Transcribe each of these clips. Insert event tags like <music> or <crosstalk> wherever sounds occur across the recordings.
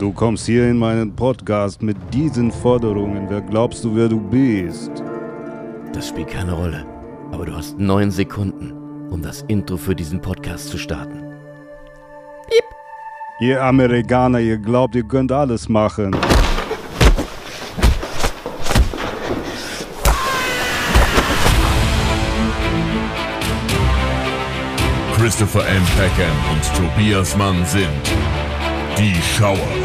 Du kommst hier in meinen Podcast mit diesen Forderungen. Wer glaubst du, wer du bist? Das spielt keine Rolle. Aber du hast neun Sekunden, um das Intro für diesen Podcast zu starten. Ihr Amerikaner, ihr glaubt, ihr könnt alles machen. Christopher M. Peckham und Tobias Mann sind die Schauer.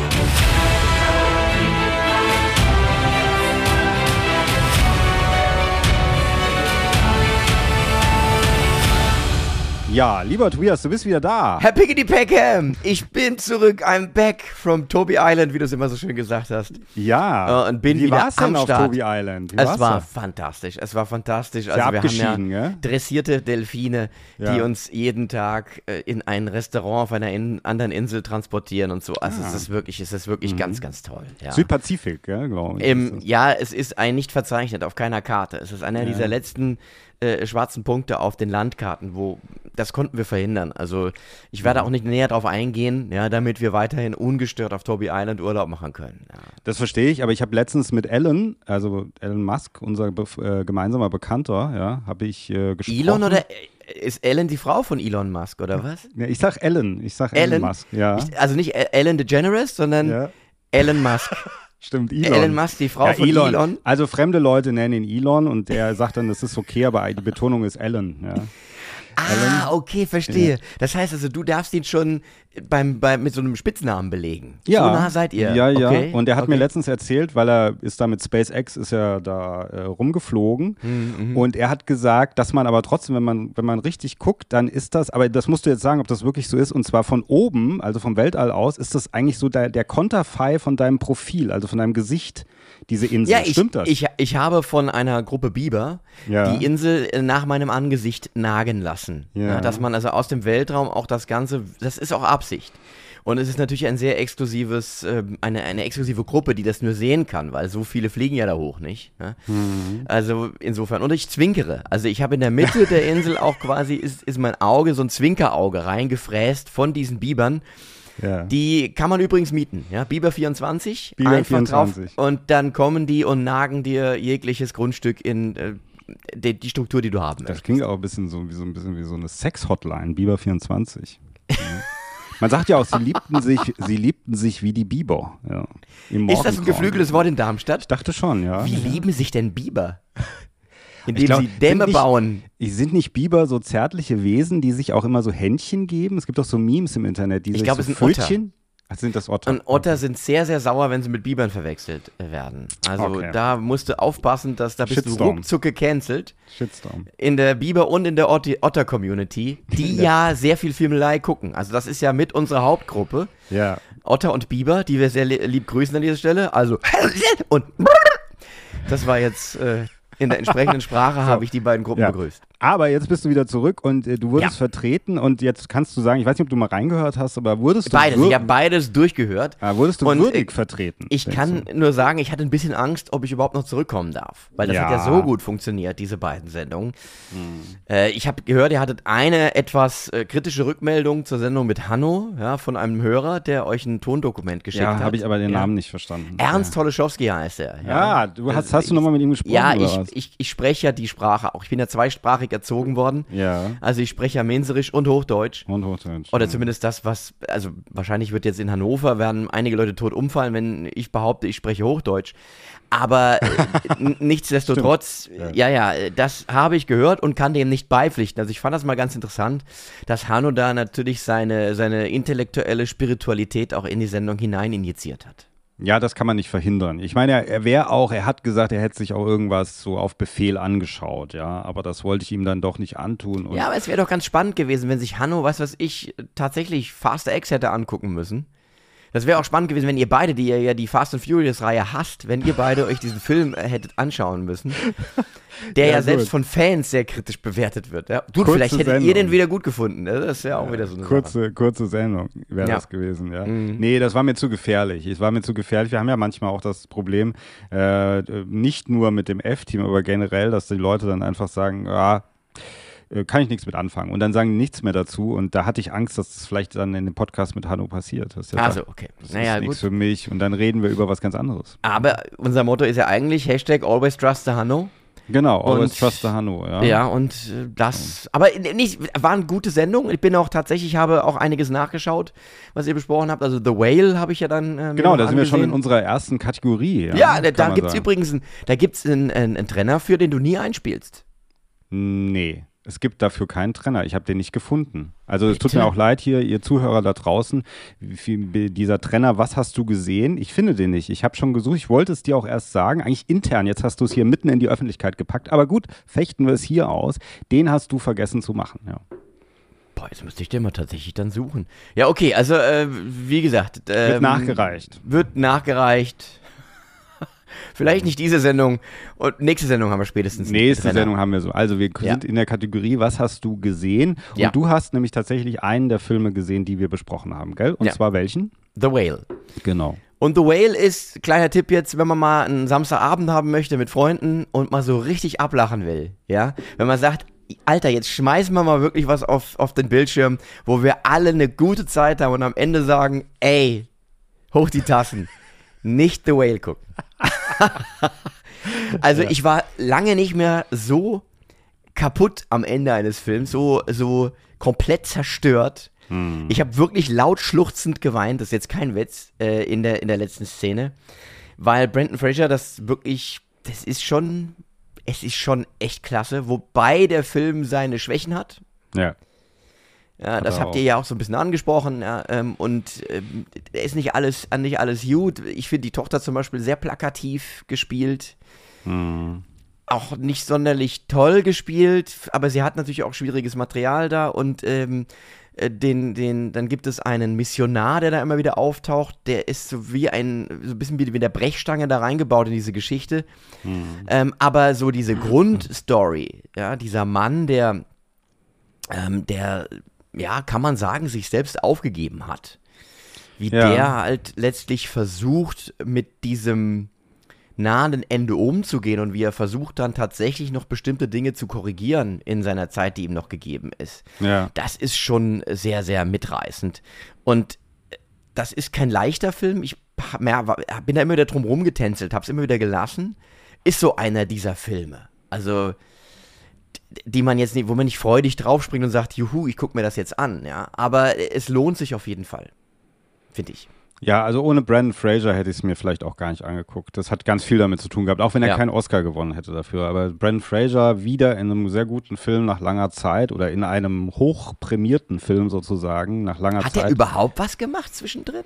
Ja, lieber Tobias, du bist wieder da. Herr Piggity Peckham, ich bin zurück. I'm back from Toby Island, wie du es immer so schön gesagt hast. Ja. Äh, und bin Wie wieder war's denn auf Start. Toby Island? Wie Es war da? fantastisch, es war fantastisch. Sehr Also wir haben ja gell? dressierte Delfine, die Ja. uns jeden Tag äh, in ein Restaurant auf einer in anderen Insel transportieren und so. Also Ah. es ist wirklich, es ist wirklich Mhm. ganz, ganz toll. Ja. Südpazifik, glaube ich. Das. ja, es ist ein nicht verzeichnet auf keiner Karte. Es ist einer Ja. dieser letzten äh, schwarzen Punkte auf den Landkarten, wo das konnten wir verhindern. Also ich werde Mhm. auch nicht näher darauf eingehen, ja, damit wir weiterhin ungestört auf Toby Island Urlaub machen können. Ja. Das verstehe ich, aber ich habe letztens mit Elon, also Elon Musk, unser äh, gemeinsamer Bekannter, ja, habe ich äh, gesprochen. Elon oder äh, ist Ellen die Frau von Elon Musk oder was? Ja, ich sag Ellen, ich sag Elon, Ellen? Musk, ja. Ich, also nicht Ellen DeGeneres, sondern ja. Elon Musk. <laughs> Stimmt, Elon. Elon Musk, die Frau ja, von Elon. Elon. Also fremde Leute nennen ihn Elon und der sagt dann, das ist okay, aber die Betonung ist Ellen. Ja. Ah, okay, verstehe. Das heißt also, du darfst ihn schon beim, beim, mit so einem Spitznamen belegen. Ja. So nah seid ihr. Ja, ja. Okay, Und er hat mir okay. letztens erzählt, weil er ist da mit SpaceX, ist er da äh, rumgeflogen. Mhm, Und er hat gesagt, dass man aber trotzdem, wenn man, wenn man richtig guckt, dann ist das, aber das musst du jetzt sagen, ob das wirklich so ist. Und zwar von oben, also vom Weltall aus, ist das eigentlich so der, der Konterfei von deinem Profil, also von deinem Gesicht, diese Insel. Ja, ich, Stimmt das? Ich, ich habe von einer Gruppe Biber Ja. die Insel äh, nach meinem Angesicht nagen lassen. Ja. Ja, dass man also aus dem Weltraum auch das Ganze, das ist auch Absicht. Und es ist natürlich ein sehr exklusives, ähm, eine, eine exklusive Gruppe, die das nur sehen kann, weil so viele fliegen ja da hoch, nicht? Ne? Mhm. Also insofern. Und ich zwinkere. Also ich habe in der Mitte der <laughs> Insel auch quasi, ist, ist mein Auge, so ein Zwinkerauge reingefräst von diesen Bibern. Ja. Die kann man übrigens mieten, ja. Biber 24. Biber einfach 24. Drauf, und dann kommen die und nagen dir jegliches Grundstück in äh, die, die Struktur, die du haben Das möchtest. klingt auch ein bisschen so wie so, ein bisschen wie so eine Sex-Hotline, Biber 24. Ja. Man sagt ja auch, sie liebten sich, sie liebten sich wie die Biber. Ja. Ist das ein geflügeltes Wort in Ich Darmstadt? dachte schon, ja. Wie lieben sich denn Biber? Indem glaub, sie Dämme nicht- bauen. Sind nicht Biber so zärtliche Wesen, die sich auch immer so Händchen geben? Es gibt doch so Memes im Internet, die Ich sich glaub, so es. Pfötchen. Ach, sind das Otter? Und Otter sind sehr, sehr sauer, wenn sie mit Bibern verwechselt äh, werden. Also Okay. da musst du aufpassen, dass da bist du Shitstorm. ruckzuck gecancelt. Shitstorm. in der Biber und in der Otter-Community, die ja sehr viel Filmelei gucken. Also das ist ja mit unserer Hauptgruppe. Ja. Otter und Biber, die wir sehr li- lieb grüßen an dieser Stelle. Also <laughs> und das war jetzt äh, in der entsprechenden Sprache <laughs> habe ich die beiden Gruppen Ja. begrüßt. Aber jetzt bist du wieder zurück und äh, du wurdest Ja. vertreten und jetzt kannst du sagen, ich weiß nicht, ob du mal reingehört hast, aber wurdest du, Beides, ich habe beides durchgehört. ah, wurdest du Und, würdig äh, vertreten? Ich kann du? nur sagen, ich hatte ein bisschen Angst, ob ich überhaupt noch zurückkommen darf. Weil das Ja. hat ja so gut funktioniert, diese beiden Sendungen. Hm. Äh, ich habe gehört, ihr hattet eine etwas äh, kritische Rückmeldung zur Sendung mit Hanno, ja, von einem Hörer, der euch ein Tondokument geschickt Ja, hat. habe ich aber den ja. Namen nicht verstanden. Ernst Holoschowski heißt er. Ja, ja du hast, hast du nochmal mit ihm gesprochen? Ja, ich, ich, ich spreche ja die Sprache auch. Ich bin ja zweisprachig erzogen worden. Ja. Also ich spreche ja Menserisch und Hochdeutsch. Und Hochdeutsch. Oder ja. zumindest das, was, also wahrscheinlich wird jetzt in Hannover, werden einige Leute tot umfallen, wenn ich behaupte, ich spreche Hochdeutsch. Aber äh, <laughs> nichtsdestotrotz, ja, ja, äh, das habe ich gehört und kann dem nicht beipflichten. Also ich fand das mal ganz interessant, dass Hanno da natürlich seine, seine intellektuelle Spiritualität auch in die Sendung hinein injiziert hat. Ja, das kann man nicht verhindern. Ich meine, er, wäre auch, er hat gesagt, er hätte sich auch irgendwas so auf Befehl angeschaut, ja, aber das wollte ich ihm dann doch nicht antun. Ja, aber es wäre doch ganz spannend gewesen, wenn sich Hanno, was weiß ich, tatsächlich Fast X hätte angucken müssen. Das wäre auch spannend gewesen, wenn ihr beide, die ihr ja die Fast and Furious Reihe hasst, wenn ihr beide euch diesen Film äh, hättet anschauen müssen. <laughs> Der ja, Ja, selbst gut. von Fans sehr kritisch bewertet wird. Ja. Du, Kurze vielleicht hättet Sendung. ihr den wieder gut gefunden. ne? Das ist ja auch wieder so eine Sache. kurze, kurze Sendung wäre Ja. das gewesen, ja. Mhm. Nee, das war mir zu gefährlich. Es war mir zu gefährlich. Wir haben ja manchmal auch das Problem, äh, nicht nur mit dem F-Team, aber generell, dass die Leute dann einfach sagen, ja, äh, kann ich nichts mit anfangen. Und dann sagen die nichts mehr dazu. Und da hatte ich Angst, dass das vielleicht dann in dem Podcast mit Hanno passiert. Das ist ja Also, okay. das Naja, ist nichts für mich. Und dann reden wir über was ganz anderes. Aber unser Motto ist ja eigentlich Hashtag Always Trust the Hanno. Genau, always Und- trust the Hanno. Ja. Ja, und äh, das, aber nicht, war eine gute Sendung. Ich bin auch tatsächlich, habe auch einiges nachgeschaut, was ihr besprochen habt. Also The Whale habe ich ja dann. Äh, Genau, da sind wir schon in unserer ersten Kategorie. Ja, Ja, da, da gibt es übrigens einen, da gibt's einen, einen, einen Trainer für, den du nie einspielst. Nee, es gibt dafür keinen Trenner. Ich habe den nicht gefunden. Also es tut mir auch leid hier, ihr Zuhörer da draußen. Dieser Trenner, was hast du gesehen? Ich finde den nicht. Ich habe schon gesucht. Ich wollte es dir auch erst sagen. Eigentlich intern. Jetzt hast du es hier mitten in die Öffentlichkeit gepackt. Aber gut, fechten wir es hier aus. Den hast du vergessen zu machen. Ja. Boah, jetzt müsste ich den mal tatsächlich dann suchen. Ja, okay, also äh, wie gesagt. Ähm, Wird nachgereicht. Wird nachgereicht. Vielleicht nicht diese Sendung. Und nächste Sendung haben wir spätestens. Nächste. Sendung haben wir so. Also wir Ja. sind in der Kategorie, was hast du gesehen? Und Ja. du hast nämlich tatsächlich einen der Filme gesehen, die wir besprochen haben, gell? Und Ja. zwar welchen? The Whale. Genau. Und The Whale ist, kleiner Tipp jetzt, wenn man mal einen Samstagabend haben möchte mit Freunden und mal so richtig ablachen will, ja? Wenn man sagt, Alter, jetzt schmeißen wir mal wirklich was auf, auf den Bildschirm, wo wir alle eine gute Zeit haben und am Ende sagen, ey, hoch die Tassen. Nicht The Whale gucken. <laughs> also ich war lange nicht mehr so kaputt am Ende eines Films, so, so komplett zerstört. Ich habe wirklich laut schluchzend geweint, das ist jetzt kein Witz, äh, in, der, in der letzten Szene, weil Brandon Fraser das wirklich, das ist schon, es ist schon echt klasse, wobei der Film seine Schwächen hat. Ja. Ja, das habt ihr ja auch so ein bisschen angesprochen, ja, ähm, und ähm, ist nicht alles, nicht alles gut. Ich finde die Tochter zum Beispiel sehr plakativ gespielt Hm. auch nicht sonderlich toll gespielt, aber sie hat natürlich auch schwieriges Material da und ähm, äh, den, den, dann gibt es einen Missionar, der da immer wieder auftaucht, der ist so wie ein, so ein bisschen wie wie der Brechstange da reingebaut in diese Geschichte. Ähm, aber so diese Grundstory, ja, dieser Mann, der, ähm, der, ja, kann man sagen, sich selbst aufgegeben hat. Wie Ja. der halt letztlich versucht, mit diesem nahenden Ende umzugehen und wie er versucht dann tatsächlich noch bestimmte Dinge zu korrigieren in seiner Zeit, die ihm noch gegeben ist. Ja. Das ist schon sehr, sehr mitreißend. Und äh, das ist kein leichter Film. Ich bin da immer wieder drum rumgetänzelt, hab's immer wieder gelassen. Ist so einer dieser Filme. Also, die man jetzt nicht, wo man nicht freudig draufspringt und sagt, juhu, ich guck mir das jetzt an, ja. Aber es lohnt sich auf jeden Fall. Finde ich. Ja, also ohne Brandon Fraser hätte ich es mir vielleicht auch gar nicht angeguckt. Das hat ganz viel damit zu tun gehabt, auch wenn er Ja. keinen Oscar gewonnen hätte dafür. Aber Brandon Fraser wieder in einem sehr guten Film nach langer Zeit oder in einem hochprämierten Film sozusagen nach langer Hat Zeit. er überhaupt was gemacht zwischendrin?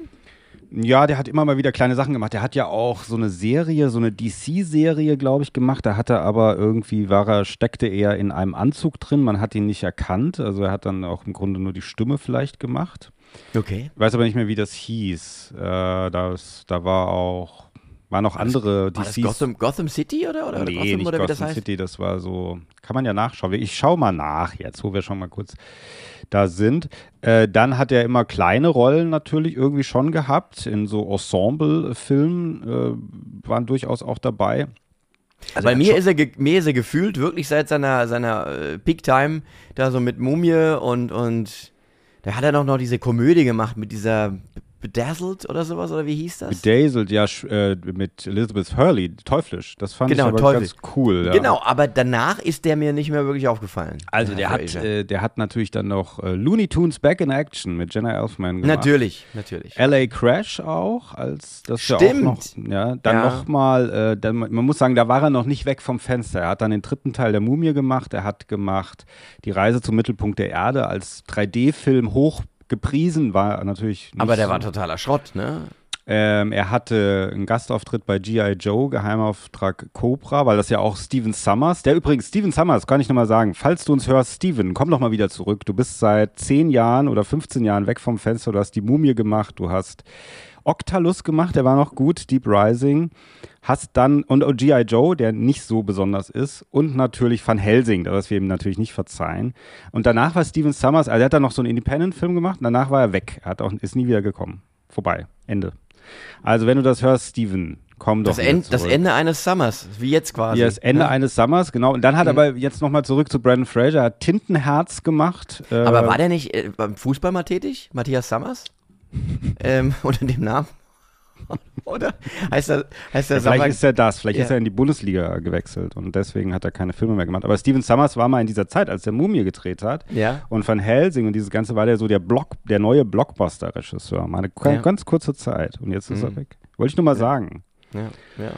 Ja, der hat immer mal wieder kleine Sachen gemacht. Der hat ja auch so eine Serie, so eine DC-Serie, glaube ich, gemacht. Da hat er aber irgendwie, war er, steckte er in einem Anzug drin. Man hat ihn nicht erkannt. Also er hat dann auch im Grunde nur die Stimme vielleicht gemacht. Okay. Ich weiß aber nicht mehr, wie das hieß. Äh, das, da war auch, waren noch andere War das DCs. Gotham, Gotham City oder, oder, nee, Gotham nicht oder wie das Gotham heißt? City, das war so, kann man ja nachschauen. Ich schau mal nach jetzt, wo wir schon mal kurz da sind. Äh, dann hat er immer kleine Rollen natürlich irgendwie schon gehabt. In so Ensemble-Filmen äh, waren durchaus auch dabei. Also Bei mir ist, er mir ist er gefühlt wirklich seit seiner, seiner äh, Peak-Time da so mit Mumie und, und da hat er noch, noch diese Komödie gemacht mit dieser Bedazzled oder sowas, oder wie hieß das? Bedazzled, ja, äh, mit Elizabeth Hurley, teuflisch. Das fand Genau, ich aber teuflisch. ganz cool. Ja. Genau, aber danach ist der mir nicht mehr wirklich aufgefallen. Also der hat, äh, der hat natürlich dann noch äh, Looney Tunes Back in Action mit Jenna Elfman gemacht. Natürlich, natürlich. LA Crash auch, als das ja Stimmt. auch noch, ja, dann Ja. nochmal, äh, man muss sagen, da war er noch nicht weg vom Fenster. Er hat dann den dritten Teil der Mumie gemacht, er hat gemacht Die Reise zum Mittelpunkt der Erde als 3D-Film hoch gepriesen, war natürlich nicht Aber der so. war totaler Schrott, ne? Ähm, er hatte einen Gastauftritt bei G.I. Joe, Geheimauftrag Cobra, weil das ja auch Steven Summers, der übrigens, Steven Summers, kann ich nochmal sagen, falls du uns hörst, Steven, komm doch mal wieder zurück. Du bist seit 10 Jahren oder 15 Jahren weg vom Fenster, du hast die Mumie gemacht, du hast Octalus gemacht, der war noch gut, Deep Rising, hast dann, und G.I. Joe, der nicht so besonders ist, und natürlich Van Helsing, das wir ihm natürlich nicht verzeihen. Und danach war Steven Summers, also er hat dann noch so einen Independent-Film gemacht, und danach war er weg, er hat auch, ist nie wieder gekommen. Vorbei, Ende. Also wenn du das hörst, Steven, komm doch Das, End, das. Ende eines Summers, wie jetzt quasi. Ja, das Ende Ja. eines Summers, genau. Und dann hat er aber jetzt nochmal zurück zu Brandon Fraser, hat Tintenherz gemacht. Äh, Aber war der nicht äh, beim Fußball mal tätig? Matthias Summers? Ähm, <laughs> unter dem Namen? Oder? Heißt er, heißt er ja, vielleicht ist er das, vielleicht Ja. ist er in die Bundesliga gewechselt und deswegen hat er keine Filme mehr gemacht. Aber Steven Summers war mal in dieser Zeit, als der Mumie gedreht hat. Ja. Und Van Helsing und dieses Ganze war der so der Block, der neue Blockbuster-Regisseur. Mal eine Ja. ganz kurze Zeit. Und jetzt ist er Mhm. weg. Wollte ich nur mal sagen. Ja, ja.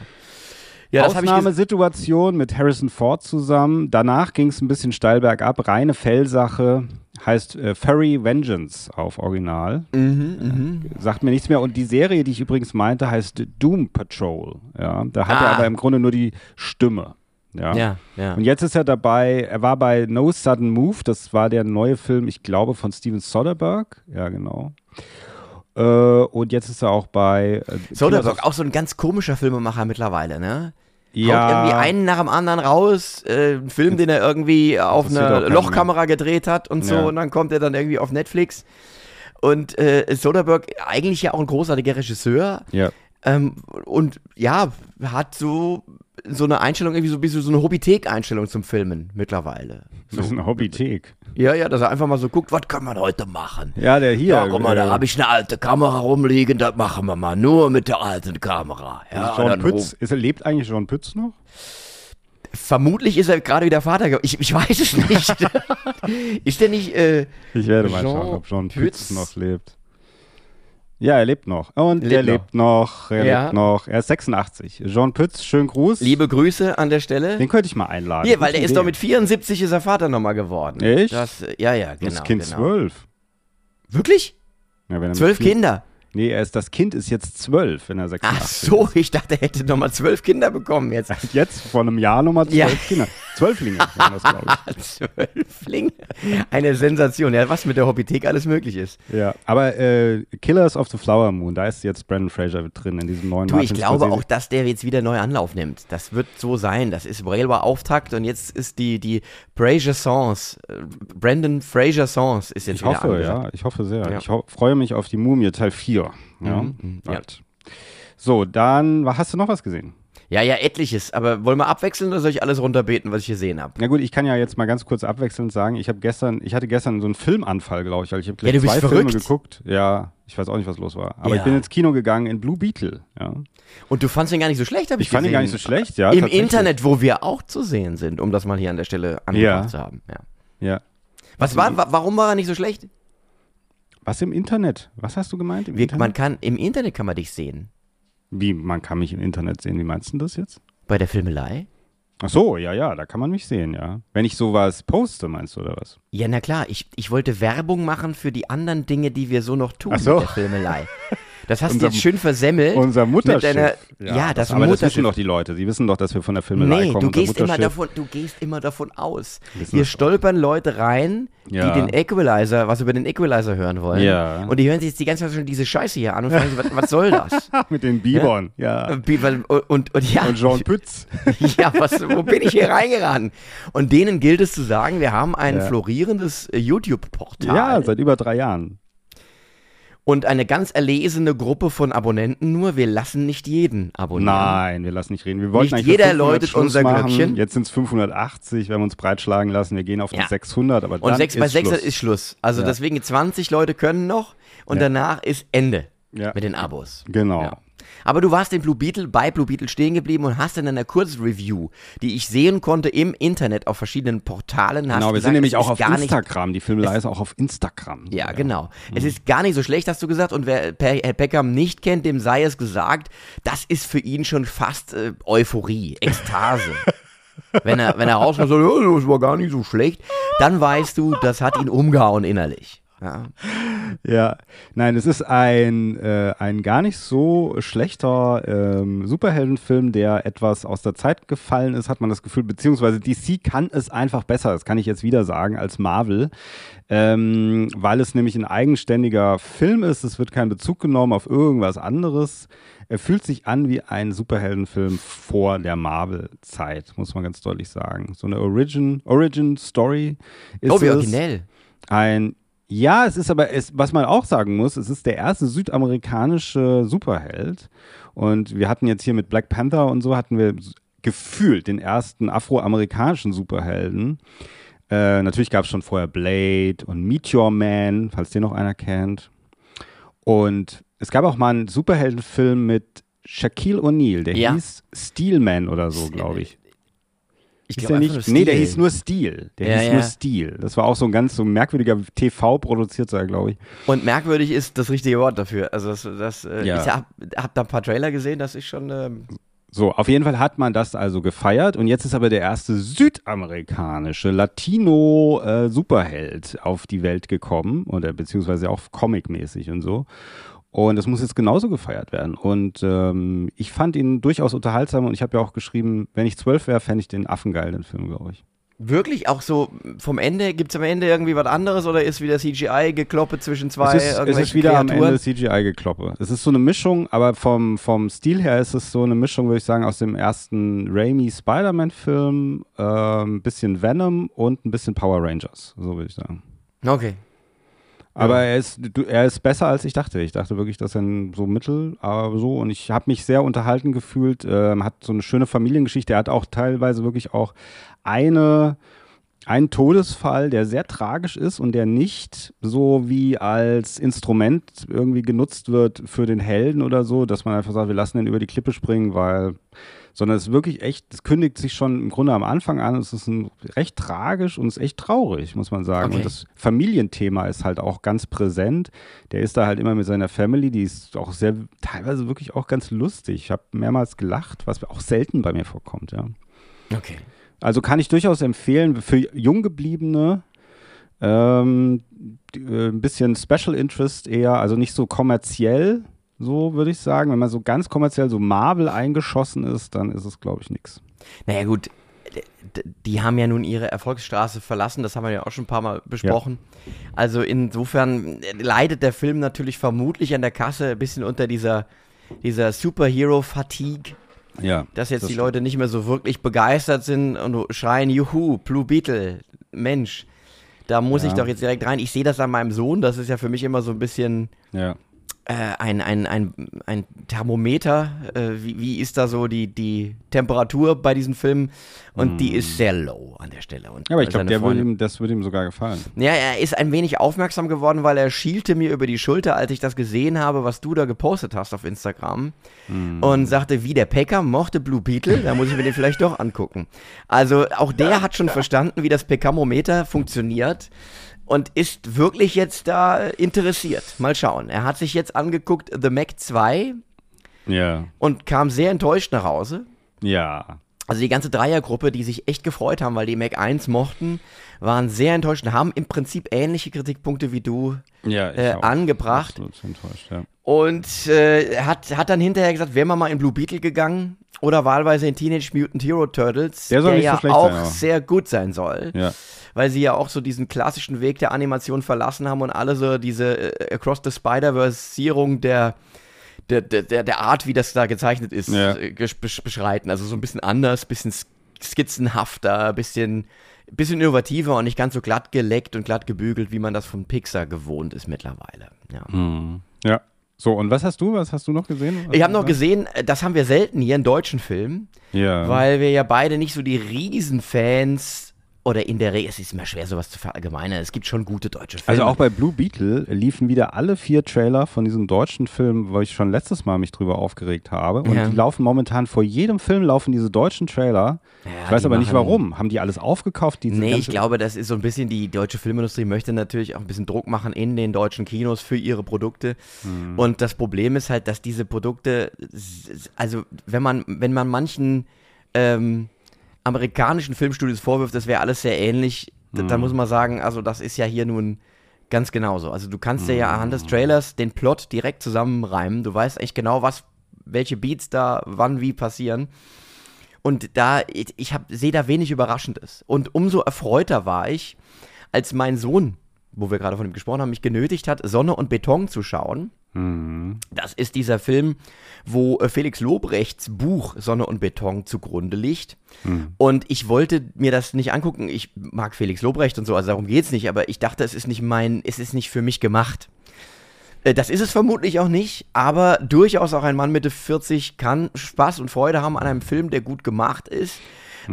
Ja, Ausnahmesituation mit Harrison Ford zusammen. Danach ging es ein bisschen steil bergab. Reine Fellsache. Heißt äh, Furry Vengeance auf Original. Mhm, mhm. Sagt mir nichts mehr. Und die Serie, die ich übrigens meinte, heißt Doom Patrol. Ja, da hat er Ah. aber im Grunde nur die Stimme. Ja. Ja, ja. Und jetzt ist er dabei, er war bei No Sudden Move, das war der neue Film, ich glaube, von Steven Soderbergh. Ja, genau. Äh, und jetzt ist er auch bei. Äh, Soderbergh, auch so ein ganz komischer Filmemacher mittlerweile, ne? Haut Ja, irgendwie einen nach dem anderen raus, äh, einen Film, den er irgendwie auf einer Lochkamera gedreht hat und so, Ja. und dann kommt er dann irgendwie auf Netflix. Und äh, Soderbergh, eigentlich ja auch ein großartiger Regisseur, ja. Ähm, und ja, hat so, so eine Einstellung, irgendwie so ein bisschen so eine Hobbythek-Einstellung zum Filmen mittlerweile. Das ist eine Hobbythek. Ja, ja, dass er einfach mal so guckt, was kann man heute machen? Ja, der hier. Ja, guck mal, da äh, habe ich eine alte Kamera rumliegen, das machen wir mal nur mit der alten Kamera. Ja, John Pütz. Ist er, lebt eigentlich John Pütz noch? Vermutlich ist er gerade wieder Vater geworden. Ich, ich <laughs> weiß es nicht. ist der nicht, äh, Ich werde mal Jean schauen, ob John Pütz Pütz. noch lebt. Ja, er lebt noch. Und Lebt er noch. lebt noch. Er Ja. lebt noch. Er ist 86. John Pütz, schönen Gruß. liebe Grüße an der Stelle? Den könnte ich mal einladen. Hier, weil der ist doch mit 74 ist er Vater nochmal geworden. Echt? Das, ja, ja, genau. Das Kind genau. zwölf. Wirklich? Ja, er Zwölf Kinder? Nee, er ist, das Kind ist jetzt zwölf, wenn er 86 Ach so, ich dachte, er hätte nochmal zwölf Kinder bekommen jetzt. ist. <laughs> Jetzt vor einem Jahr nochmal zwölf Ja. Kinder. Zwölflinge waren das, glaube <laughs> Zwölfling? Eine Sensation. Ja, was mit der Hobbythek alles möglich ist. ich. Ja, aber äh, Killers of the Flower Moon, da ist jetzt Brandon Fraser drin in diesem neuen Du, ich Martin glaube Scorsese. auch, dass der jetzt wieder neu Anlauf nimmt. Das wird so sein. Das ist Railway Auftakt und jetzt ist die, die Fraser Songs, äh, Brandon Fraser Songs ist jetzt Ich wieder hoffe, angesagt. ja, ich hoffe sehr. Ja. Ich ho freue mich auf die Mumie Teil 4. Ja, Mhm, ja. So, dann, hast du noch was gesehen? Ja, ja, etliches. Aber wollen wir abwechseln oder soll ich alles runterbeten, was ich gesehen habe? Na gut, ich kann ja jetzt mal ganz kurz abwechselnd sagen, ich habe gestern, ich hatte gestern so einen Filmanfall, glaube ich, weil ich habe Ja, zwei verrückt. Filme geguckt. Ja, ich weiß auch nicht, was los war. Aber Ja. ich bin ins Kino gegangen in Blue Beetle. Ja. Und du fandst ihn gar nicht so schlecht, habe ich Ich fand ihn gar nicht so schlecht, ja. Im. Internet, wo wir auch zu sehen sind, um das mal hier an der Stelle angebracht Ja. zu haben. Ja. Ja. Was war, wa warum war er nicht so schlecht? Was im Internet? Was hast du gemeint? Im Wir, Internet? man kann, Im Internet kann man dich sehen. Wie, man kann mich im Internet sehen. Wie meinst du das jetzt? Bei der Filmelei? Ach so, ja, ja, da kann man mich sehen, ja. Wenn ich sowas poste, meinst du, oder was? Ja, na klar, ich, ich wollte Werbung machen für die anderen Dinge, die wir so noch tun Ach so. mit der Filmelei. <laughs> Das hast du jetzt schön versemmelt. Unser Mutterschiff. deiner- ja, das Aber das Mutterschiff. wissen doch die Leute. Sie wissen doch, dass wir von der Filmelei Nee, kommen. du gehst, immer davon, du gehst immer davon aus. Wissen Hier das stolpern Leute rein, Ja. die den Equalizer, was über den Equalizer hören wollen. Ja. Und die hören sich jetzt die ganze Zeit schon diese Scheiße hier an und fragen sich, was, was soll das? <laughs> Mit den Bibern, ja. Und, und, und ja, Und Jean Pütz. <laughs> ja was, wo bin ich hier reingeraten? Und denen gilt es zu sagen, wir haben ein Ja. florierendes äh, YouTube-Portal. Ja, seit über drei Jahren. Und eine ganz erlesene Gruppe von Abonnenten nur. Wir lassen nicht jeden abonnieren. Nein, wir lassen nicht reden. Wir wollten Nicht jeder für 500 läutet unser machen. Glöckchen. Jetzt sind es 580. Wir haben uns breitschlagen lassen. Wir gehen auf Ja. die 600. Aber Und dann sechs, bei ist 600 Schluss. ist Schluss. Also Ja. deswegen 20 Leute können noch und Ja. danach ist Ende mit den Abos. Genau. Ja. Aber du warst in Blue Beetle, bei Blue Beetle stehen geblieben und hast in einer Kurzreview, die ich sehen konnte im Internet auf verschiedenen Portalen, hast Genau, wir gesagt, sind nämlich auch auf gar nicht Instagram. Die Filmelei ist auch auf Instagram. Ja, genau. Mhm. Es ist gar nicht so schlecht, hast du gesagt. Und wer Herr Peckham nicht kennt, dem sei es gesagt, das ist für ihn schon fast äh, Euphorie, Ekstase. <laughs> wenn er, wenn er rauskommt und sagt, ja, das war gar nicht so schlecht, dann weißt du, das hat ihn umgehauen innerlich. Ja. Ja, nein, es ist ein, äh, ein gar nicht so schlechter ähm, Superheldenfilm, der etwas aus der Zeit gefallen ist, hat man das Gefühl, beziehungsweise DC kann es einfach besser, das kann ich jetzt wieder sagen, als Marvel, ähm, weil es nämlich ein eigenständiger Film ist, es wird kein Bezug genommen auf irgendwas anderes. Er fühlt sich an wie ein Superheldenfilm vor der Marvel-Zeit, muss man ganz deutlich sagen. So eine Origin, Origin Story ist Oh, wie originell. Ein Ja, es ist aber, es, was man auch sagen muss, es ist der erste südamerikanische Superheld. Und wir hatten jetzt hier mit Black Panther und so, hatten wir gefühlt den ersten afroamerikanischen Superhelden. Äh, natürlich gab es schon vorher Blade und Meteor Man, falls den noch einer kennt. Und es gab auch mal einen Superheldenfilm mit Shaquille O'Neal, der Ja. hieß Steelman oder so, glaube ich. Ich Hieß glaub der einfach nicht? nur Nee, der Stil. hieß nur Steel. Der Ja, hieß ja. nur Steel. Das war auch so ein ganz so merkwürdiger TV produziert, glaube ich. Und merkwürdig ist das richtige Wort dafür. Also das, das äh, Ja. ich hab, hab da ein paar Trailer gesehen, das ist schon ähm, So, auf jeden Fall hat man das also gefeiert und jetzt ist aber der erste südamerikanische Latino-Superheld auf die Welt gekommen oder beziehungsweise auch comicmäßig und so. Und das muss jetzt genauso gefeiert werden. Und ähm, ich fand ihn durchaus unterhaltsam und ich habe ja auch geschrieben, wenn ich zwölf wäre, fände ich den Affengeil, den Film, glaube ich. wirklich auch so vom Ende, gibt es am Ende irgendwie was anderes oder ist wieder CGI-Gekloppe zwischen zwei Es ist, es ist wieder Kreaturen? am Ende CGI-Gekloppe. Es ist so eine Mischung, aber vom, vom Stil her ist es so eine Mischung, würde ich sagen, aus dem ersten Raimi Spider-Man-Film, äh, ein bisschen Venom und ein bisschen Power Rangers, so würde ich sagen. Okay. Aber er, ist, er ist besser, als ich dachte. Ich dachte wirklich, dass er so mittel, aber so. Und ich habe mich sehr unterhalten gefühlt. Ähm, hat so eine schöne Familiengeschichte. Er hat auch teilweise wirklich auch eine, einen Todesfall, der sehr tragisch ist und der nicht so wie als Instrument irgendwie genutzt wird für den Helden oder so, dass man einfach sagt, wir lassen den über die Klippe springen, weil sondern es ist wirklich echt, es kündigt sich schon im Grunde am Anfang an, es ist ein, recht tragisch und es ist echt traurig, muss man sagen. Okay. Und das Familienthema ist halt auch ganz präsent. Der ist da halt immer mit seiner Family, die ist auch sehr, teilweise wirklich auch ganz lustig. Ich habe mehrmals gelacht, was auch selten bei mir vorkommt, ja. Okay. Also kann ich durchaus empfehlen, für Junggebliebene ähm, äh, ein bisschen Special Interest eher, also nicht so kommerziell, so würde ich sagen. Wenn man so ganz kommerziell so Marvel eingeschossen ist, dann ist es, glaube ich, nichts. Naja gut, die haben ja nun ihre Erfolgsstraße verlassen, das haben wir ja auch schon ein paar Mal besprochen. Also insofern leidet der Film natürlich vermutlich an der Kasse ein bisschen unter dieser, dieser Superhero-Fatigue, Ja. dass jetzt das die stimmt. Leute nicht mehr so wirklich begeistert sind und schreien, juhu, Blue Beetle, Mensch, da muss Ja. ich doch jetzt direkt rein. Ich sehe das an meinem Sohn, das ist ja für mich immer so ein bisschen Ja. Äh, ein, ein, ein, ein Thermometer. Äh, wie, wie ist da so die, die Temperatur bei diesen Filmen? Und die ist sehr low an der Stelle. Und Ja, aber ich glaube, seine der würde Freundin- ihm, das würde ihm sogar gefallen. ja, er ist ein wenig aufmerksam geworden, weil er schielte mir über die Schulter, als ich das gesehen habe, was du da gepostet hast auf Instagram. Und sagte, wie der Packer mochte Blue Beetle, da muss ich mir den vielleicht doch angucken. Also auch der hat schon verstanden, wie das Pekamometer funktioniert und ist wirklich jetzt da interessiert. Mal schauen. Er hat sich jetzt angeguckt The Mac 2 Ja. und kam sehr enttäuscht nach Hause. Ja. Also die ganze Dreiergruppe, die sich echt gefreut haben, weil die Mac 1 mochten, waren sehr enttäuscht und haben im Prinzip ähnliche Kritikpunkte wie du Ja, ich äh, angebracht. Absolut enttäuscht, ja. Und äh, hat, hat dann hinterher gesagt, wäre man mal in Blue Beetle gegangen oder wahlweise in Teenage Mutant Hero Turtles, Der so ja schlecht auch sein, sehr gut sein soll. Ja. Weil sie ja auch so diesen klassischen Weg der Animation verlassen haben und alle so diese äh, Across the Spider-Verse-Sierung der, der, der, der, der Art, wie das da gezeichnet ist, Ja. äh, beschreiten. Also so ein bisschen anders, bisschen sk- skizzenhafter, bisschen, bisschen innovativer und nicht ganz so glatt geleckt und glatt gebügelt, wie man das von Pixar gewohnt ist mittlerweile. Ja. Mhm. Ja. So, und was hast du? Was hast du noch gesehen? Was Ich habe noch gesehen, äh, das haben wir selten hier in deutschen Filmen? Ja. weil wir ja beide nicht so die Riesenfans oder in der Regel, es ist immer schwer, sowas zu verallgemeinern. Es gibt schon gute deutsche Filme. Also auch bei Blue Beetle liefen wieder alle vier Trailer von diesem deutschen Film, wo ich schon letztes Mal mich drüber aufgeregt habe. Und Ja. die laufen momentan vor jedem Film laufen diese deutschen Trailer. Ja, ich weiß aber nicht warum. Haben die alles aufgekauft? Diese Nee, ich glaube, das ist so ein bisschen, die deutsche Filmindustrie möchte natürlich auch ein bisschen Druck machen in den deutschen Kinos für ihre Produkte. Mhm. Und das Problem ist halt, dass diese Produkte, also wenn man, wenn man manchen ähm, amerikanischen Filmstudios vorwirft, das wäre alles sehr ähnlich, Mhm. dann muss man sagen, also das ist ja hier nun ganz genauso. Also du kannst dir ja anhand Mhm. des Trailers den Plot direkt zusammenreimen. Du weißt eigentlich genau, was, welche Beats da wann wie passieren. Und da, ich, ich sehe da wenig Überraschendes. Und umso erfreuter war ich, als mein Sohn, wo wir gerade von ihm gesprochen haben, mich genötigt hat, Sonne und Beton zu schauen. Mhm. Das ist dieser Film, wo äh, Felix Lobrechts Buch Sonne und Beton zugrunde liegt. Und ich wollte mir das nicht angucken. Ich mag Felix Lobrecht und so, also darum geht's nicht, aber ich dachte, es ist nicht mein, es ist nicht für mich gemacht. Äh, Das ist es vermutlich auch nicht, aber durchaus auch ein Mann Mitte 40 kann Spaß und Freude haben an einem Film, der gut gemacht ist.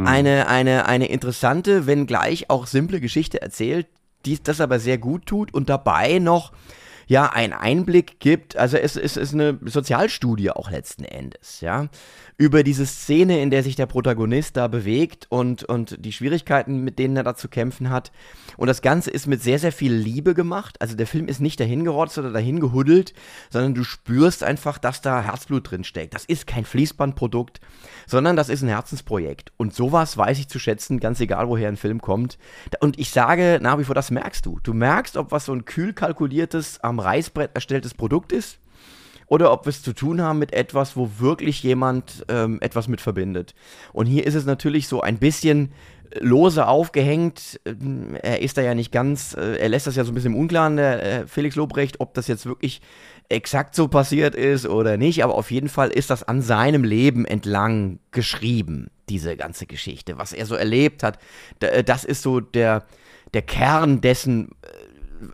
Eine, eine, eine interessante, wenn gleich auch simple Geschichte erzählt, die das aber sehr gut tut und dabei noch ja einen Einblick gibt. Also es, es ist eine Sozialstudie auch letzten Endes, ja, über diese Szene, in der sich der Protagonist da bewegt und, und die Schwierigkeiten, mit denen er da zu kämpfen hat. Und das Ganze ist mit sehr, sehr viel Liebe gemacht. Also der Film ist nicht dahingerotzt oder dahingehuddelt, sondern du spürst einfach, dass da Herzblut drin steckt. Das ist kein Fließbandprodukt, sondern das ist ein Herzensprojekt. Und sowas weiß ich zu schätzen, ganz egal, woher ein Film kommt. Und ich sage nach wie vor, das merkst du. Du merkst, ob was so ein kühl kalkuliertes, am Reißbrett erstelltes Produkt ist oder ob wir es zu tun haben mit etwas, wo wirklich jemand ähm, etwas mit verbindet. Und hier ist es natürlich so ein bisschen lose aufgehängt. Ähm, Er ist da ja nicht ganz, äh, er lässt das ja so ein bisschen im Unklaren, der äh, Felix Lobrecht, ob das jetzt wirklich exakt so passiert ist oder nicht, aber auf jeden Fall ist das an seinem Leben entlang geschrieben, diese ganze Geschichte, was er so erlebt hat. Äh, Das ist so der, der Kern dessen,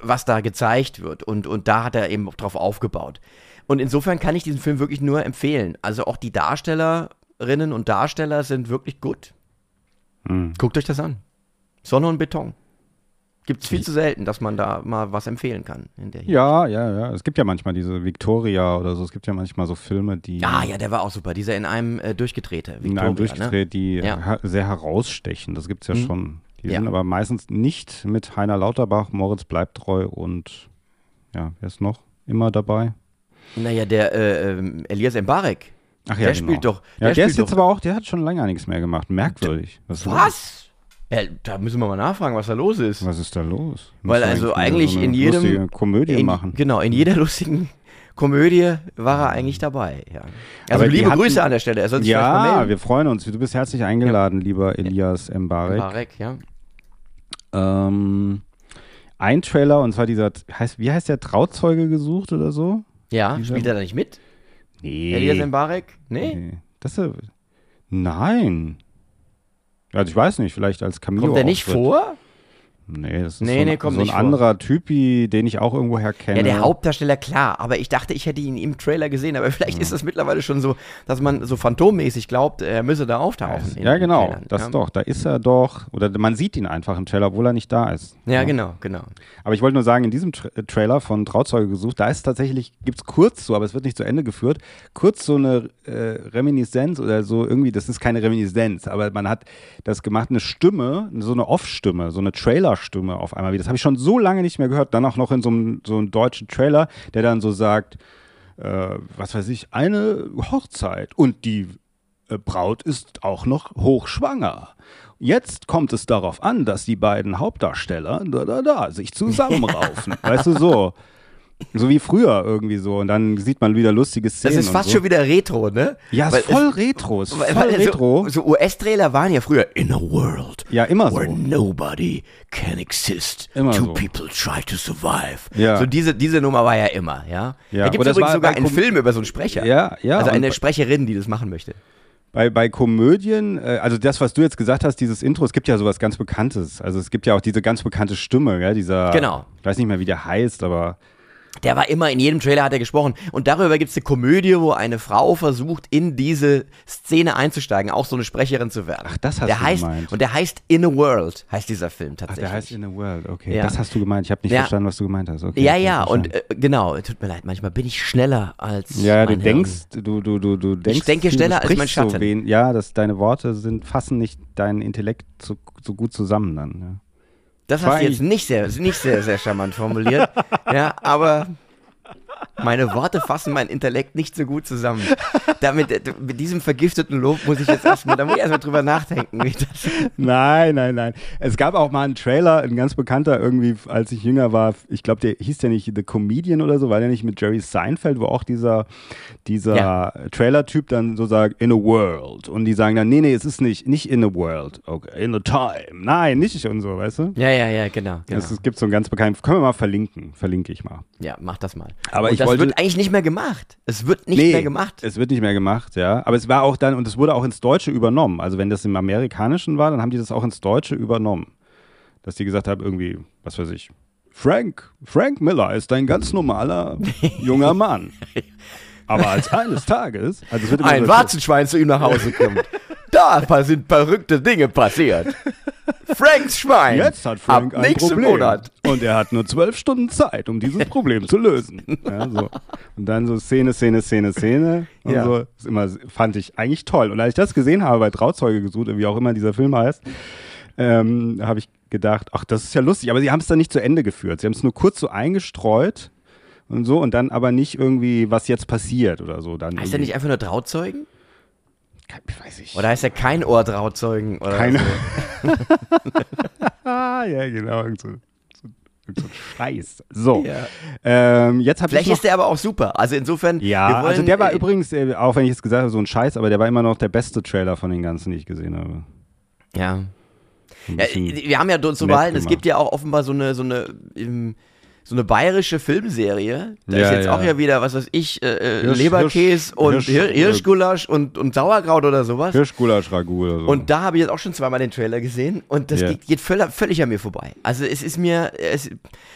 was da gezeigt wird. Und, und da hat er eben drauf aufgebaut. Und insofern kann ich diesen Film wirklich nur empfehlen. Also auch die Darstellerinnen und Darsteller sind wirklich gut. Guckt euch das an. Sonne und Beton. Gibt es viel zu selten, dass man da mal was empfehlen kann. In Ja, ja, ja. Es gibt ja manchmal diese Victoria oder so. Es gibt ja manchmal so Filme, die Ah ja, der war auch super. Dieser in einem äh, durchgedrehte. in Victoria, einem durchgedreht, die Ja. sehr herausstechen. Das gibt es ja Mhm. schon. Die Ja. sind aber meistens nicht mit Heiner Lauterbach, Moritz bleibt treu und ja, wer ist noch immer dabei? Naja, der äh, ähm, Elias Mbarek. Ach Der spielt doch- Ja, der der, ist spielt jetzt doch- aber auch, der hat schon länger nichts mehr gemacht. Merkwürdig. Was? Was? Ja, da müssen wir mal nachfragen, was da los ist. Was ist da los? Weil Muss also wieder eigentlich so in jedem- Komödie in, machen. Genau, in jeder lustigen Komödie war er eigentlich dabei. Ja. Also Aber liebe hatten- Grüße an der Stelle. Er soll sich mal Ja, melden. wir freuen uns. Du bist herzlich eingeladen, lieber Elias Mbarek. Mbarek, ja. Ähm, ein Trailer, und zwar dieser, heißt, wie heißt der, Trauzeuge gesucht oder so? Ja, Dieser- spielt er da nicht mit? Nee. Elias Mbarek? Nee? nee. Das ist, nein. Also ich weiß nicht, vielleicht als Cameo. Kommt er nicht vor? Nee, das ist Nee, so ein, nee, so ein nicht vor. anderer Typi, den ich auch irgendwoher kenne. Ja, der Hauptdarsteller, klar, aber ich dachte, ich hätte ihn im Trailer gesehen, aber vielleicht ist das mittlerweile schon so, dass man so phantommäßig glaubt, er müsse da auftauchen. Ja, den genau, Trailern, das ja. doch. Da ist er doch, oder man sieht ihn einfach im Trailer, obwohl er nicht da ist. Ja, genau, genau. Aber ich wollte nur sagen, in diesem Tra Trailer von Trauzeuge gesucht, da ist tatsächlich, gibt es kurz so, aber es wird nicht zu Ende geführt, kurz so eine äh, Reminiszenz oder so irgendwie, das ist keine Reminiszenz, aber man hat das gemacht, eine Stimme, so eine Off-Stimme, so eine Trailer-Stimme auf einmal wieder. Das habe ich schon so lange nicht mehr gehört. Dann auch noch in so einem, so einem deutschen Trailer, der dann so sagt, äh, was weiß ich, eine Hochzeit und die äh, Braut ist auch noch hochschwanger. Jetzt kommt es darauf an, dass die beiden Hauptdarsteller da, da, da, sich zusammenraufen. <laughs> weißt du, so. So wie früher irgendwie so. Und dann sieht man wieder lustige Das Szenen. ist fast so. schon wieder Retro, ne? Ja, Weil voll retro. Ist voll weil retro. so, so US-Trailer waren ja früher in a world Ja, immer so. where nobody can exist. Immer Two so. people try to survive. Ja. So diese, diese Nummer war ja immer, ja. Ja, Da gibt es es übrigens sogar einen Film über so einen Sprecher. Ja, ja. Also eine Sprecherin, die das machen möchte. Bei, bei Komödien, äh, also das, was du jetzt gesagt hast, dieses Intro, es gibt ja sowas ganz Bekanntes. Also es gibt ja auch diese ganz bekannte Stimme, ja, dieser. Genau. Ich weiß nicht mehr, wie der heißt, aber. Der war immer, in jedem Trailer hat er gesprochen. Und darüber gibt es eine Komödie, wo eine Frau versucht, in diese Szene einzusteigen, auch so eine Sprecherin zu werden. Ach, das hast der du heißt, gemeint. Und der heißt In a World, heißt dieser Film Ach, tatsächlich. der heißt In a World, okay. Ja. Das hast du gemeint. Ich habe nicht Ja. verstanden, was du gemeint hast. Okay, ja, ich ja, und äh, genau, tut mir leid, manchmal bin ich schneller als. Ja, du mein denkst, du, du, du, du denkst. denke viel, schneller als mein sprichst so Schatten. wen- ja, dass deine Worte sind, fassen nicht deinen Intellekt so, so gut zusammen dann. Ja. Das war hast du jetzt nicht sehr, nicht sehr, sehr charmant formuliert. <laughs> ja, aber meine Worte fassen mein Intellekt nicht so gut zusammen. Damit, äh, mit diesem vergifteten Lob muss ich jetzt erstmal, da muss ich erstmal drüber nachdenken. Wie das, <laughs> Nein, nein, nein. Es gab auch mal einen Trailer, ein ganz bekannter irgendwie, als ich jünger war. Ich glaube, der hieß ja nicht The Comedian oder so, war der nicht mit Jerry Seinfeld, wo auch dieser, dieser Ja. Trailer-Typ dann so sagt, in a world. Und die sagen dann, nee, nee, es ist nicht, nicht in a world, okay, in a time. Nein, nicht und so, weißt du? ja, ja, ja, genau. genau. Es, es gibt so einen ganz bekannten, können wir mal verlinken, verlinke ich mal. ja, mach das mal. Aber aber und ich das wollte. wird eigentlich nicht mehr gemacht. Es wird nicht nee, mehr gemacht. Es wird nicht mehr gemacht, ja. Aber es war auch dann, und es wurde auch ins Deutsche übernommen. Also wenn das im Amerikanischen war, dann haben die das auch ins Deutsche übernommen. Dass die gesagt haben, irgendwie, was weiß ich, Frank, Frank Miller ist ein ganz normaler <laughs> junger Mann. <laughs> Aber <laughs> als eines Tages, also Ein Warzenschwein zu ihm nach Hause kommt. da sind verrückte Dinge passiert. Franks Schwein. Jetzt hat Frank Ab ein Problem. Monat. Und er hat nur zwölf Stunden Zeit, um dieses Problem zu lösen. Ja, so. Und dann so Szene, Szene, Szene, Szene. Und Ja. so. Das immer, fand ich eigentlich toll. Und als ich das gesehen habe bei Trauzeuge gesucht, wie auch immer dieser Film heißt, ähm, habe ich gedacht, ach, das ist ja lustig. Aber sie haben es dann nicht zu Ende geführt. Sie haben es nur kurz so eingestreut und so und dann aber nicht irgendwie, was jetzt passiert oder so. Dann Heißt er nicht einfach nur Trauzeugen? Ich weiß ich. Oder heißt er kein Ohr Trauzeugen? Oder Keine. so? ah, <laughs> ja, genau. Irgend so, so, irgend so Scheiß. So. Ja. Ähm, jetzt ich Vielleicht noch, ist der aber auch super. Also insofern. Ja, wollen, also der war äh, übrigens, äh, auch wenn ich jetzt gesagt habe, so ein Scheiß, aber der war immer noch der beste Trailer von den ganzen, die ich gesehen habe. Ja. Ja. Wir haben ja zu nett behalten, es gibt ja auch offenbar so eine, so eine, ähm, so eine bayerische Filmserie. Da Ja, ist jetzt ja. auch ja wieder, was weiß ich, äh, äh, Hirsch- Leberkäse Hirsch- und Hirsch- Hir Hirschgulasch und, und Sauerkraut oder sowas. Hirschgulasch Ragout oder so. Und da habe ich jetzt auch schon zweimal den Trailer gesehen und das Ja. geht, geht völlig, völlig an mir vorbei. Also es ist mir, es,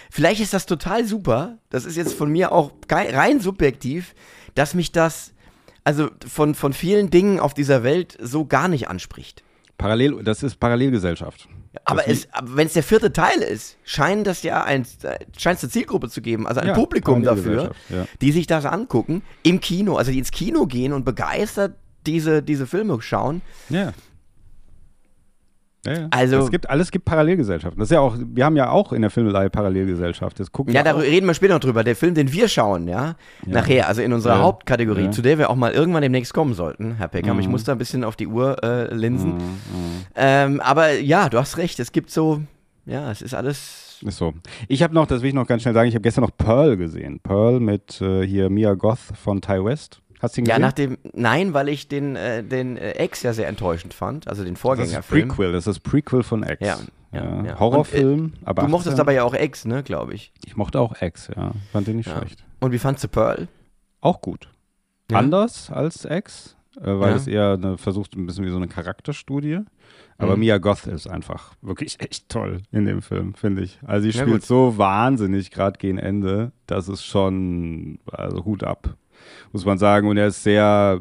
vielleicht ist das total super, das ist jetzt von mir auch rein subjektiv, dass mich das, also von, von vielen Dingen auf dieser Welt so gar nicht anspricht. Parallel, das ist Parallelgesellschaft. Aber wenn es der vierte Teil ist, scheint das ja ein, scheint es eine Zielgruppe zu geben, also ein Ja, Publikum dafür, ja. die sich das angucken, im Kino, also die ins Kino gehen und begeistert diese, diese Filme schauen. Ja. Ja, ja. Also- es gibt alles gibt Parallelgesellschaften. Das ist ja auch, wir haben ja auch in der Filmelei Parallelgesellschaft. Das gucken Ja, da reden wir später noch drüber. Der Film, den wir schauen, ja, nachher, also in unserer Ja. Hauptkategorie, Ja. zu der wir auch mal irgendwann demnächst kommen sollten, Herr Peckham. Mhm. Ich muss da ein bisschen auf die Uhr äh, linsen. Ähm, aber ja, du hast recht, es gibt so, ja, es ist alles. Ist so. Ich habe noch, das will ich noch ganz schnell sagen, ich habe gestern noch Pearl gesehen. Pearl mit äh, hier Mia Goth von Ty West. Hast du ihn Ja, gesehen? nach dem, nein, weil ich den, äh, den äh, Ex ja sehr enttäuschend fand, also den das ist Vorgängerfilm. Prequel, das ist das Prequel von X. Ja, ja, ja. Horrorfilm, aber Du mochtest 18. aber ja auch Ex, ne, glaube ich. Ich mochte auch X, ja. Fand den nicht Ja. schlecht. Und wie fandst du Pearl? Auch gut. Ja. Anders als X, äh, weil Ja. es eher eine, versucht ein bisschen wie so eine Charakterstudie. Aber Mhm. Mia Goth ist einfach wirklich <laughs> echt toll in dem Film, finde ich. Also sie Ja, spielt so wahnsinnig gerade gegen Ende, das ist schon, also Hut ab, muss man sagen. Und er ist sehr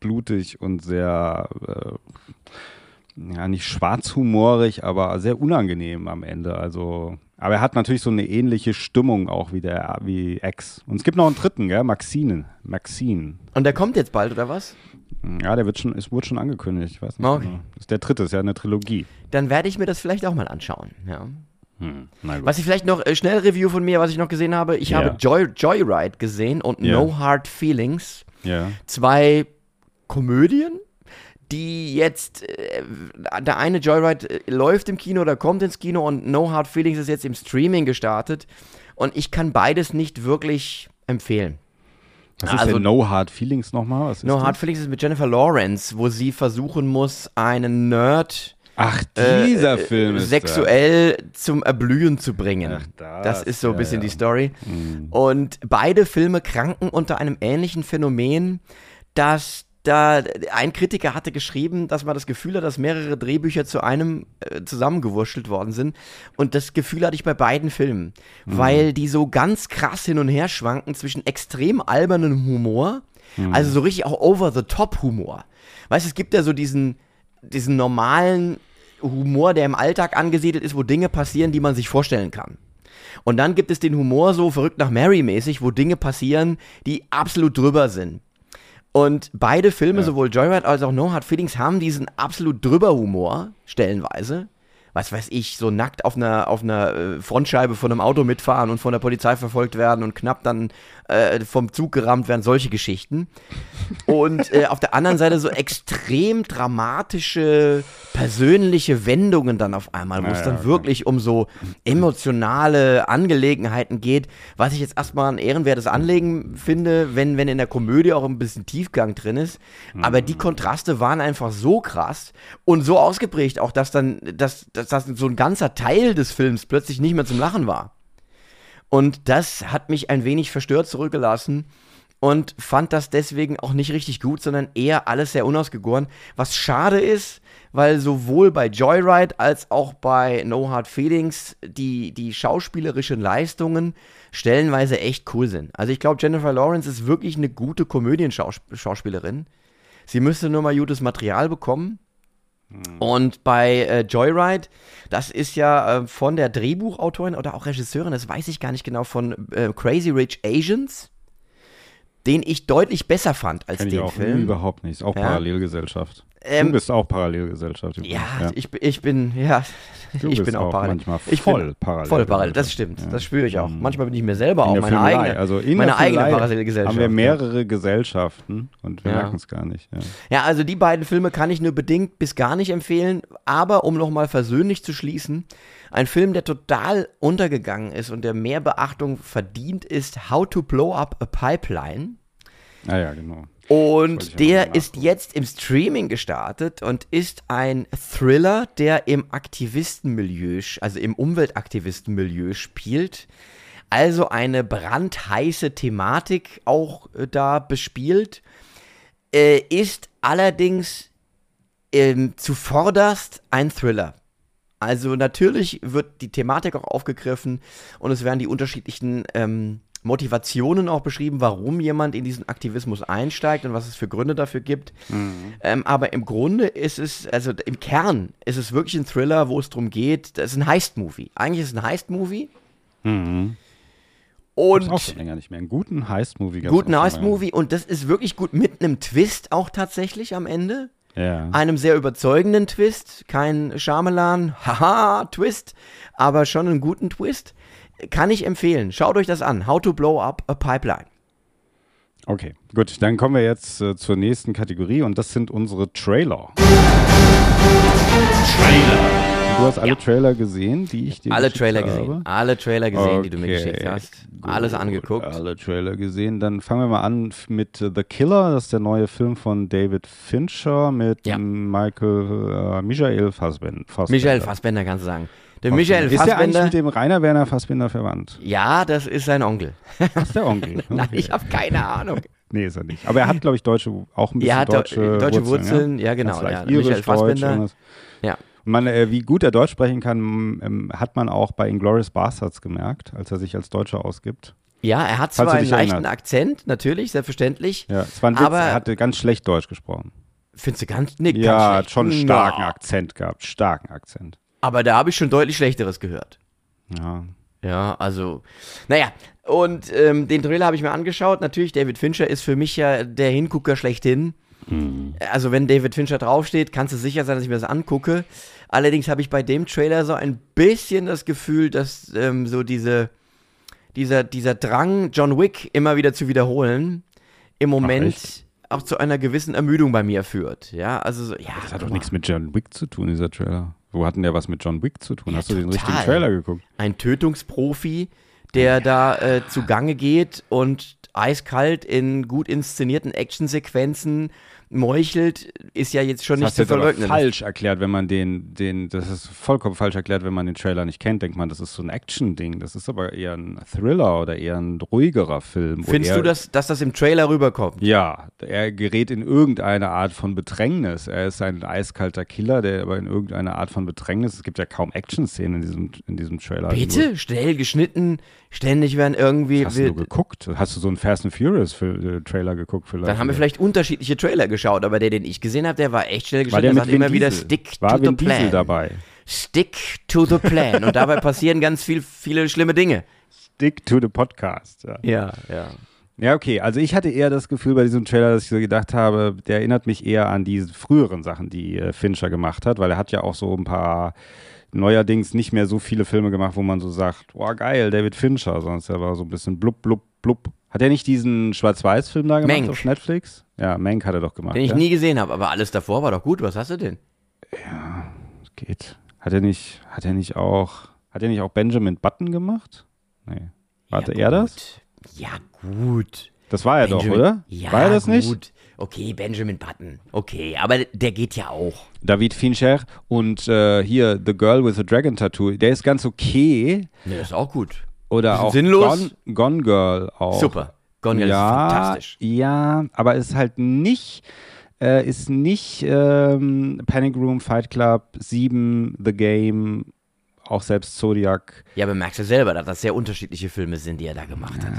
blutig und sehr, äh, ja, nicht schwarzhumorig, aber sehr unangenehm am Ende. Also, aber er hat natürlich so eine ähnliche Stimmung auch wie der, wie X. Und es gibt noch einen dritten, gell? Maxine. Maxine. Und der kommt jetzt bald, oder was? Ja, der wird schon, es wurde schon angekündigt. Ich weiß nicht. Okay. Genau. Das ist der dritte, ist ja eine Trilogie. Dann werde ich mir das vielleicht auch mal anschauen, ja. Hm. Was ich vielleicht noch, äh, schnell Review von mir, was ich noch gesehen habe. Ich Ja. habe Joy, Joyride gesehen und Ja. No Hard Feelings. Ja. Zwei Komödien, die jetzt, äh, der eine Joyride äh, läuft im Kino oder kommt ins Kino und No Hard Feelings ist jetzt im Streaming gestartet. Und ich kann beides nicht wirklich empfehlen. Was ist Also- denn No Hard Feelings nochmal? No das? Hard Feelings ist mit Jennifer Lawrence, wo sie versuchen muss, einen Nerd Ach, äh, dieser äh, Film ist sexuell zum Erblühen zu bringen. Ach, das, das ist so ein ja, bisschen ja. die Story. Mhm. Und beide Filme kranken unter einem ähnlichen Phänomen, dass da ein Kritiker hatte geschrieben, dass man das Gefühl hat, dass mehrere Drehbücher zu einem äh, zusammengewurschtelt worden sind. Und das Gefühl hatte ich bei beiden Filmen, Mhm. weil die so ganz krass hin und her schwanken zwischen extrem albernem Humor, Mhm. also so richtig auch over-the-top-Humor. Weißt du, es gibt ja so diesen, diesen normalen Humor, der im Alltag angesiedelt ist, wo Dinge passieren, die man sich vorstellen kann. Und dann gibt es den Humor so verrückt nach Mary mäßig, wo Dinge passieren, die absolut drüber sind. Und beide Filme, sowohl Joyride als auch No Hard Feelings, haben diesen absolut drüber Humor, stellenweise. Was weiß ich, so nackt auf einer, auf einer äh, Frontscheibe von einem Auto mitfahren und von der Polizei verfolgt werden und knapp dann äh, vom Zug gerammt werden, solche Geschichten. Und äh, auf der anderen Seite so extrem dramatische, persönliche Wendungen dann auf einmal, wo Ja, es ja, dann okay. wirklich um so emotionale Angelegenheiten geht, was ich jetzt erstmal ein ehrenwertes Anlegen finde, wenn, wenn in der Komödie auch ein bisschen Tiefgang drin ist. Aber Mhm. die Kontraste waren einfach so krass und so ausgeprägt, auch dass dann, dass, dass, dass so ein ganzer Teil des Films plötzlich nicht mehr zum Lachen war. Und das hat mich ein wenig verstört zurückgelassen und fand das deswegen auch nicht richtig gut, sondern eher alles sehr unausgegoren. Was schade ist, weil sowohl bei Joyride als auch bei No Hard Feelings die, die schauspielerischen Leistungen stellenweise echt cool sind. Also ich glaube, Jennifer Lawrence ist wirklich eine gute Komödienschauspielerin. Sie müsste nur mal gutes Material bekommen. Und bei äh, Joyride, das ist ja äh, von der Drehbuchautorin oder auch Regisseurin, das weiß ich gar nicht genau, von äh, Crazy Rich Asians, den ich deutlich besser fand als Kenn ich den auch Film. überhaupt nicht. Ist Auch Ja. Parallelgesellschaft. Ähm, du bist auch Parallelgesellschaft. übrigens. Ja, Ich, ich bin, ja, Du ich bin auch, auch parallel. manchmal ich voll bin parallel. Voll parallel, das stimmt. Ja. Das spüre ich auch. Mhm. Manchmal bin ich mir selber In auch meine Filmelei. eigene, also in meine eigene Parallelgesellschaft. Haben wir ja. mehrere Gesellschaften und wir Ja. merken es gar nicht. Ja. Ja, also die beiden Filme kann ich nur bedingt bis gar nicht empfehlen, aber um nochmal versöhnlich zu schließen, ein Film, der total untergegangen ist und der mehr Beachtung verdient, ist How to Blow Up a Pipeline. Ah ja, genau. Und der ist jetzt im Streaming gestartet und ist ein Thriller, der im Aktivistenmilieu, also im Umweltaktivistenmilieu spielt. Also eine brandheiße Thematik auch äh, da bespielt. Äh, ist allerdings ähm, zuvorderst ein Thriller. Also natürlich wird die Thematik auch aufgegriffen und es werden die unterschiedlichen ähm, Motivationen auch beschrieben, warum jemand in diesen Aktivismus einsteigt und was es für Gründe dafür gibt. Ähm, aber im Grunde ist es, also im Kern ist es wirklich ein Thriller, wo es darum geht, das ist ein Heist-Movie. Eigentlich ist es ein Heist-Movie. Mhm. Und Auch schon länger nicht mehr. Einen guten Heist-Movie guten Heist-Movie und das ist wirklich gut mit einem Twist auch tatsächlich am Ende. Ja. einem sehr überzeugenden Twist, kein Shyamalan, <laughs> haha, Twist, aber schon einen guten Twist. Kann ich empfehlen. Schaut euch das an. How to Blow Up a Pipeline. Okay, gut. Dann kommen wir jetzt äh, zur nächsten Kategorie und das sind unsere Trailer. Du hast alle Trailer gesehen, die ich dir Alle geschickt Trailer habe? gesehen. Alle Trailer gesehen, die du mir Okay, geschickt hast. gut. Alles angeguckt. Alle Trailer gesehen. Dann fangen wir mal an mit äh, The Killer. Das ist der neue Film von David Fincher mit Ja. Michael, äh, Michael Fassbender. Fassbender. Michael Fassbender kannst du sagen. Der Michael Ist der eigentlich Fassbender. mit dem Rainer Werner Fassbender verwandt? Ja, das ist sein Onkel. Das ist der Onkel. <laughs> Nein, Okay. ich habe keine Ahnung. <laughs> Nee, ist er nicht. Aber er hat, glaube ich, deutsche, auch ein bisschen hat deutsche, deutsche Wurzeln, ja, genau, Vielleicht ja. irisch, Michael Deutsch, Fassbender. irgendwas. Ja. Und man, äh, wie gut er Deutsch sprechen kann, ähm, hat man auch bei Inglourious Bastards gemerkt, als er sich als Deutscher ausgibt. Ja, er hat Falls zwar einen leichten erinnerst. Akzent, natürlich, selbstverständlich. Ja, es war ein Witz, Aber- er hatte ganz schlecht Deutsch gesprochen. Findest du ganz, nee, ganz ja, hat schon einen starken Na, Akzent gehabt, starken Akzent. Aber da habe ich schon deutlich Schlechteres gehört. Ja. Ja, also, naja, und ähm, den Trailer habe ich mir angeschaut. Natürlich, David Fincher ist für mich ja der Hingucker schlechthin. Also, wenn David Fincher draufsteht, kannst du sicher sein, dass ich mir das angucke. Allerdings habe ich bei dem Trailer so ein bisschen das Gefühl, dass ähm, so diese, dieser, dieser Drang, John Wick immer wieder zu wiederholen, im Moment auch zu einer gewissen Ermüdung bei mir führt. Ja, also so, ja. Das hat doch nichts mit John Wick zu tun, dieser Trailer. Wo hat denn der was mit John Wick zu tun? Ja, Hast du den total. richtigen Trailer geguckt? ein Tötungsprofi, der da äh, zugange geht und eiskalt in gut inszenierten Actionsequenzen meuchelt, ist ja jetzt schon Das nicht zu aber verleugnen. falsch erklärt, wenn man den, den, das ist vollkommen falsch erklärt, wenn man den Trailer nicht kennt, denkt man, das ist so ein Action-Ding. Das ist aber eher ein Thriller oder eher ein ruhigerer Film. Findest du, dass, dass das im Trailer rüberkommt? Ja, er gerät in irgendeine Art von Bedrängnis. Er ist ein eiskalter Killer, der aber in irgendeine Art von Bedrängnis. Es gibt ja kaum Action-Szenen in diesem, in diesem Trailer. Bitte? Schnell geschnitten, ständig werden irgendwie. Hast du geguckt? Hast du so einen Fast and Furious Fil- äh, geguckt vielleicht? dann haben wir vielleicht unterschiedliche Trailer geschaut, aber der, den ich gesehen habe, der war echt schnell War geschnitten. der Der sagt Vin immer wieder Diesel? Stick War to the Vin Diesel plan. dabei? Stick to the plan. Und dabei <laughs> passieren ganz viel, viele schlimme Dinge. Stick to the Podcast. Ja. Ja, ja. Ja, okay. Also ich hatte eher das Gefühl bei diesem Trailer, dass ich so gedacht habe, der erinnert mich eher an die früheren Sachen, die äh, Fincher gemacht hat, weil er hat ja auch so ein paar neuerdings nicht mehr so viele Filme gemacht, wo man so sagt, boah geil, David Fincher, sonst er war so ein bisschen blub, blub, blub. Hat er nicht diesen Schwarz-Weiß-Film da gemacht Mank. auf Netflix? Ja, Mank hat er doch gemacht. Den ich ja? nie gesehen habe, aber alles davor war doch gut. Was hast du denn? Geht. Hat er nicht, hat er nicht auch, hat er nicht auch Benjamin Button gemacht? Nee. Warte, ja, er das? Ja, gut. Das war er doch, Benjamin- oder? Ja, war er das nicht? gut. Okay, Benjamin Button. Okay, aber der geht ja auch. David Fincher und äh, hier The Girl with the Dragon Tattoo, der ist ganz okay. Ne, ist auch gut. Oder auch Sinnlos? Gone, Gone Girl auch. Super. Gone Girl ja, ist fantastisch. Ja, aber ist halt nicht, äh, ist nicht ähm, Panic Room, Fight Club, 7, The Game, auch selbst Zodiac. Ja, aber merkst du selber, dass das sehr unterschiedliche Filme sind, die er da gemacht hat.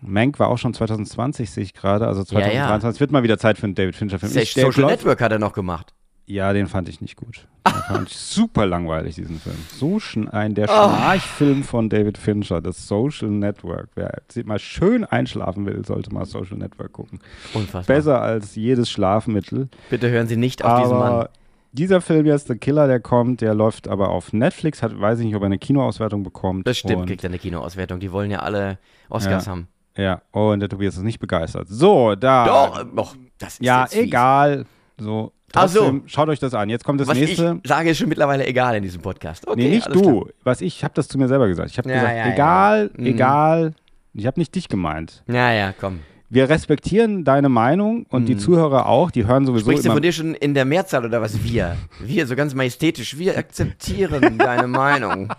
Mank war auch schon 2020, sehe ich gerade. Also Ja, ja. 2023 wird mal wieder Zeit für einen David Fincher-Film. Social Network hat er noch gemacht. Ja, den fand ich nicht gut. <laughs> Den fand ich super langweilig, diesen Film. So ein der Oh. Schnarchfilm von David Fincher, das Social Network. Wer mal schön einschlafen will, sollte mal Social Network gucken. Unfassbar. Besser als jedes Schlafmittel. Bitte hören Sie nicht auf diesen Mann. Aber dieser Film jetzt, The Killer, der kommt, der läuft aber auf Netflix. Hat, weiß ich nicht, ob er eine Kinoauswertung bekommt. Das stimmt, kriegt er eine Kinoauswertung. Die wollen ja alle Oscars Ja. haben. ja, und der Tobias ist nicht begeistert. So, da. Doch, doch, das ist Ja, egal. So, Ach so. trotzdem, schaut euch das an. Jetzt kommt das Was nächste. ich sage, ist schon mittlerweile egal in diesem Podcast. Okay, nee, nicht du. klar. Was ich, ich habe das zu mir selber gesagt. Ich habe Ja, gesagt, ja, ja. egal, Mhm. egal. Ich habe nicht dich gemeint. Ja, ja, komm. Wir respektieren deine Meinung und die Zuhörer auch. Die hören sowieso Mhm. Sprichst du immer. von dir schon in der Mehrzahl oder was? Wir. Wir, so ganz majestätisch. Wir akzeptieren <laughs> deine Meinung.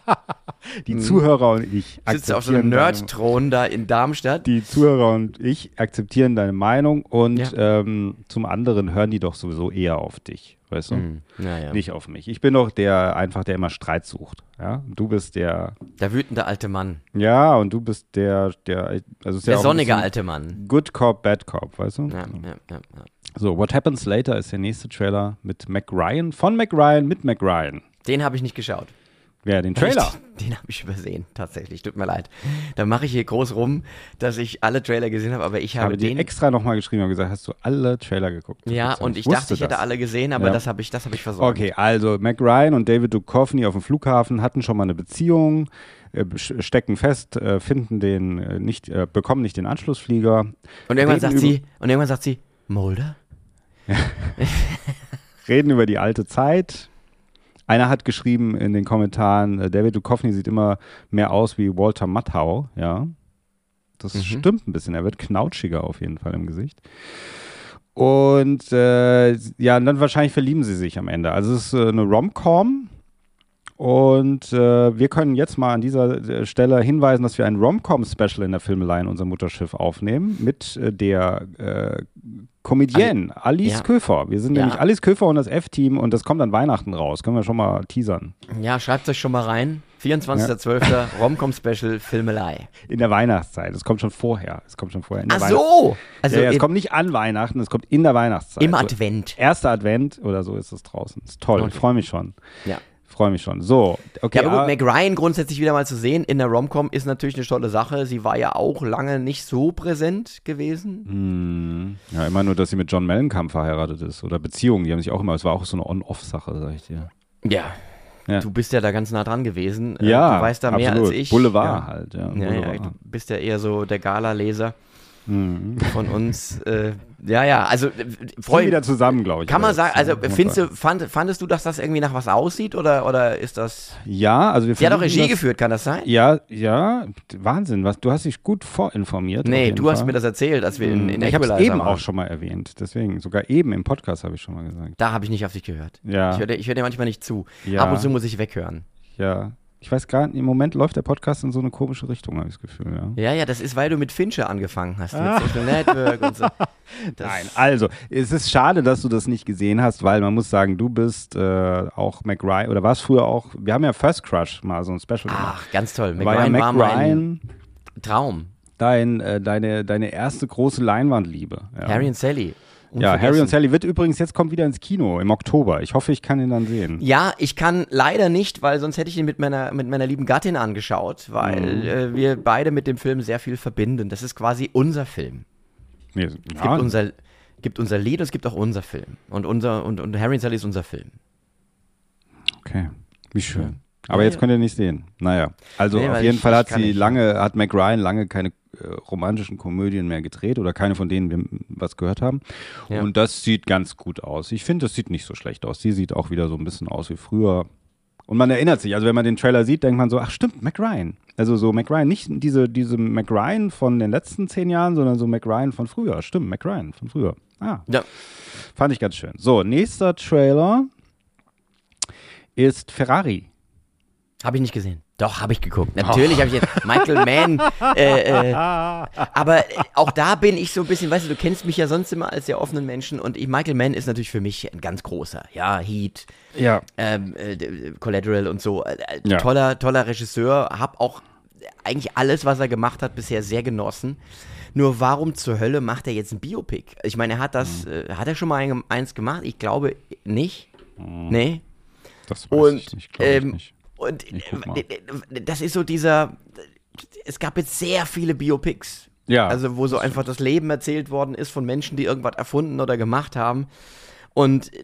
Die Zuhörer und ich Du sitzt auf so einem akzeptieren Nerd-Thron da in Darmstadt. Die Zuhörer und ich akzeptieren deine Meinung und Ja. ähm, zum anderen hören die doch sowieso eher auf dich, weißt du? Hm, naja. Nicht auf mich. Ich bin doch der einfach, der immer Streit sucht. Ja, du bist der, Der wütende alte Mann. ja, und du bist der, der, also ja Der ein sonnige alte Mann. Good Cop, Bad Cop, weißt du? Ja, ja, ja, ja. So, What Happens Later ist der nächste Trailer mit Mac Ryan, von Mac Ryan mit Mac Ryan. Den habe ich nicht geschaut. Ja, den Trailer. Den habe ich übersehen, tatsächlich. Tut mir leid. Da mache ich hier groß rum, dass ich alle Trailer gesehen habe, aber ich Ich habe habe den. extra nochmal geschrieben und gesagt, hast du alle Trailer geguckt? Ja, und ich dachte, ich hätte das. alle gesehen, aber Ja. das habe ich, das habe ich versorgt. Okay, also Mac Ryan und David Duchovny auf dem Flughafen hatten schon mal eine Beziehung, äh, stecken fest, äh, finden den äh, nicht, bekommen nicht den Anschlussflieger. Und irgendwann sagt sie, und irgendwann sagt sie, Mulder? <laughs> reden über die alte Zeit. Einer hat geschrieben in den Kommentaren, äh, David Duchovny sieht immer mehr aus wie Walter Matthau, ja. Das Mhm. stimmt ein bisschen. Er wird knautschiger auf jeden Fall im Gesicht. Und äh, ja, und dann wahrscheinlich verlieben sie sich am Ende. Also es ist äh, eine Rom-Com. Und äh, wir können jetzt mal an dieser äh, Stelle hinweisen, dass wir ein Rom-Com-Special in der Filmelei in unserem Mutterschiff aufnehmen mit äh, der äh, Comedienne Alice Ja. Köfer. Wir sind Ja. nämlich Alice Köfer und das F-Team und das kommt an Weihnachten raus. Können wir schon mal teasern. Ja, schreibt euch schon mal rein. 24.12. <laughs> Romcom-Special Filmelei. In der Weihnachtszeit. Es kommt schon vorher. Es kommt schon vorher. In der Ach so! Also ja, ja, es kommt nicht an Weihnachten, es kommt in der Weihnachtszeit. im So, Advent. Erster Advent oder so ist es draußen. Ist toll. Okay. Ich freue mich schon. Ja. Freue mich schon. So, okay. Ja, aber ah, gut, Meg Ryan grundsätzlich wieder mal zu sehen in der Romcom ist natürlich eine tolle Sache. Sie war ja auch lange nicht so präsent gewesen. hm, ja, immer nur, dass sie mit John Mellencamp verheiratet ist. Oder Beziehungen, die haben sich auch immer, es war auch so eine On-Off-Sache, sag ich dir. Ja. Ja. Du bist ja da ganz nah dran gewesen. Äh, Ja, Du weißt da mehr absolut. als ich. Boulevard ja. halt, ja. Ja, ja, Boulevard. du bist ja eher so der Gala-Leser Mhm. von uns. äh, ja, ja, also äh, Freund, wieder zusammen, glaube ich. kann man sagen, also findest du, fand, fandest du, dass das irgendwie nach was aussieht oder, oder ist das. Ja, also wir Sie hat auch Regie das, geführt, kann das sein? Ja, ja, Wahnsinn, was, du hast dich gut vorinformiert. Nee, du hast Fall. mir das erzählt, als wir in, in ich habe es eben waren. auch schon mal erwähnt, deswegen, sogar eben im Podcast habe ich schon mal gesagt. Da habe ich nicht auf dich gehört. Ja. Ich höre hör dir manchmal nicht zu. Ja. Ab und zu muss ich weghören. Ja, ich weiß gar nicht, im Moment läuft der Podcast in so eine komische Richtung, habe ich das Gefühl, ja. Ja, ja, das ist, weil du mit Fincher angefangen hast, Ah. mit Social Network und so. <laughs> Das, Nein, also, es ist schade, dass du das nicht gesehen hast, weil man muss sagen, du bist äh, auch Mac Ryan, oder warst früher auch, wir haben ja First Crush mal so ein Special gemacht. Ach, ganz toll. war ja McRyan war mein Traum. dein, äh, deine, deine erste große Leinwandliebe. Ja. Harry und Sally. Ja, Harry und. Sally wird übrigens jetzt kommt wieder ins Kino im Oktober. Ich hoffe, ich kann ihn dann sehen. Ja, ich kann leider nicht, weil sonst hätte ich ihn mit meiner, mit meiner lieben Gattin angeschaut, weil Mhm. äh, wir beide mit dem Film sehr viel verbinden. Das ist quasi unser Film. Nee, Es gibt, ja, unser, gibt unser Lied und es gibt auch unser Film. Und, unser, und, und Harry und Sally ist unser Film. okay, wie schön. Aber Ja, jetzt könnt ihr nicht sehen. Naja, also Nee, auf jeden Fall hat sie lange, hat Mac Ryan lange keine äh, romantischen Komödien mehr gedreht oder keine von denen wir was gehört haben. Ja. Und das sieht ganz gut aus. Ich finde, das sieht nicht so schlecht aus. Sie sieht auch wieder so ein bisschen aus wie früher. Und man erinnert sich, also wenn man den Trailer sieht, denkt man so, ach stimmt, Mac Ryan. Also so Mac Ryan, nicht diese, diese Mac Ryan von den letzten zehn Jahren, sondern so Mac Ryan von früher. Stimmt, Mac Ryan von früher. Ah, Ja. fand ich ganz schön. So, nächster Trailer ist Ferrari. Habe ich nicht gesehen. Doch, habe ich geguckt. Natürlich habe ich jetzt Michael Mann. <laughs> Äh, äh, aber auch da bin ich so ein bisschen, weißt du, du kennst mich ja sonst immer als sehr offenen Menschen und ich, Michael Mann ist natürlich für mich ein ganz großer. Ja, Heat, Ja. ähm, äh, Collateral und so. Äh, äh, Ja. Toller, toller Regisseur. Hab auch eigentlich alles, was er gemacht hat, bisher sehr genossen. Nur warum zur Hölle macht er jetzt ein Biopic? Ich meine, er hat das, äh, hat er schon mal ein, eins gemacht? Ich glaube nicht. Nee. Das weiß Und, ich nicht, glaube ich ähm, nicht. Und äh, das ist so dieser. Es gab jetzt sehr viele Biopics. Ja. Also, wo so einfach das Leben erzählt worden ist von Menschen, die irgendwas erfunden oder gemacht haben. Und äh,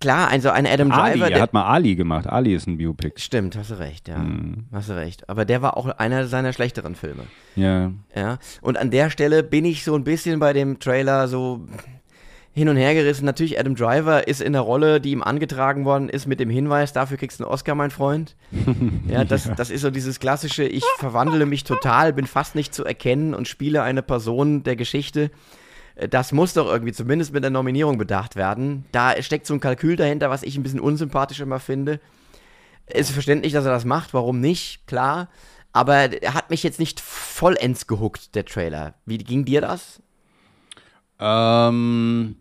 klar, also ein Adam Ali, Driver. er der- hat mal Ali gemacht. Ali ist ein Biopic. Stimmt, hast du recht, ja. Mhm. Hast du recht. Aber der war auch einer seiner schlechteren Filme. Ja. Ja. Und an der Stelle bin ich so ein bisschen bei dem Trailer so hin und her gerissen. Natürlich, Adam Driver ist in der Rolle, die ihm angetragen worden ist, mit dem Hinweis, dafür kriegst du einen Oscar, mein Freund. <laughs> Ja, das, das ist so dieses klassische, ich verwandle mich total, bin fast nicht zu erkennen und spiele eine Person der Geschichte. Äh, Das muss doch irgendwie zumindest mit der Nominierung bedacht werden. Da steckt so ein Kalkül dahinter, was ich ein bisschen unsympathisch immer finde. Ist verständlich, dass er das macht, warum nicht, klar. Aber er hat mich jetzt nicht vollends gehuckt, der Trailer. Wie ging dir das? Ähm,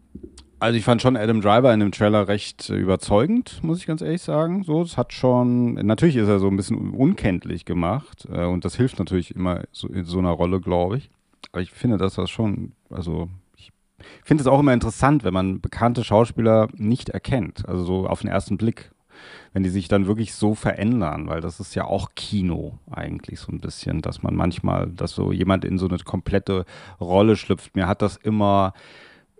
also ich fand schon Adam Driver in dem Trailer recht äh, überzeugend, muss ich ganz ehrlich sagen. So, es hat schon, natürlich ist er so ein bisschen unkenntlich gemacht äh, und das hilft natürlich immer so in so einer Rolle, glaube ich. Aber ich finde, dass das schon, also ich finde es auch immer interessant, wenn man bekannte Schauspieler nicht erkennt, also so auf den ersten Blick. Wenn die sich dann wirklich so verändern, weil das ist ja auch Kino eigentlich so ein bisschen, dass man manchmal, dass so jemand in so eine komplette Rolle schlüpft. Mir hat das immer,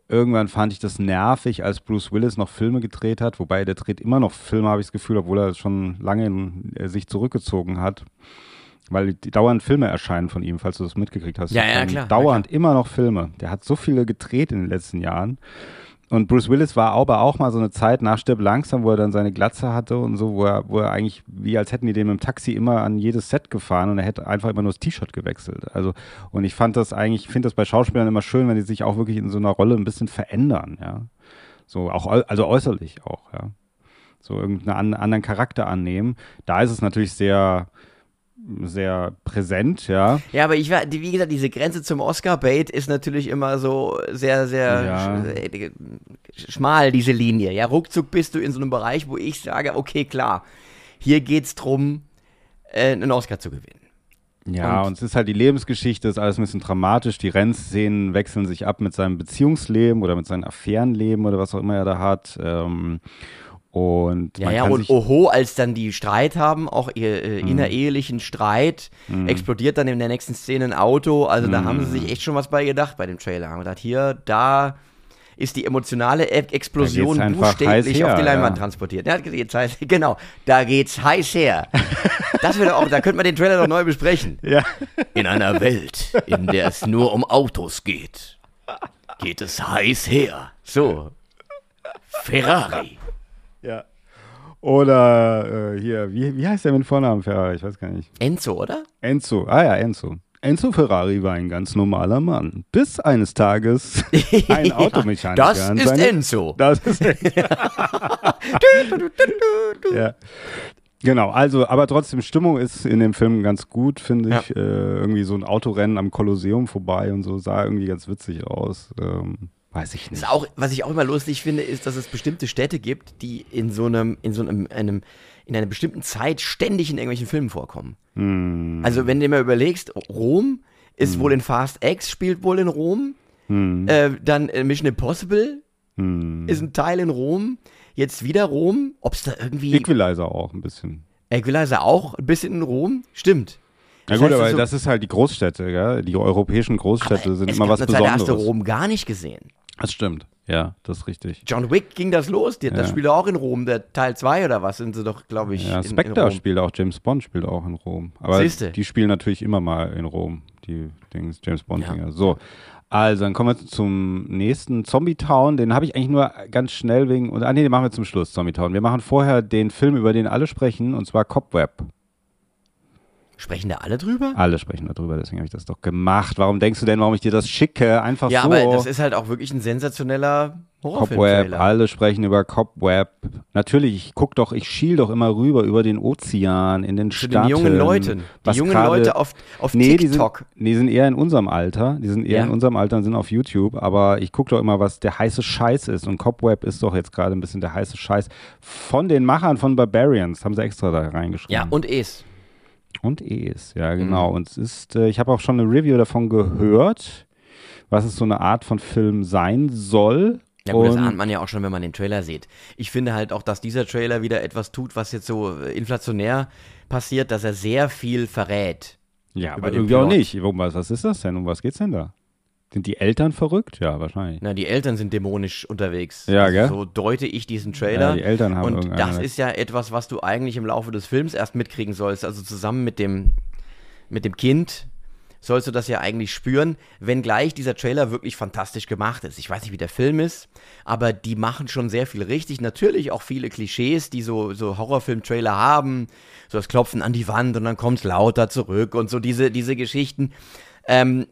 irgendwann fand ich das nervig, als Bruce Willis noch Filme gedreht hat, wobei der dreht immer noch Filme, habe ich das Gefühl, obwohl er schon lange in, äh, sich zurückgezogen hat. Weil die dauernd Filme erscheinen von ihm, falls du das mitgekriegt hast. Ja, ja, klar, ja, Dauernd immer noch Filme. Der hat so viele gedreht in den letzten Jahren. Und Bruce Willis war aber auch mal so eine Zeit nach Stirb langsam, wo er dann seine Glatze hatte und so, wo er, wo er eigentlich, wie als hätten die den im Taxi immer an jedes Set gefahren und er hätte einfach immer nur das T-Shirt gewechselt. Also, und ich fand das eigentlich, ich finde das bei Schauspielern immer schön, wenn die sich auch wirklich in so einer Rolle ein bisschen verändern, ja. So, auch, also äußerlich auch, ja. So irgendeinen an, anderen Charakter annehmen. Da ist es natürlich sehr, sehr präsent, ja. Ja, aber ich war, wie gesagt, diese Grenze zum Oscar-Bait ist natürlich immer so sehr, sehr Ja. sch äh, schmal, diese Linie. Ja, ruckzuck bist du in so einem Bereich, wo ich sage, okay, klar, hier geht's drum, äh, einen Oscar zu gewinnen. Ja, Und- und, es ist halt die Lebensgeschichte, ist alles ein bisschen dramatisch. Die Rennszenen wechseln sich ab mit seinem Beziehungsleben oder mit seinem Affärenleben oder was auch immer er da hat. Ähm, und Ja, ja, und oho, als dann die Streit haben, auch ihr äh, Mhm. innerehelichen Streit, explodiert dann in der nächsten Szene ein Auto. Also da haben sie Mhm. sich echt schon was bei gedacht bei dem Trailer. Haben gedacht, hier, da ist die emotionale E- Explosion buchstäblich auf die Leinwand ja. transportiert. Ja, geht's heiß, <laughs> genau, da geht's heiß her. <laughs> Das wäre auch, da könnte man den Trailer doch neu besprechen. <laughs> ja. In einer Welt, in der es nur um Autos geht, geht es heiß her. So. Ferrari. Ja. Oder äh, hier, wie, wie heißt der mit Vornamen Ferrari? Ich weiß gar nicht. Enzo, oder? Enzo. Ah ja, Enzo. Enzo Ferrari war ein ganz normaler Mann. Bis eines Tages <laughs> ein Automechaniker. Das ist seine- Enzo. <laughs> Das ist <laughs> ja. Genau, also, aber trotzdem, Stimmung ist in dem Film ganz gut, finde Ja. ich. Äh, irgendwie so ein Autorennen am Kolosseum vorbei und so sah irgendwie ganz witzig aus. Ähm, weiß ich nicht. Auch, was ich auch immer lustig finde, ist, dass es bestimmte Städte gibt, die in so einem, in so einem, einem in einer bestimmten Zeit ständig in irgendwelchen Filmen vorkommen. Hm. Also wenn du dir mal überlegst, Rom ist wohl in Fast X, spielt wohl in Rom. Hm. Äh, dann äh, Mission Impossible ist ein Teil in Rom. Jetzt wieder Rom. Ob es da irgendwie. Equalizer auch ein bisschen. Equalizer auch ein bisschen in Rom? Stimmt. Na Das gut, heißt aber also- das ist halt die Großstädte, gell? Die europäischen Großstädte sind immer was eine Zeit, da hast Besonderes. du Rom gar nicht gesehen. Das stimmt. Ja, das ist richtig. John Wick ging das los. Die, Das Ja. spielt er auch in Rom. Der Teil 2 oder was sind sie doch, glaube ich. Ja, Spectre spielt auch, James Bond spielt auch in Rom. Aber Siehste. die spielen natürlich immer mal in Rom, die Dings, James Bond-Dinger. Ja. So, also dann kommen wir zum nächsten Zombie Town. Den habe ich eigentlich nur ganz schnell wegen, und, ah nee, den machen wir zum Schluss, Zombie Town. Wir machen vorher den Film, über den alle sprechen, und zwar Cobweb. Sprechen da alle drüber? Alle sprechen darüber, deswegen habe ich das doch gemacht. Warum denkst du denn, warum ich dir das schicke? Einfach ja, so. aber das ist halt auch wirklich ein sensationeller Cobweb, Horrorfilm-Trailer. alle sprechen über Cobweb. Natürlich, ich guck doch, ich schiel doch immer rüber über den Ozean, in den Zu Staaten. den jungen Leuten. Die jungen gerade- Leute auf, auf Nee, die sind, TikTok. nee, die sind eher in unserem Alter. Die sind eher Ja. in unserem Alter und sind auf YouTube. Aber ich gucke doch immer, was der heiße Scheiß ist. Und Cobweb ist doch jetzt gerade ein bisschen der heiße Scheiß. Von den Machern von Barbarians haben sie extra da reingeschrieben. Ja, und Es. Und Es, ja Mhm. genau. Und es ist, äh, ich habe auch schon eine Review davon gehört, was es so eine Art von Film sein soll. Ja gut, das ahnt man ja auch schon, wenn man den Trailer sieht. Ich finde halt auch, dass dieser Trailer wieder etwas tut, was jetzt so äh, inflationär passiert, dass er sehr viel verrät. Ja, aber irgendwie auch Plot. nicht. Um was, was ist das denn? Um was geht's denn da? Sind die Eltern verrückt? Ja, wahrscheinlich. Na, die Eltern sind dämonisch unterwegs. Ja, Also gell? So deute ich diesen Trailer. Ja, die Eltern haben Und das ist ja etwas, was du eigentlich im Laufe des Films erst mitkriegen sollst. Also zusammen mit dem, mit dem Kind sollst du das ja eigentlich spüren, wenngleich dieser Trailer wirklich fantastisch gemacht ist. Ich weiß nicht, wie der Film ist, aber die machen schon sehr viel richtig. Natürlich auch viele Klischees, die so, so Horrorfilm-Trailer haben. So das Klopfen an die Wand und dann kommt es lauter zurück und so diese, diese Geschichten. Ähm,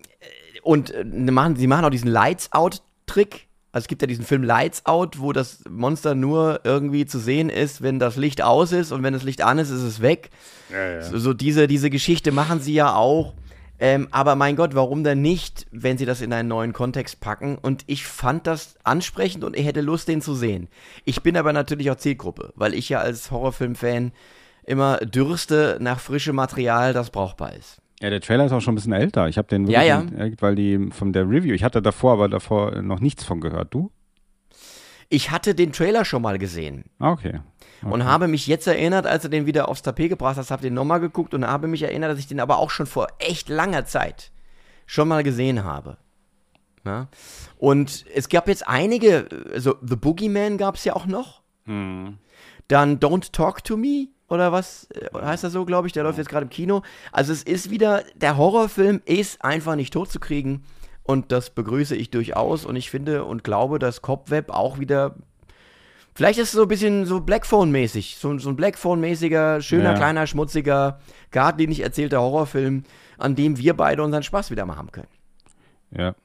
und äh, ne, machen, sie machen auch diesen Lights-Out-Trick. Also es gibt ja diesen Film Lights Out, wo das Monster nur irgendwie zu sehen ist, wenn das Licht aus ist und wenn das Licht an ist, ist es weg. So, so diese, diese Geschichte machen sie ja auch. Ähm, aber mein Gott, warum denn nicht, wenn sie das in einen neuen Kontext packen? Und ich fand das ansprechend und ich hätte Lust, den zu sehen. Ich bin aber natürlich auch Zielgruppe, weil ich ja als Horrorfilm-Fan immer dürste nach frischem Material, das brauchbar ist. Ja, der Trailer ist auch schon ein bisschen älter. Ich habe den Ja, wirklich, ja. äh, weil die von der Review, ich hatte davor aber davor noch nichts von gehört. Du? Ich hatte den Trailer schon mal gesehen. Ah, okay. und habe mich jetzt erinnert, als du den wieder aufs Tapet gebracht hast, habe den nochmal geguckt und habe mich erinnert, dass ich den aber auch schon vor echt langer Zeit schon mal gesehen habe. Ja? Und es gab jetzt einige, also The Boogeyman gab es ja auch noch. Dann Don't Talk to Me oder was äh, heißt das so, glaube ich, der läuft jetzt gerade im Kino. Also es ist wieder, der Horrorfilm ist einfach nicht tot zu kriegen und das begrüße ich durchaus und ich finde und glaube, dass Cobweb auch wieder Vielleicht ist es so ein bisschen so Blackphone-mäßig. So, so ein Blackphone-mäßiger, schöner, Ja. kleiner, schmutziger, geradlinig erzählter Horrorfilm, an dem wir beide unseren Spaß wieder mal haben können. Ja.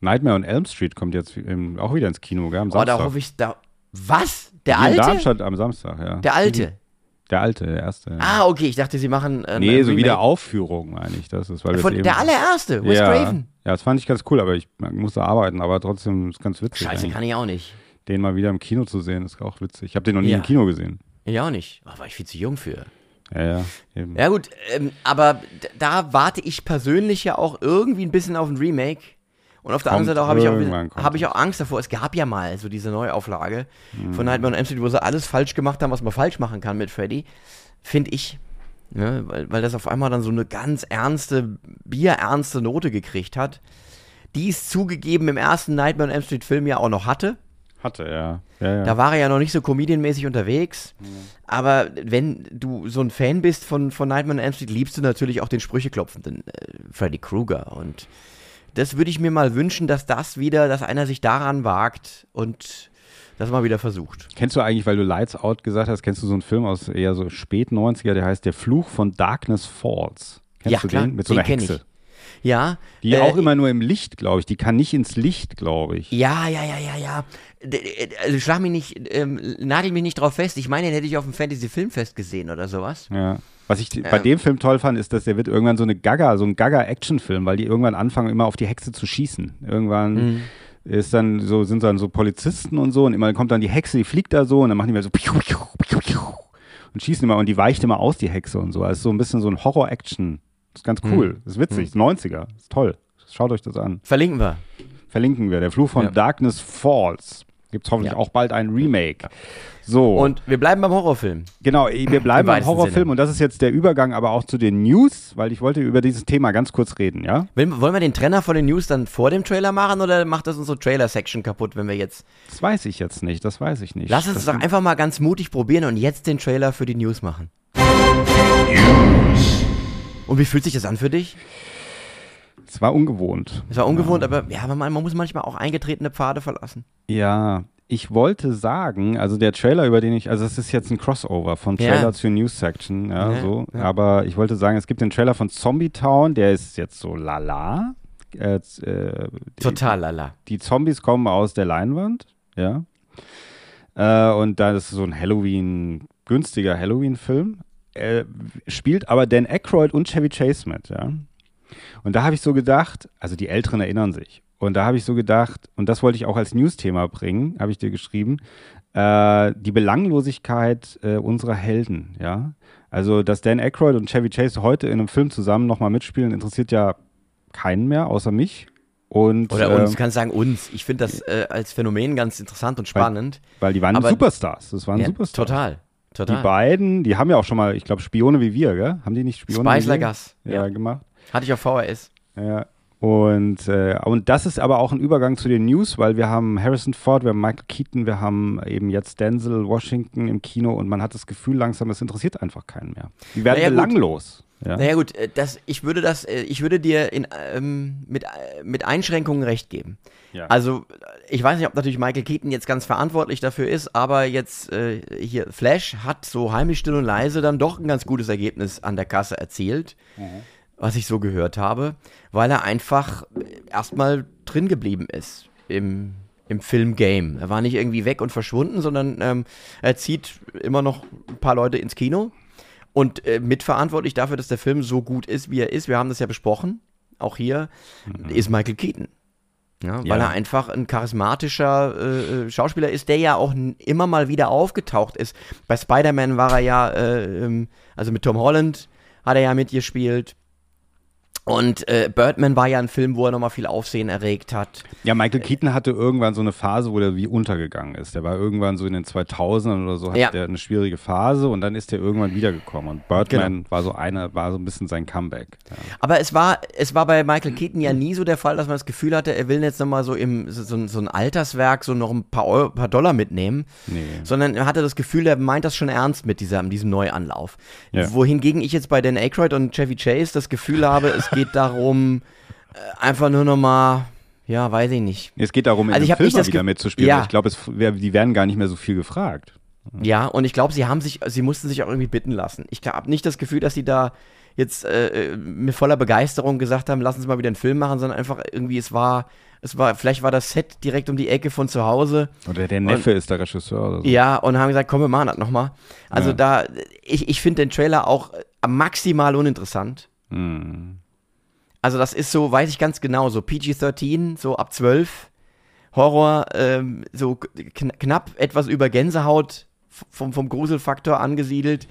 Nightmare on Elm Street kommt jetzt auch wieder ins Kino, gell? Am Oh, Samstag. da hoffe ich, da. Was? Der Hier in alte? Darmstadt am Samstag, ja. Der alte. Der alte, der erste. ja. Ah, okay, ich dachte, sie machen. Äh, nee, so wieder Aufführung, meine ich. Das ist, weil Von, der allererste, Wes ja, Craven. Ja, das fand ich ganz cool, aber ich musste arbeiten, aber trotzdem ist ganz witzig. Scheiße, eigentlich. kann ich auch nicht. Den mal wieder im Kino zu sehen, ist auch witzig. Ich habe den noch nie Ja. im Kino gesehen. Ich auch nicht. Oh, war ich viel zu jung für. Ja, ja. Eben. Ja, gut, ähm, aber da warte ich persönlich ja auch irgendwie ein bisschen auf ein Remake. Und auf der Kommt anderen Seite habe ich, auch hab ich auch Angst davor. Es gab ja mal so diese Neuauflage Mhm. von Nightmare on Elm Street, wo sie alles falsch gemacht haben, was man falsch machen kann mit Freddy. Finde ich. Ne, weil, weil das auf einmal dann so eine ganz ernste, bierernste Note gekriegt hat. Die es zugegeben im ersten Nightmare on Elm Street Film ja auch noch hatte. Hatte, ja. ja, ja. Da war er ja noch nicht so comedianmäßig unterwegs. Mhm. Aber wenn du so ein Fan bist von, von Nightmare on Elm Street, liebst du natürlich auch den Sprücheklopfenden äh, Freddy Krueger. Und das würde ich mir mal wünschen, dass das wieder, dass einer sich daran wagt und das mal wieder versucht. Kennst du eigentlich, weil du Lights Out gesagt hast, kennst du so einen Film aus eher so spät 90er, der heißt Der Fluch von Darkness Falls? Kennst Ja, du klar, den? Mit so einer Hexe. ich. Ja. Die äh, auch immer nur im Licht, glaube ich. Die kann nicht ins Licht, glaube ich. Ja, ja, ja, ja, ja. Also schlag mich nicht, ähm, nagel mich nicht drauf fest. Ich meine, den hätte ich auf dem Fantasy Filmfest gesehen oder sowas. Ja. Was ich bei dem Film toll fand, ist, dass der wird irgendwann so eine Gaga, so ein Gaga-Action-Film, weil die irgendwann anfangen, immer auf die Hexe zu schießen. Irgendwann Mhm. ist dann so, sind dann so Polizisten und so und immer kommt dann die Hexe, die fliegt da so und dann machen die mal so piu, piu, piu, piu, und schießen immer und die weicht immer aus, die Hexe und so. Also so ein bisschen so ein Horror-Action. Das ist ganz Mhm. cool. Das ist witzig. Ist 90er. Das ist toll. Schaut euch das an. Verlinken wir. Verlinken wir. Der Fluch von Ja. Darkness Falls. Gibt es hoffentlich Ja. auch bald ein Remake. So. Und wir bleiben beim Horrorfilm. Genau, wir bleiben Im beim Horrorfilm Sinne. und das ist jetzt der Übergang aber auch zu den News, weil ich wollte über dieses Thema ganz kurz reden, ja? Wollen, wollen wir den Trenner von den News dann vor dem Trailer machen oder macht das unsere Trailer-Section kaputt, wenn wir jetzt. Das weiß ich jetzt nicht, das weiß ich nicht. Lass uns das doch einfach mal ganz mutig probieren und jetzt den Trailer für die News machen. Und wie fühlt sich das an für dich? Es war ungewohnt. Es war ungewohnt, aber ja, aber man, man muss manchmal auch eingetretene Pfade verlassen. Ja, ich wollte sagen, also der Trailer, über den ich, also es ist jetzt ein Crossover von Trailer Ja. zur News Section, ja, Ja, so. Aber ich wollte sagen, es gibt den Trailer von Zombie Town, der ist jetzt so lala. Äh, äh, Total lala. Die Zombies kommen aus der Leinwand, ja. Äh, und da ist so ein Halloween, günstiger Halloween-Film. Äh, spielt aber Dan Aykroyd und Chevy Chase mit, ja. Und da habe ich so gedacht, also die Älteren erinnern sich. Und da habe ich so gedacht, und das wollte ich auch als News-Thema bringen, habe ich dir geschrieben, äh, die Belanglosigkeit äh, unserer Helden, ja. Also, dass Dan Aykroyd und Chevy Chase heute in einem Film zusammen nochmal mitspielen, interessiert ja keinen mehr, außer mich. Und, Oder äh, uns, du kannst sagen uns. Ich finde das äh, als Phänomen ganz interessant und spannend. weil die waren aber- Superstars. Das waren Ja, Superstars. total. Die Total. beiden, die haben ja auch schon mal, ich glaube, Spione wie wir, gell? Haben die nicht Spione Spice wie wir? Gas. Ja, Ja. gemacht. Hatte ich auf VHS. Ja. Und, äh, und das ist aber auch ein Übergang zu den News, weil wir haben Harrison Ford, wir haben Michael Keaton, wir haben eben jetzt Denzel Washington im Kino und man hat das Gefühl langsam, es interessiert einfach keinen mehr. Die werden Naja, gut. belanglos. Ja? Naja gut, äh, das, ich würde das, äh, ich würde dir in, ähm, mit, äh, mit Einschränkungen recht geben. Ja. Also, ich weiß nicht, ob natürlich Michael Keaton jetzt ganz verantwortlich dafür ist, aber jetzt äh, hier, Flash hat so heimlich still und leise dann doch ein ganz gutes Ergebnis an der Kasse erzielt, was ich so gehört habe, weil er einfach äh, erstmal drin geblieben ist im, im Film-Game. Er war nicht irgendwie weg und verschwunden, sondern ähm, er zieht immer noch ein paar Leute ins Kino und äh, mitverantwortlich dafür, dass der Film so gut ist, wie er ist, wir haben das ja besprochen, auch hier, ist Michael Keaton. Ja, weil Ja. er einfach ein charismatischer äh, äh, Schauspieler ist, der ja auch immer mal wieder aufgetaucht ist. Bei Spider-Man war er ja, äh, ähm, also mit Tom Holland hat er ja mitgespielt. Und äh, Birdman war ja ein Film, wo er nochmal viel Aufsehen erregt hat. Ja, Michael Keaton hatte irgendwann so eine Phase, wo der wie untergegangen ist. Der war irgendwann so in den 2000ern oder so, hatte Ja. der eine schwierige Phase und dann ist der irgendwann wiedergekommen. Und Birdman war so einer, war so ein bisschen sein Comeback. Ja. Aber es war, es war bei Michael Keaton ja nie so der Fall, dass man das Gefühl hatte, er will jetzt nochmal so im so, so, so ein Alterswerk so noch ein paar, Euro, paar Dollar mitnehmen. Nee. Sondern er hatte das Gefühl, er meint das schon ernst mit dieser, diesem Neuanlauf. Ja. Wohingegen ich jetzt bei Dan Aykroyd und Chevy Chase das Gefühl habe, es geht darum, äh, einfach nur nochmal, ja, weiß ich nicht. Es geht darum, in Also dem ich Film nicht mal das wieder mitzuspielen. Ja. Ich glaube, die werden gar nicht mehr so viel gefragt. Ja, und ich glaube, sie haben sich, sie mussten sich auch irgendwie bitten lassen. Ich habe nicht das Gefühl, dass sie da jetzt äh, äh, mit voller Begeisterung gesagt haben, lassen Sie mal wieder einen Film machen, sondern einfach irgendwie, es war, es war, vielleicht war das Set direkt um die Ecke von zu Hause. Oder der Neffe ist der Regisseur oder so. Ja, und haben gesagt, komm, wir machen das nochmal. Also Ja. da, ich, ich finde den Trailer auch maximal uninteressant. Hm. Also das ist so, weiß ich ganz genau, so PG-13, so ab 12, Horror, ähm, so kn knapp etwas über Gänsehaut vom, vom Gruselfaktor angesiedelt.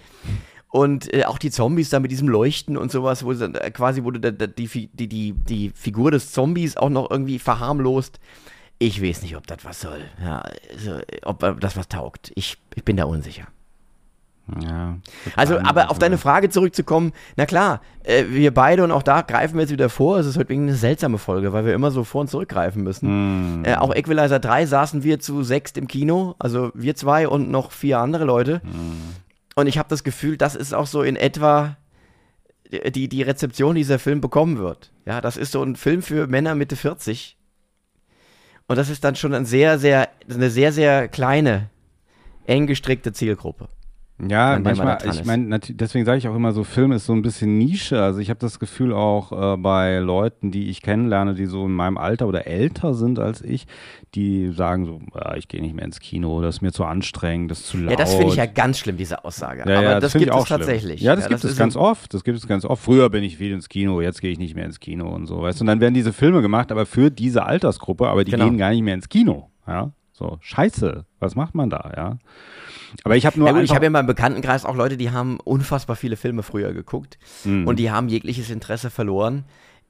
Und äh, auch die Zombies da mit diesem Leuchten und sowas, wo dann, äh, quasi wurde da, die, die, die, die Figur des Zombies auch noch irgendwie verharmlost. Ich weiß nicht, ob das was soll. Ja, also, ob äh, das was taugt. Ich, ich bin da unsicher. Ja. Also, aber auf deine Frage zurückzukommen, na klar, äh, wir beide und auch da greifen wir jetzt wieder vor. Es ist heute wegen eine seltsame Folge, weil wir immer so vor und zurückgreifen müssen. Hm. Äh, auch Equalizer 3 saßen wir zu sechst im Kino, also wir zwei und noch vier andere Leute. Und ich habe das Gefühl, das ist auch so in etwa die, die Rezeption, die dieser Film bekommen wird. Ja, das ist so ein Film für Männer Mitte 40. Und das ist dann schon ein sehr, sehr, eine sehr, sehr kleine, eng gestrickte Zielgruppe. Ja, manchmal, ich meine, deswegen sage ich auch immer so, Film ist so ein bisschen Nische. Also ich habe das Gefühl auch äh, bei Leuten, die ich kennenlerne, die so in meinem Alter oder älter sind als ich, die sagen so, ah, ich gehe nicht mehr ins Kino, das ist mir zu anstrengend, das ist zu laut. Ja, das finde ich ja ganz schlimm, diese Aussage. Ja, Aber ja, das, find gibt ich auch es tatsächlich. Schlimm. Ja, das gibt es ist ganz oft. Das gibt es ganz oft. Früher bin ich viel ins Kino, jetzt gehe ich nicht mehr ins Kino und so, weißt du. Und dann werden diese Filme gemacht, aber für diese Altersgruppe, aber die Genau. gehen gar nicht mehr ins Kino. Ja, so Scheiße. Was macht man da? Ja. Aber ich habe nur Ja, gut, ich habe ja in meinem Bekanntenkreis auch Leute, die haben unfassbar viele Filme früher geguckt Mhm. und die haben jegliches Interesse verloren.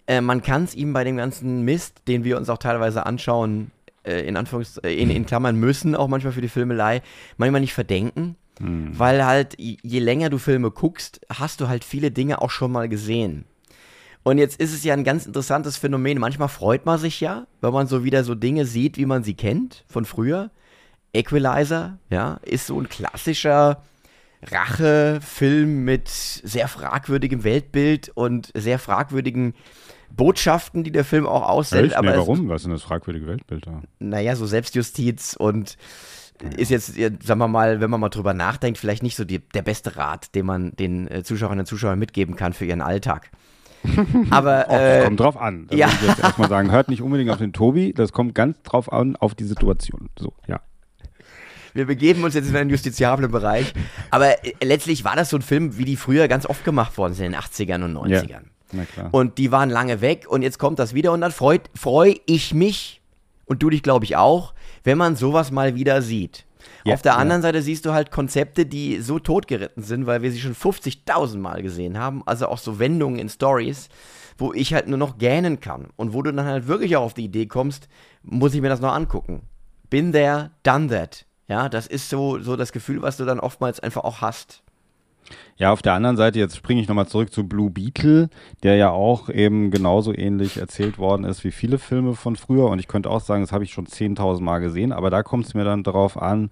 Äh, man kann es ihm bei dem ganzen Mist, den wir uns auch teilweise anschauen, äh, in Anführungs äh, in, in Klammern müssen, auch manchmal für die Filmelei, manchmal nicht verdenken. Mhm. Weil halt, je länger du Filme guckst, hast du halt viele Dinge auch schon mal gesehen. Und jetzt ist es ja ein ganz interessantes Phänomen. Manchmal freut man sich ja, wenn man so wieder so Dinge sieht, wie man sie kennt von früher. Equalizer, ja, ist so ein klassischer Rachefilm mit sehr fragwürdigem Weltbild und sehr fragwürdigen Botschaften, die der Film auch aussendet. Echt? Aber nee, es- warum? Was ist denn das fragwürdige Weltbild da? naja, so Selbstjustiz und ist jetzt, sagen wir mal, wenn man mal drüber nachdenkt, vielleicht nicht so die, der beste Rat, den man den äh, Zuschauerinnen und Zuschauern mitgeben kann für ihren Alltag. <laughs> Aber Oh, das äh, kommt drauf an. Da ja. würde ich jetzt erstmal sagen, hört nicht unbedingt auf den Tobi, das kommt ganz drauf an, auf die Situation. So, ja. Wir begeben uns jetzt in einen justiziablen Bereich. Aber äh, letztlich war das so ein Film, wie die früher ganz oft gemacht worden sind in den 80ern und 90ern. Na klar. Und die waren lange weg und jetzt kommt das wieder und dann freut freu ich mich und du dich, glaube ich, auch, wenn man sowas mal wieder sieht. Ja, Auf der ja. anderen Seite siehst du halt Konzepte, die so totgeritten sind, weil wir sie schon 50.000 Mal gesehen haben. Also auch so Wendungen in Stories, wo ich halt nur noch gähnen kann. Und wo du dann halt wirklich auch auf die Idee kommst, muss ich mir das noch angucken. Bin there, done that. Ja, das ist so, so das Gefühl, was du dann oftmals einfach auch hast. Ja, auf der anderen Seite, jetzt springe ich nochmal zurück zu Blue Beetle, der ja auch eben genauso ähnlich erzählt worden ist wie viele Filme von früher. Und ich könnte auch sagen, das habe ich schon 10.000 Mal gesehen, aber da kommt es mir dann darauf an,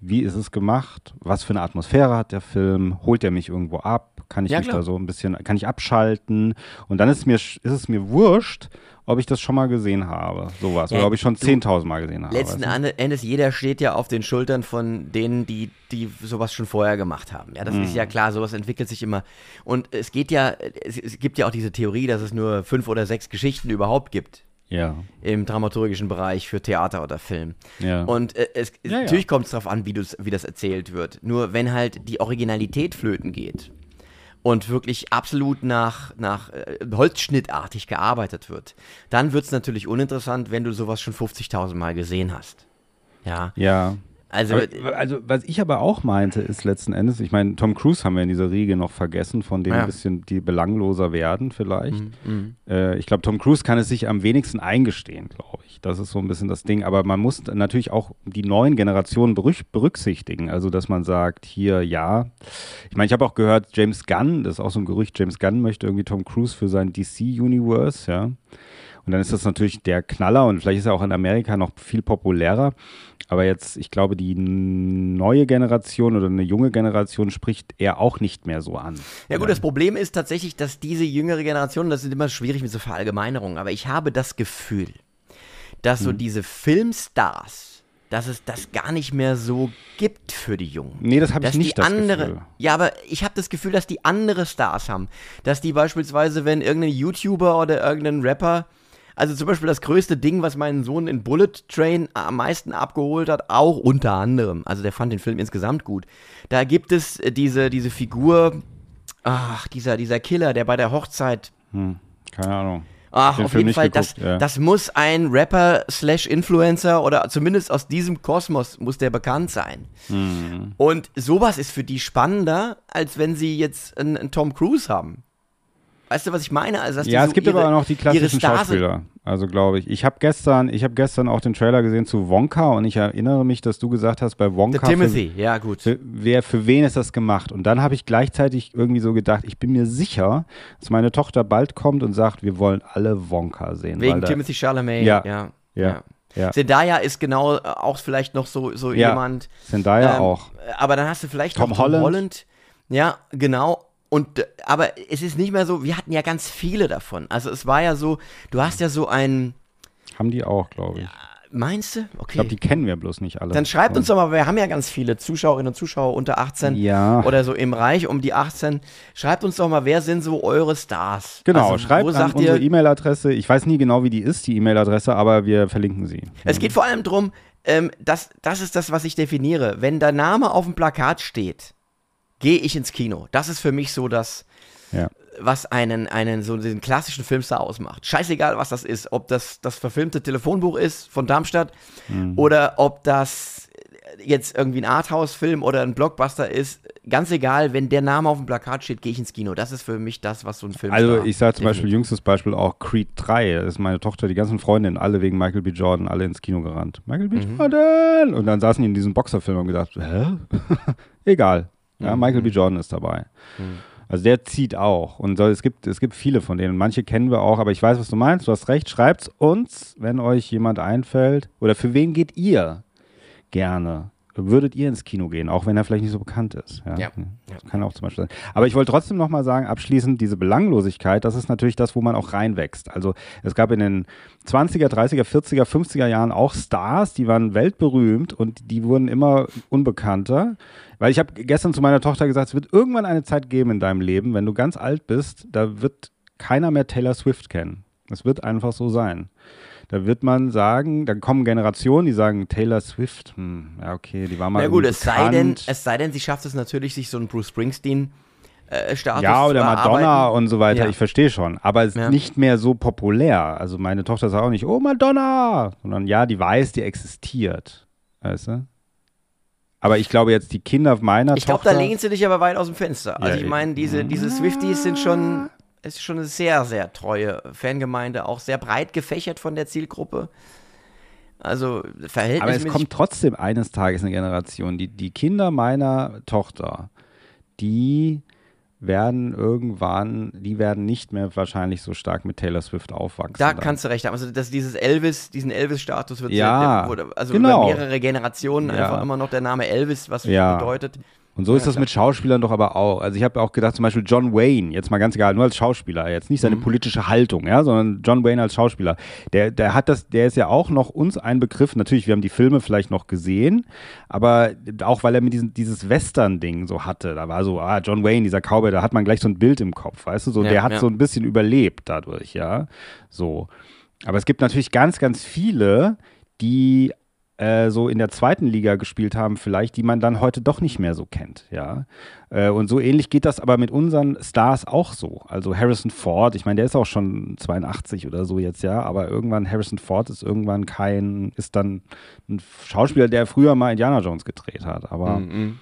wie ist es gemacht, was für eine Atmosphäre hat der Film, holt er mich irgendwo ab, kann ich Ja, mich klar. da so ein bisschen, kann ich abschalten und dann ist, mir, ist es mir wurscht, ob ich das schon mal gesehen habe, sowas, Ja, oder ob ich schon du- 10.000 Mal gesehen habe. Letzten weißt du? Endes, jeder steht ja auf den Schultern von denen, die, die sowas schon vorher gemacht haben. Ja, das Mhm. ist ja klar, sowas entwickelt sich immer. Und es geht ja, es, es gibt ja auch diese Theorie, dass es nur fünf oder sechs Geschichten überhaupt gibt Ja, im dramaturgischen Bereich für Theater oder Film. ja. Und äh, es, Ja, natürlich kommt es darauf an, wie, wie das erzählt wird. Nur wenn halt die Originalität flöten geht und wirklich absolut nach, nach äh, Holzschnittartig gearbeitet wird, dann wird es natürlich uninteressant, wenn du sowas schon 50.000 Mal gesehen hast. Ja, ja. Also Aber, also, was ich aber auch meinte, ist letzten Endes, ich meine, Tom Cruise haben wir in dieser Riege noch vergessen, von dem Ja. ein bisschen die belangloser werden vielleicht. Mhm. Äh, ich glaube, Tom Cruise kann es sich am wenigsten eingestehen, glaube ich. Das ist so ein bisschen das Ding. Aber man muss natürlich auch die neuen Generationen berücksichtigen. Also, dass man sagt, hier, ja. Ich meine, ich habe auch gehört, James Gunn, das ist auch so ein Gerücht, James Gunn möchte irgendwie Tom Cruise für sein DC-Universe, ja. Und dann ist das natürlich der Knaller und vielleicht ist er auch in Amerika noch viel populärer. Aber jetzt, ich glaube, die neue Generation oder eine junge Generation spricht er auch nicht mehr so an. Ja gut, das Problem ist tatsächlich, dass diese jüngere Generation, das ist immer schwierig mit so Verallgemeinerungen, aber ich habe das Gefühl, dass so diese Filmstars, dass es das gar nicht mehr so gibt für die Jungen. Nee, das habe ich nicht die das andere, Gefühl. ja, aber ich habe das Gefühl, dass die andere Stars haben, dass die beispielsweise, wenn irgendein YouTuber oder irgendein Rapper, also zum Beispiel das größte Ding, was meinen Sohn in Bullet Train am meisten abgeholt hat, auch unter anderem, also der fand den Film insgesamt gut. Da gibt es äh, diese diese Figur, ach dieser dieser Killer, der bei der Hochzeit Hm, keine Ahnung. Ach, auf jeden Fall, das, ja. das muss ein Rapper slash Influencer oder zumindest aus diesem Kosmos muss der bekannt sein. Hm. Und sowas ist für die spannender, als wenn sie jetzt einen, einen Tom Cruise haben. Weißt du, was ich meine? Also, Ja, so es gibt ihre, aber auch noch die klassischen Schauspieler. Also glaube ich. Ich habe gestern, ich habe gestern auch den Trailer gesehen zu Wonka und ich erinnere mich, dass du gesagt hast, bei Wonka. Timothy, ja gut. Für, für, wer, für wen ist das gemacht? Und dann habe ich gleichzeitig irgendwie so gedacht, ich bin mir sicher, dass meine Tochter bald kommt und sagt, wir wollen alle Wonka sehen. Wegen da- Timothy Chalamet. Ja, ja. ja, ja. Zendaya ist genau auch vielleicht noch so, so Ja, jemand. Zendaya Ähm, auch. Aber dann hast du vielleicht Tom noch Tom Holland. Holland. Ja, genau. Und äh, aber es ist nicht mehr so, wir hatten ja ganz viele davon. Also es war ja so, du hast ja so ein Haben die auch, glaube ich. meinst du? Ich Okay. glaube, die kennen wir bloß nicht alle. dann schreibt uns doch mal, wir haben ja ganz viele Zuschauerinnen und Zuschauer unter 18 Ja. oder so im Reich um die 18. Schreibt uns doch mal, wer sind so eure Stars? Genau, also, schreibt an unsere E-Mail-Adresse. Ich weiß nie genau, wie die ist, die E-Mail-Adresse, aber wir verlinken sie. Es geht vor allem darum, ähm, das, das ist das, was ich definiere. Wenn der Name auf dem Plakat steht, gehe ich ins Kino. Das ist für mich so das, Ja. was einen, einen so den klassischen Filmstar ausmacht. Scheißegal, was das ist. Ob das das verfilmte Telefonbuch ist von Darmstadt Mhm. oder ob das jetzt irgendwie ein Arthouse-Film oder ein Blockbuster ist. Ganz egal, wenn der Name auf dem Plakat steht, gehe ich ins Kino. Das ist für mich das, was so ein Filmstar Also ich sage zum Beispiel, jüngstes Beispiel auch Creed 3. Das ist meine Tochter, die ganzen Freundinnen, alle wegen Michael B. Jordan, alle ins Kino gerannt. Michael B. Mhm. Jordan! Und dann saßen die in diesem Boxerfilm und gedacht, hä? <laughs> Egal. Mhm. Ja, Michael B. Jordan ist dabei. Also der zieht auch. Und so, es, gibt, es gibt viele von denen. Manche kennen wir auch, aber ich weiß, was du meinst. Du hast recht. Schreibt's uns, wenn euch jemand einfällt. Oder für wen geht ihr gerne würdet ihr ins Kino gehen, auch wenn er vielleicht nicht so bekannt ist. Ja, Ja. Das kann auch zum Beispiel sein. Aber ich wollte trotzdem nochmal sagen, abschließend, diese Belanglosigkeit, das ist natürlich das, wo man auch reinwächst. Also es gab in den 20er, 30er, 40er, 50er Jahren auch Stars, die waren weltberühmt und die wurden immer unbekannter. Weil ich habe gestern zu meiner Tochter gesagt, es wird irgendwann eine Zeit geben in deinem Leben, wenn du ganz alt bist, da wird keiner mehr Taylor Swift kennen. Es wird einfach so sein. Da wird man sagen, da kommen Generationen, die sagen, Taylor Swift, hm, ja okay, die war mal Na gut, es sei, denn, es sei denn, sie schafft es natürlich, sich so einen Bruce Springsteen-Status ja, oder Madonna und so weiter, Ja. ich verstehe schon. Aber es ist Ja. nicht mehr so populär. Also meine Tochter sagt auch nicht, oh Madonna, sondern ja, die weiß, die existiert. Weißt du? Aber ich glaube jetzt, die Kinder meiner Ich glaube, Tochter. da lehnt sie dich aber weit aus dem Fenster. Also Ja, ich ich- meine, diese, diese Swifties sind schon, ist schon eine sehr, sehr treue Fangemeinde, auch sehr breit gefächert von der Zielgruppe. Also Aber es verhältnismäßig kommt trotzdem eines Tages eine Generation. Die, die Kinder meiner Tochter, die werden irgendwann, die werden nicht mehr wahrscheinlich so stark mit Taylor Swift aufwachsen. Da dann. kannst du recht haben. Also, dass dieses Elvis, diesen Elvis-Status wird Ja, sehr, also genau. über mehrere Generationen Ja. einfach immer noch der Name Elvis, was Ja. bedeutet. Und so ist Ja, das klar. mit Schauspielern doch aber auch. Also ich habe auch gedacht, zum Beispiel John Wayne, jetzt mal ganz egal, nur als Schauspieler, jetzt nicht Mhm. seine politische Haltung, ja, sondern John Wayne als Schauspieler. Der, der hat das, der ist ja auch noch uns ein Begriff. Natürlich, wir haben die Filme vielleicht noch gesehen, aber auch weil er mit diesem, dieses Western-Ding so hatte. Da war so, ah, John Wayne, dieser Cowboy, da hat man gleich so ein Bild im Kopf, weißt du, so, Ja, der hat ja. so ein bisschen überlebt dadurch, ja. So. Aber es gibt natürlich ganz, ganz viele, die äh, so in der zweiten Liga gespielt haben, vielleicht, die man dann heute doch nicht mehr so kennt, ja. Äh, und so ähnlich geht das aber mit unseren Stars auch so. Also Harrison Ford, ich meine, der ist auch schon 82 oder so jetzt, ja, aber irgendwann Harrison Ford ist irgendwann kein, ist dann ein Schauspieler, der früher mal Indiana Jones gedreht hat, aber Mhm.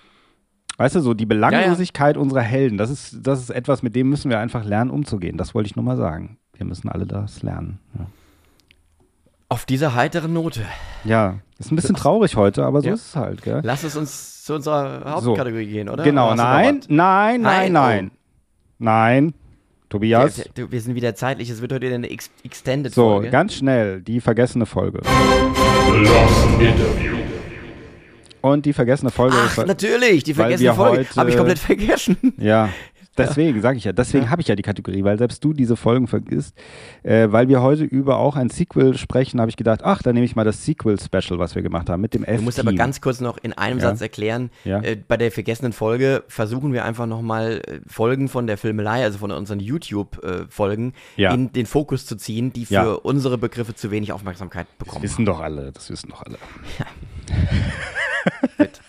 Weißt du, so die Belanglosigkeit unserer Helden, das ist, das ist etwas, mit dem müssen wir einfach lernen, umzugehen. Das wollte ich nur mal sagen. Wir müssen alle das lernen. Ja, Auf dieser heiteren Note. ja ist ein bisschen traurig heute, aber so Ja. ist es halt, gell? Lass es uns zu unserer Hauptkategorie gehen, oder? Genau, nein, nein, nein, Nein, nein. Nein. Tobias. Wir, wir- wir sind wieder zeitlich, es wird heute eine Ex Extended So, Folge. ganz schnell, die vergessene Folge. Interview. Und die vergessene Folge Ach, ist. natürlich, die vergessene Folge. Habe ich komplett vergessen. Ja, <laughs> deswegen sage ich ja, deswegen habe ich ja die Kategorie, weil selbst du diese Folgen vergisst. Äh, weil wir heute über auch ein Sequel sprechen, habe ich gedacht, ach, dann nehme ich mal das Sequel-Special, was wir gemacht haben mit dem F-Team. Du musst aber ganz kurz noch in einem Ja. Satz erklären, Ja. äh, bei der vergessenen Folge versuchen wir einfach nochmal äh, Folgen von der Filmelei, also von unseren YouTube-Folgen, Ja. in den Fokus zu ziehen, die für Ja. unsere Begriffe zu wenig Aufmerksamkeit Das bekommen. wissen doch alle, das wissen doch alle. <laughs>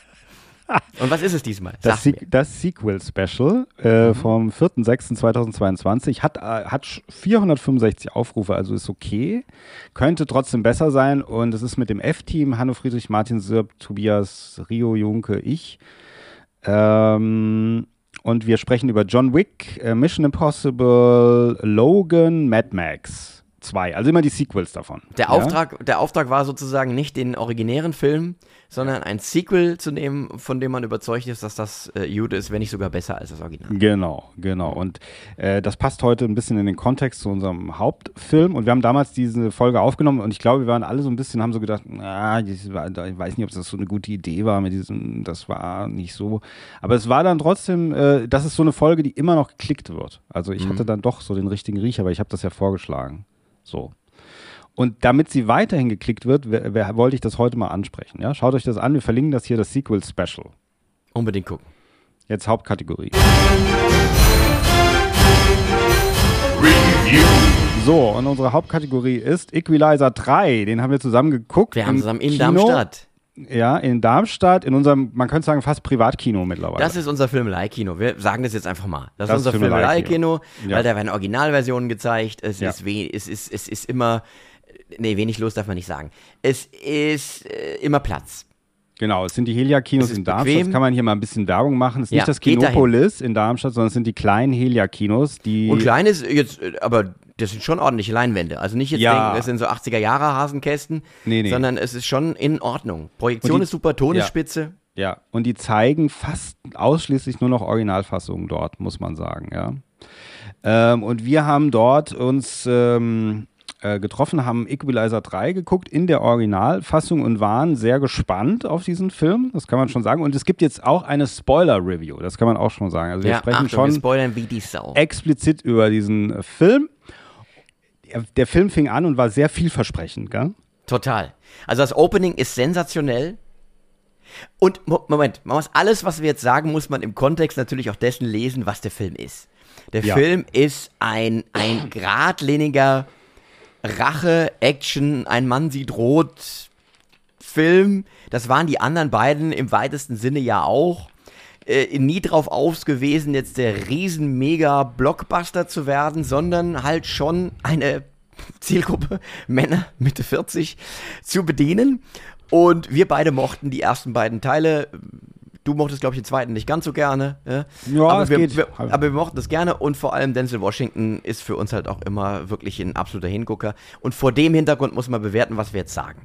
Und was ist es diesmal? Das. Se das Sequel-Special äh, Mhm. vom 4.6.2022 hat, äh, hat sch- 465 Aufrufe, also ist okay. Könnte trotzdem besser sein. Und es ist mit dem F-Team, Hanno Friedrich, Martin Sirp, Tobias, Rio Junke, ich. Ähm, und wir sprechen über John Wick, äh, Mission Impossible, Logan, Mad Max 2. Also immer die Sequels davon. Der ja? Auftrag, der Auftrag war sozusagen nicht den originären Film, sondern ein Sequel zu nehmen, von dem man überzeugt ist, dass das äh, gut ist, wenn nicht sogar besser als das Original. Genau, genau. Und äh, das passt heute ein bisschen in den Kontext zu unserem Hauptfilm. Und wir haben damals diese Folge aufgenommen und ich glaube, wir waren alle so ein bisschen, haben so gedacht, war, ich weiß nicht, ob das so eine gute Idee war mit diesem, das war nicht so. Aber es war dann trotzdem, äh, das ist so eine Folge, die immer noch geklickt wird. Also ich hatte dann doch so den richtigen Riecher, weil ich habe das ja vorgeschlagen. So. Und damit sie weiterhin geklickt wird, wer, wer, wollte ich das heute mal ansprechen. Ja? Schaut euch das an, wir verlinken das hier, das Sequel Special. Unbedingt gucken. Jetzt Hauptkategorie. Review. So, und unsere Hauptkategorie ist Equalizer 3. Den haben wir zusammen geguckt. Wir haben zusammen in Kino. Darmstadt. Ja, in Darmstadt, in unserem, man könnte sagen, fast Privatkino mittlerweile. Das ist unser Filmelei-Kino. Wir sagen das jetzt einfach mal. Das, Das ist unser. Filmelei-Kino, Ja. weil da werden Originalversionen gezeigt. Es, Ja. ist we es, ist, es ist immer, nee, wenig los darf man nicht sagen. Es ist äh, immer Platz. genau, es sind die Helia-Kinos in Darmstadt. bequem. Das kann man hier mal ein bisschen Werbung machen. Es ist Ja, nicht das. Kinopolis in Darmstadt, sondern es sind die kleinen Helia-Kinos, die. Und klein ist jetzt, äh, aber das sind schon ordentliche Leinwände. Also nicht jetzt Ja. denken, das sind so 80er Jahre Hasenkästen, Nee, nee. sondern es ist schon in Ordnung. Projektion die- ist super, Ton Ja. ist spitze. Ja, und die zeigen fast ausschließlich nur noch Originalfassungen dort, muss man sagen, ja. Ähm, und wir haben dort uns ähm, äh, getroffen, haben Equalizer 3 geguckt in der Originalfassung und waren sehr gespannt auf diesen Film. Das kann man schon sagen. Und es gibt jetzt auch eine Spoiler-Review. Das kann man auch schon sagen. Also wir Ja, sprechen Achtung, schon wir spoilern wie die Sau. explizit über diesen Film. Der, der Film fing an und war sehr vielversprechend, gell? Total. Also das Opening ist sensationell. Und Mo- Moment, man muss alles, was wir jetzt sagen, muss man im Kontext natürlich auch dessen lesen, was der Film ist. Der Ja. Film ist ein, ein geradliniger Rache, Action, ein Mann sieht rot Film. Das waren die anderen beiden im weitesten Sinne ja auch. Äh, nie drauf aus gewesen, jetzt der riesen mega Blockbuster zu werden, sondern halt schon eine <laughs> Zielgruppe Männer Mitte 40 zu bedienen. Und wir beide mochten die ersten beiden Teile. Du mochtest, glaube ich, den zweiten nicht ganz so gerne. Ja, Ja, aber, wir, geht. Wir, aber wir mochten das gerne und vor allem Denzel Washington ist für uns halt auch immer wirklich ein absoluter Hingucker. Und vor dem Hintergrund muss man bewerten, was wir jetzt sagen.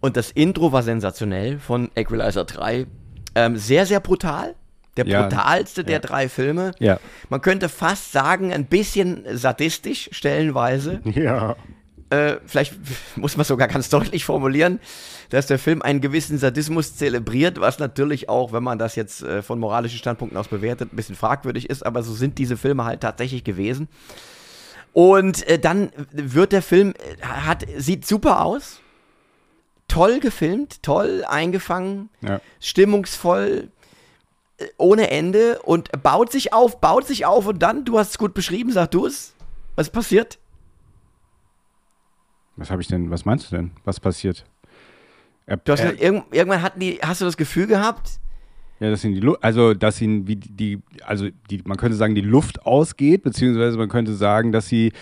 Und das Intro war sensationell von Equalizer 3. Ähm, sehr, sehr brutal. Der Ja, brutalste der ja. drei Filme. Ja. Man könnte fast sagen, ein bisschen sadistisch stellenweise. Ja. Äh, vielleicht <laughs> muss man sogar ganz deutlich formulieren, dass der Film einen gewissen Sadismus zelebriert, was natürlich auch, wenn man das jetzt äh, von moralischen Standpunkten aus bewertet, ein bisschen fragwürdig ist, aber so sind diese Filme halt tatsächlich gewesen. Und äh, dann wird der Film, äh, hat, sieht super aus, toll gefilmt, toll eingefangen, Ja. stimmungsvoll, ohne Ende und baut sich auf, baut sich auf und dann, du hast es gut beschrieben, sag du es, was passiert? Was habe ich denn, was meinst du denn? Was passiert? Er, Du hast gesagt, irgend, irgendwann hatten die, hast du das Gefühl gehabt? Ja, dass ihn die Lu also dass ihn wie die, also die, man könnte sagen, die Luft ausgeht, beziehungsweise man könnte sagen, dass sie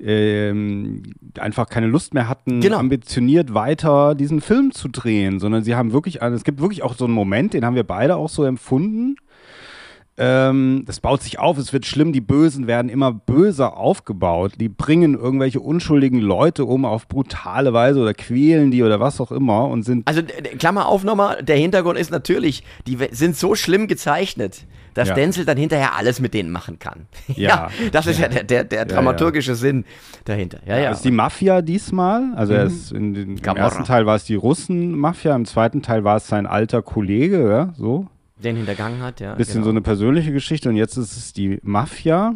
ähm, einfach keine Lust mehr hatten, Genau. ambitioniert weiter diesen Film zu drehen, sondern sie haben wirklich, also es gibt wirklich auch so einen Moment, den haben wir beide auch so empfunden. Ähm, das baut sich auf, es wird schlimm, die Bösen werden immer böser aufgebaut. Die bringen irgendwelche unschuldigen Leute um auf brutale Weise oder quälen die oder was auch immer und sind Also, Klammer auf nochmal, der Hintergrund ist natürlich, die sind so schlimm gezeichnet, dass Ja. Denzel dann hinterher alles mit denen machen kann. <laughs> Ja. das ist ja, der, der, der dramaturgische Sinn dahinter. Ja, ja. Das ist die Mafia diesmal. Also ist in den, im ersten Teil war es die Russen-Mafia, im zweiten Teil war es sein alter Kollege, ja, so. Den hintergangen hat, ja. Bisschen genau. so eine persönliche Geschichte und jetzt ist es die Mafia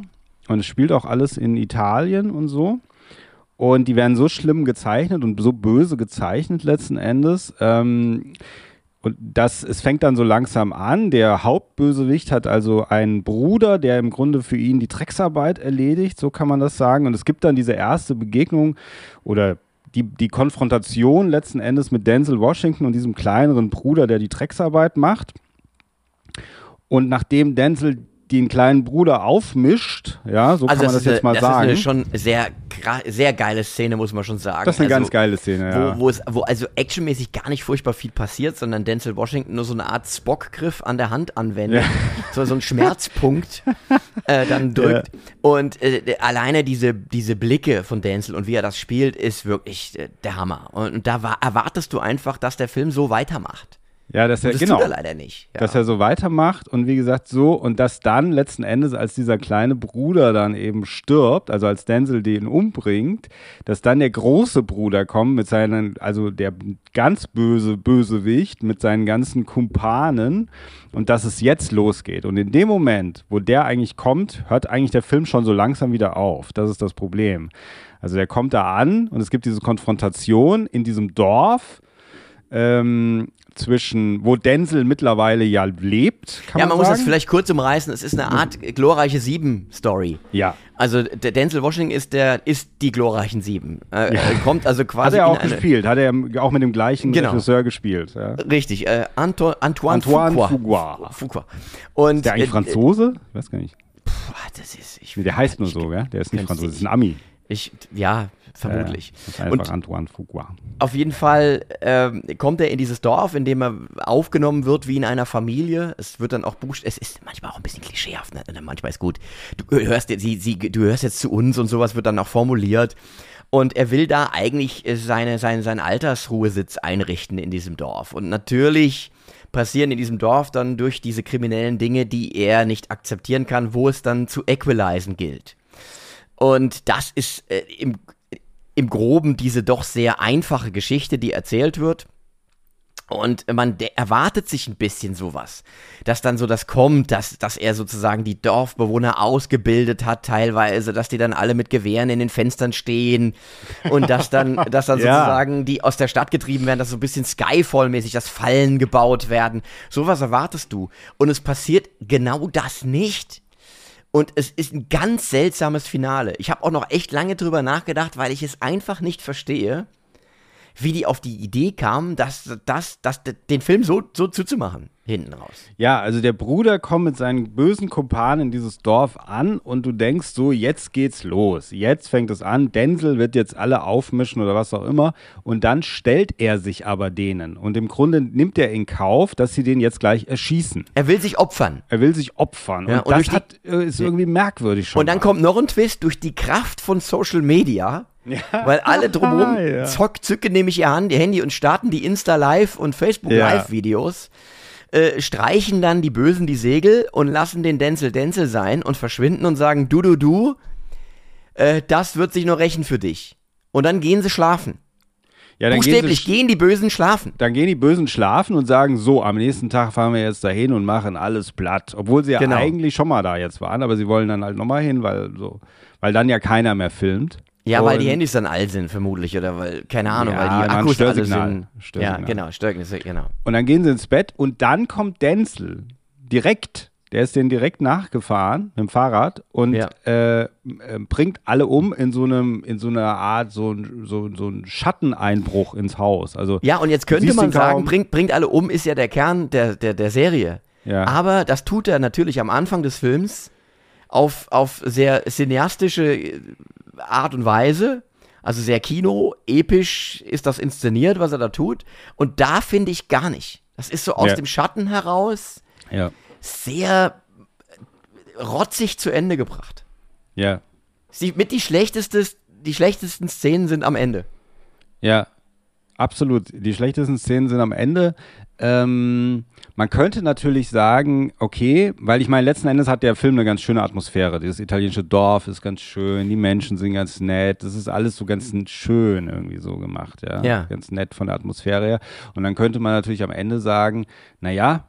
und es spielt auch alles in Italien und so. Und die werden so schlimm gezeichnet und so böse gezeichnet letzten Endes. Ähm, und das, es fängt dann so langsam an. Der Hauptbösewicht hat also einen Bruder, der im Grunde für ihn die Drecksarbeit erledigt, so kann man das sagen. Und es gibt dann diese erste Begegnung oder die, die Konfrontation letzten Endes mit Denzel Washington und diesem kleineren Bruder, der die Drecksarbeit macht. Und nachdem Denzel den kleinen Bruder aufmischt, ja, so also kann man das jetzt eine, mal das sagen. ist eine schon sehr, sehr geile Szene, muss man schon sagen. das ist eine also, ganz geile Szene, ja. Wo, wo, es, wo also actionmäßig gar nicht furchtbar viel passiert, sondern Denzel Washington nur so eine Art Spock-Griff an der Hand anwendet, <laughs> so, so einen Schmerzpunkt <laughs> äh, dann drückt. Und äh, alleine diese, diese Blicke von Denzel und wie er das spielt, ist wirklich äh, der Hammer. Und, und da war, erwartest du einfach, dass der Film so weitermacht. Ja, dass er, das genau. tut er leider nicht. Ja. dass er so weitermacht und wie gesagt so und dass dann letzten Endes, als dieser kleine Bruder dann eben stirbt, also als Denzel den umbringt, dass dann der große Bruder kommt mit seinen, also der ganz böse Bösewicht mit seinen ganzen Kumpanen und dass es jetzt losgeht. Und in dem Moment, wo der eigentlich kommt, hört eigentlich der Film schon so langsam wieder auf. Das ist das Problem. Also der kommt da an und es gibt diese Konfrontation in diesem Dorf ähm, zwischen, wo Denzel mittlerweile ja lebt, ja, man, man muss das vielleicht kurz umreißen. Es ist eine Art glorreiche Sieben-Story. Ja. Also der Denzel Washington ist der ist die glorreichen Sieben. Äh, äh, kommt also Hat quasi er auch gespielt, hat er auch mit dem gleichen Genau. Regisseur gespielt. Ja. Richtig, äh, Anto, Antoine, Antoine Fuqua. Fuqua. Und Ist der eigentlich äh, Franzose? Ich weiß gar nicht. Äh, das ist, ich, der heißt nur ich, so, gell? Der ist nicht Franzose, nicht. ist ein Ami. Ich, ja, vermutlich. Das ist einfach Und Antoine Fuqua. auf jeden Fall ähm, kommt er in dieses Dorf, in dem er aufgenommen wird wie in einer Familie. Es wird dann auch buchst es ist manchmal auch ein bisschen klischeehaft, ne? manchmal ist gut. Du hörst, jetzt- sie, sie, du hörst jetzt zu uns und sowas wird dann auch formuliert. Und er will da eigentlich äh, seine, seine, seinen Altersruhesitz einrichten in diesem Dorf. Und natürlich passieren in diesem Dorf dann durch diese kriminellen Dinge, die er nicht akzeptieren kann, wo es dann zu equalisen gilt. Und das ist äh, im, im Groben diese doch sehr einfache Geschichte, die erzählt wird. Und man erwartet sich ein bisschen sowas, dass dann so das kommt, dass, dass er sozusagen die Dorfbewohner ausgebildet hat, teilweise, dass die dann alle mit Gewehren in den Fenstern stehen und dass dann, <laughs> dass dann ja. sozusagen die aus der Stadt getrieben werden, dass so ein bisschen Skyfall-mäßig, dass Fallen gebaut werden. Sowas erwartest du. Und es passiert genau das nicht. Und es ist ein ganz seltsames Finale. Ich habe auch noch echt lange drüber nachgedacht, weil ich es einfach nicht verstehe wie die auf die Idee kamen, das, das, das, den Film so, so zuzumachen, hinten raus. Ja, also der Bruder kommt mit seinen bösen Kumpanen in dieses Dorf an und du denkst so, jetzt geht's los. Jetzt fängt es an, Denzel wird jetzt alle aufmischen oder was auch immer und dann stellt er sich aber denen und im Grunde nimmt er in Kauf, dass sie den jetzt gleich erschießen. Er will sich opfern. Er will sich opfern ja, und, und das hat, äh, ist irgendwie merkwürdig schon. Und dann mal. kommt noch ein Twist durch die Kraft von Social Media ja. Weil alle drumherum <laughs> ja. zock, zücken nämlich ihr Handy und starten die Insta-Live und Facebook-Live-Videos, äh, streichen dann die Bösen die Segel und lassen den Denzel Denzel sein und verschwinden und sagen, du, du, du, äh, das wird sich nur rächen für dich. Und dann gehen sie schlafen. Ja, dann Buchstäblich gehen, gehen, die Bösen schlafen. Dann gehen die Bösen schlafen und sagen, so, am nächsten Tag fahren wir jetzt dahin und machen alles platt. Obwohl sie ja genau. eigentlich schon mal da jetzt waren, aber sie wollen dann halt nochmal hin, weil so, weil dann ja keiner mehr filmt. Ja, weil die Handys dann alt sind, vermutlich, oder weil, keine Ahnung, ja, weil die Akkus alle sind. Ja, genau, Störsignal, genau. Und dann gehen sie ins Bett und dann kommt Denzel direkt, der ist denen direkt nachgefahren mit dem Fahrrad und ja. äh, äh, bringt alle um in so einem, in so einer Art, so, so, so ein Schatteneinbruch ins Haus. Also, ja, und jetzt könnte man sagen, bringt, bringt alle um, ist ja der Kern der, der, der Serie. Ja. Aber das tut er natürlich am Anfang des Films auf, auf sehr cineastische Art und Weise. Also sehr Kino, episch ist das inszeniert, was er da tut. Und da finde ich gar nicht. Das ist so aus ja. dem Schatten heraus ja. sehr rotzig zu Ende gebracht. Ja. Sie, mit die schlechteste, die schlechtesten Szenen sind am Ende. Ja, absolut. Die schlechtesten Szenen sind am Ende. Ähm, man könnte natürlich sagen, okay, weil ich meine, letzten Endes hat der Film eine ganz schöne Atmosphäre. Dieses italienische Dorf ist ganz schön, die Menschen sind ganz nett, das ist alles so ganz schön irgendwie so gemacht, ja. ja. Ganz nett von der Atmosphäre her. Und dann könnte man natürlich am Ende sagen, naja,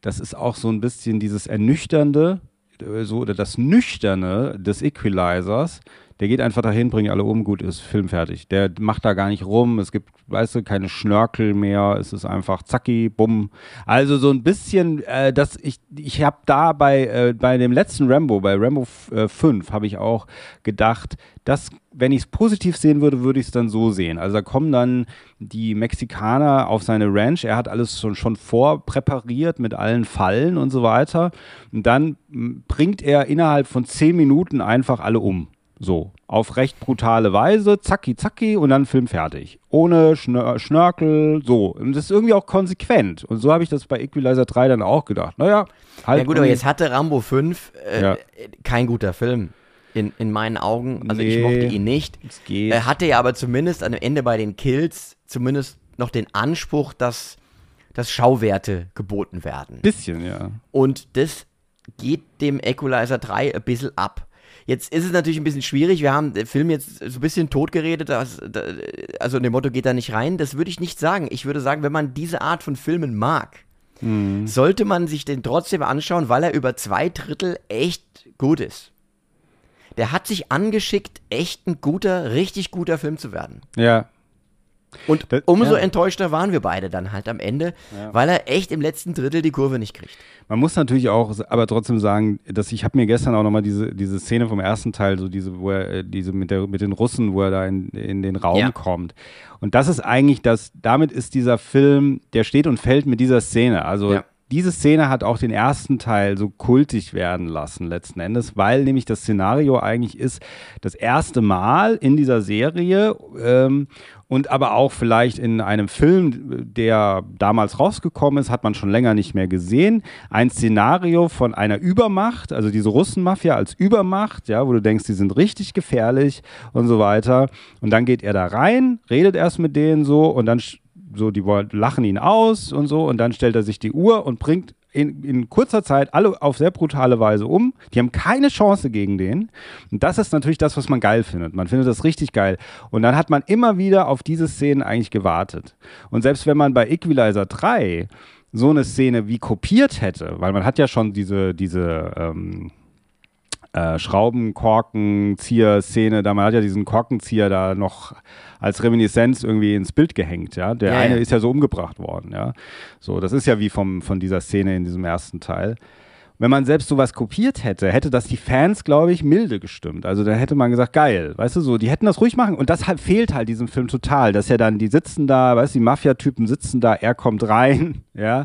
das ist auch so ein bisschen dieses Ernüchternde, äh, so, oder das Nüchterne des Equalizers, der geht einfach dahin, bringt alle um, gut ist, Film fertig. Der macht da gar nicht rum, es gibt, weißt du, keine Schnörkel mehr, es ist einfach zacki, bumm. Also so ein bisschen, äh, das, ich, ich habe da bei, äh, bei dem letzten Rambo, bei Rambo äh, 5, habe ich auch gedacht, dass, wenn ich es positiv sehen würde, würde ich es dann so sehen. Also da kommen dann die Mexikaner auf seine Ranch, er hat alles schon, schon vorpräpariert mit allen Fallen und so weiter. Und dann bringt er innerhalb von zehn Minuten einfach alle um. So, auf recht brutale Weise, zacki, zacki und dann Film fertig. Ohne Schnör Schnörkel, so. Und das ist irgendwie auch konsequent. Und so habe ich das bei Equalizer 3 dann auch gedacht. Naja, halt. Ja gut, aber jetzt hatte Rambo 5 äh, ja. kein guter Film. In, in meinen Augen. Also nee, ich mochte ihn nicht. Es geht. Er hatte ja aber zumindest am Ende bei den Kills zumindest noch den Anspruch, dass, dass Schauwerte geboten werden. Bisschen, ja. Und das geht dem Equalizer 3 ein bisschen ab. Jetzt ist es natürlich ein bisschen schwierig. Wir haben den Film jetzt so ein bisschen totgeredet. Das, also in dem Motto geht da nicht rein. Das würde ich nicht sagen. Ich würde sagen, wenn man diese Art von Filmen mag, mhm. sollte man sich den trotzdem anschauen, weil er über zwei Drittel echt gut ist. Der hat sich angeschickt, echt ein guter, richtig guter Film zu werden. Ja. Und umso ja. enttäuschter waren wir beide dann halt am Ende, ja. weil er echt im letzten Drittel die Kurve nicht kriegt. Man muss natürlich auch, aber trotzdem sagen, dass ich habe mir gestern auch nochmal diese, diese Szene vom ersten Teil, so diese, wo er, äh, diese mit, der, mit den Russen, wo er da in, in den Raum ja. kommt. Und das ist eigentlich das, damit ist dieser Film, der steht und fällt mit dieser Szene. Also diese Szene hat auch den ersten Teil so kultig werden lassen, letzten Endes, weil nämlich das Szenario eigentlich ist, das erste Mal in dieser Serie ähm, und aber auch vielleicht in einem Film, der damals rausgekommen ist, hat man schon länger nicht mehr gesehen, ein Szenario von einer Übermacht, also diese Russenmafia als Übermacht, ja, wo du denkst, die sind richtig gefährlich und so weiter. Und dann geht er da rein, redet erst mit denen so und dann so, die lachen ihn aus und so und dann stellt er sich die Uhr und bringt in, in kurzer Zeit alle auf sehr brutale Weise um. Die haben keine Chance gegen den. Und das ist natürlich das, was man geil findet. Man findet das richtig geil. Und dann hat man immer wieder auf diese Szenen eigentlich gewartet. Und selbst wenn man bei Equalizer 3 so eine Szene wie kopiert hätte, weil man hat ja schon diese, diese ähm, äh, Schraubenkorkenzieher-Szene, da man hat ja diesen Korkenzieher da noch als Reminiszenz irgendwie ins Bild gehängt, ja. Der Ja, eine ja. ist ja so umgebracht worden, ja. So, das ist ja wie vom, von dieser Szene in diesem ersten Teil. Wenn man selbst sowas kopiert hätte, hätte das die Fans, glaube ich, milde gestimmt. Also da hätte man gesagt, geil, weißt du so, die hätten das ruhig machen. Und das halt, fehlt halt diesem Film total, dass ja dann, die sitzen da, weißt du, die Mafia-Typen sitzen da, er kommt rein, ja,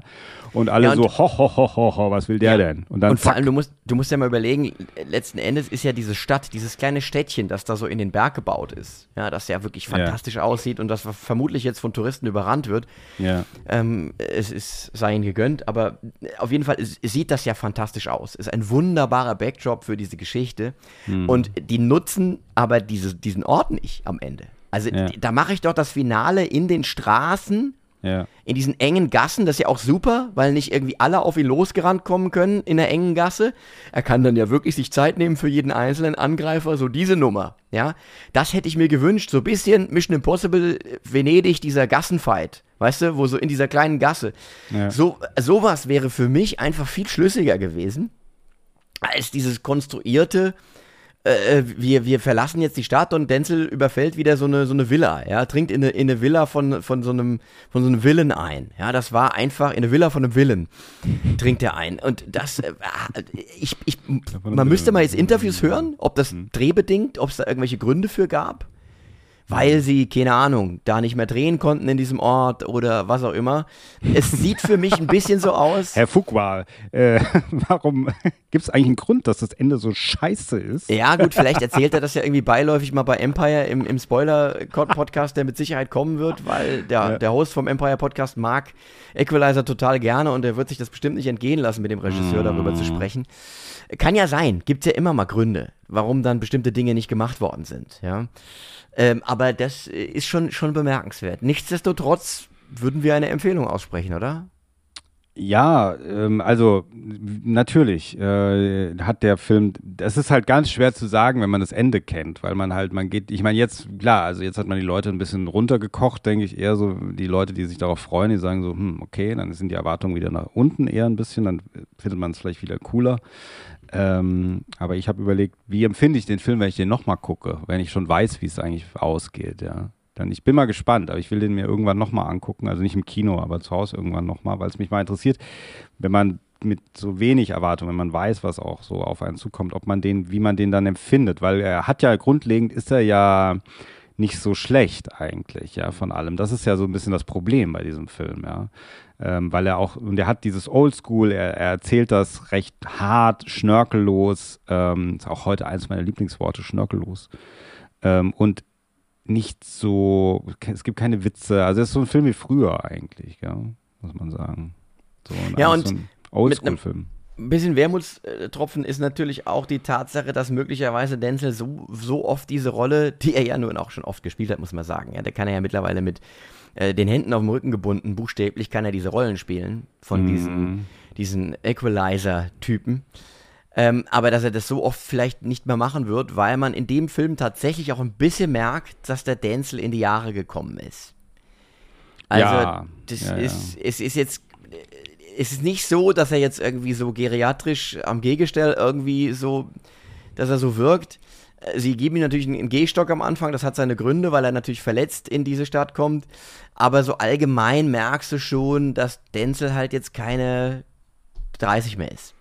und alle Ja, und- so, ho, ho, ho, ho, ho, was will der Ja. denn? Und dann Und vor zack. allem, du musst, du musst ja mal überlegen, letzten Endes ist ja diese Stadt, dieses kleine Städtchen, das da so in den Berg gebaut ist, ja, das ja wirklich fantastisch aussieht und das vermutlich jetzt von Touristen überrannt wird. ja. Ähm, es ist, sei ihnen gegönnt, aber auf jeden Fall sieht das ja fantastisch aus. Ist ein wunderbarer Backdrop für diese Geschichte. Hm. Und die nutzen aber diese, diesen Ort nicht am Ende. Also Ja. da mache ich doch das Finale in den Straßen, Ja. in diesen engen Gassen. Das ist ja auch super, weil nicht irgendwie alle auf ihn losgerannt kommen können in der engen Gasse. Er kann dann ja wirklich sich Zeit nehmen für jeden einzelnen Angreifer. So diese Nummer. Ja, das hätte ich mir gewünscht. So ein bisschen Mission Impossible Venedig, dieser Gassenfight. Weißt du, wo so in dieser kleinen Gasse. Ja. So, sowas wäre für mich einfach viel schlüssiger gewesen als dieses konstruierte, äh, wir, wir verlassen jetzt die Stadt und Denzel überfällt wieder so eine, so eine Villa, ja, trinkt in eine, in eine Villa von, von, so einem, von so einem Villen ein. Ja, das war einfach in eine Villa von einem Villen trinkt er ein. Und das, äh, ich, ich, man müsste mal jetzt Interviews hören, ob das drehbedingt, ob es da irgendwelche Gründe für gab. Weil sie, keine Ahnung, da nicht mehr drehen konnten in diesem Ort oder was auch immer. Es sieht für mich ein bisschen so aus. <laughs> Herr Fuqua, äh, <laughs> warum gibt es eigentlich einen Grund, dass das Ende so scheiße ist? Ja, gut, vielleicht <laughs> erzählt er das ja irgendwie beiläufig mal bei Empire im, im Spoiler-Podcast, der mit Sicherheit kommen wird, weil der, der Host vom Empire-Podcast mag Equalizer total gerne und er wird sich das bestimmt nicht entgehen lassen, mit dem Regisseur darüber zu sprechen. Kann ja sein, gibt ja immer mal Gründe, warum dann bestimmte Dinge nicht gemacht worden sind, ja. Ähm, aber das äh, ist schon, schon bemerkenswert. Nichtsdestotrotz würden wir eine Empfehlung aussprechen, oder? Ja, ähm, also natürlich äh, hat der Film, das ist halt ganz schwer zu sagen, wenn man das Ende kennt, weil man halt, man geht, ich meine jetzt, klar, also jetzt hat man die Leute ein bisschen runtergekocht, denke ich, eher so die Leute, die sich darauf freuen, die sagen so, hm, okay, dann sind die Erwartungen wieder nach unten eher ein bisschen, dann findet man es vielleicht wieder cooler. Ähm, aber ich habe überlegt, wie empfinde ich den Film, wenn ich den nochmal gucke, wenn ich schon weiß, wie es eigentlich ausgeht, ja. Dann, ich bin mal gespannt, aber ich will den mir irgendwann nochmal angucken, also nicht im Kino, aber zu Hause irgendwann nochmal, weil es mich mal interessiert, wenn man mit so wenig Erwartung, wenn man weiß, was auch so auf einen zukommt, ob man den, wie man den dann empfindet, weil er hat ja grundlegend ist er ja nicht so schlecht eigentlich, ja, von allem. Das ist ja so ein bisschen das Problem bei diesem Film, ja. Ähm, weil er auch, und er hat dieses Oldschool, er, er erzählt das recht hart, schnörkellos, ähm, ist auch heute eines meiner Lieblingsworte, schnörkellos. Ähm, und nicht so, es gibt keine Witze, also es ist so ein Film wie früher eigentlich, ja, muss man sagen. So, Ja, und so ein Oldschool-Film. Ein bisschen Wermutstropfen ist natürlich auch die Tatsache, dass möglicherweise Denzel so, so oft diese Rolle, die er ja nun auch schon oft gespielt hat, muss man sagen. Ja, der kann er ja mittlerweile mit äh, den Händen auf dem Rücken gebunden, buchstäblich kann er diese Rollen spielen von diesen, diesen Equalizer-Typen. Ähm, aber dass er das so oft vielleicht nicht mehr machen wird, weil man in dem Film tatsächlich auch ein bisschen merkt, dass der Denzel in die Jahre gekommen ist. Also, Ja, das ja, ja. ist, es ist jetzt, es ist nicht so, dass er jetzt irgendwie so geriatrisch am Gehgestell irgendwie so, dass er so wirkt. Sie geben ihm natürlich einen Gehstock am Anfang, das hat seine Gründe, weil er natürlich verletzt in diese Stadt kommt. Aber so allgemein merkst du schon, dass Denzel halt jetzt keine 30 mehr ist.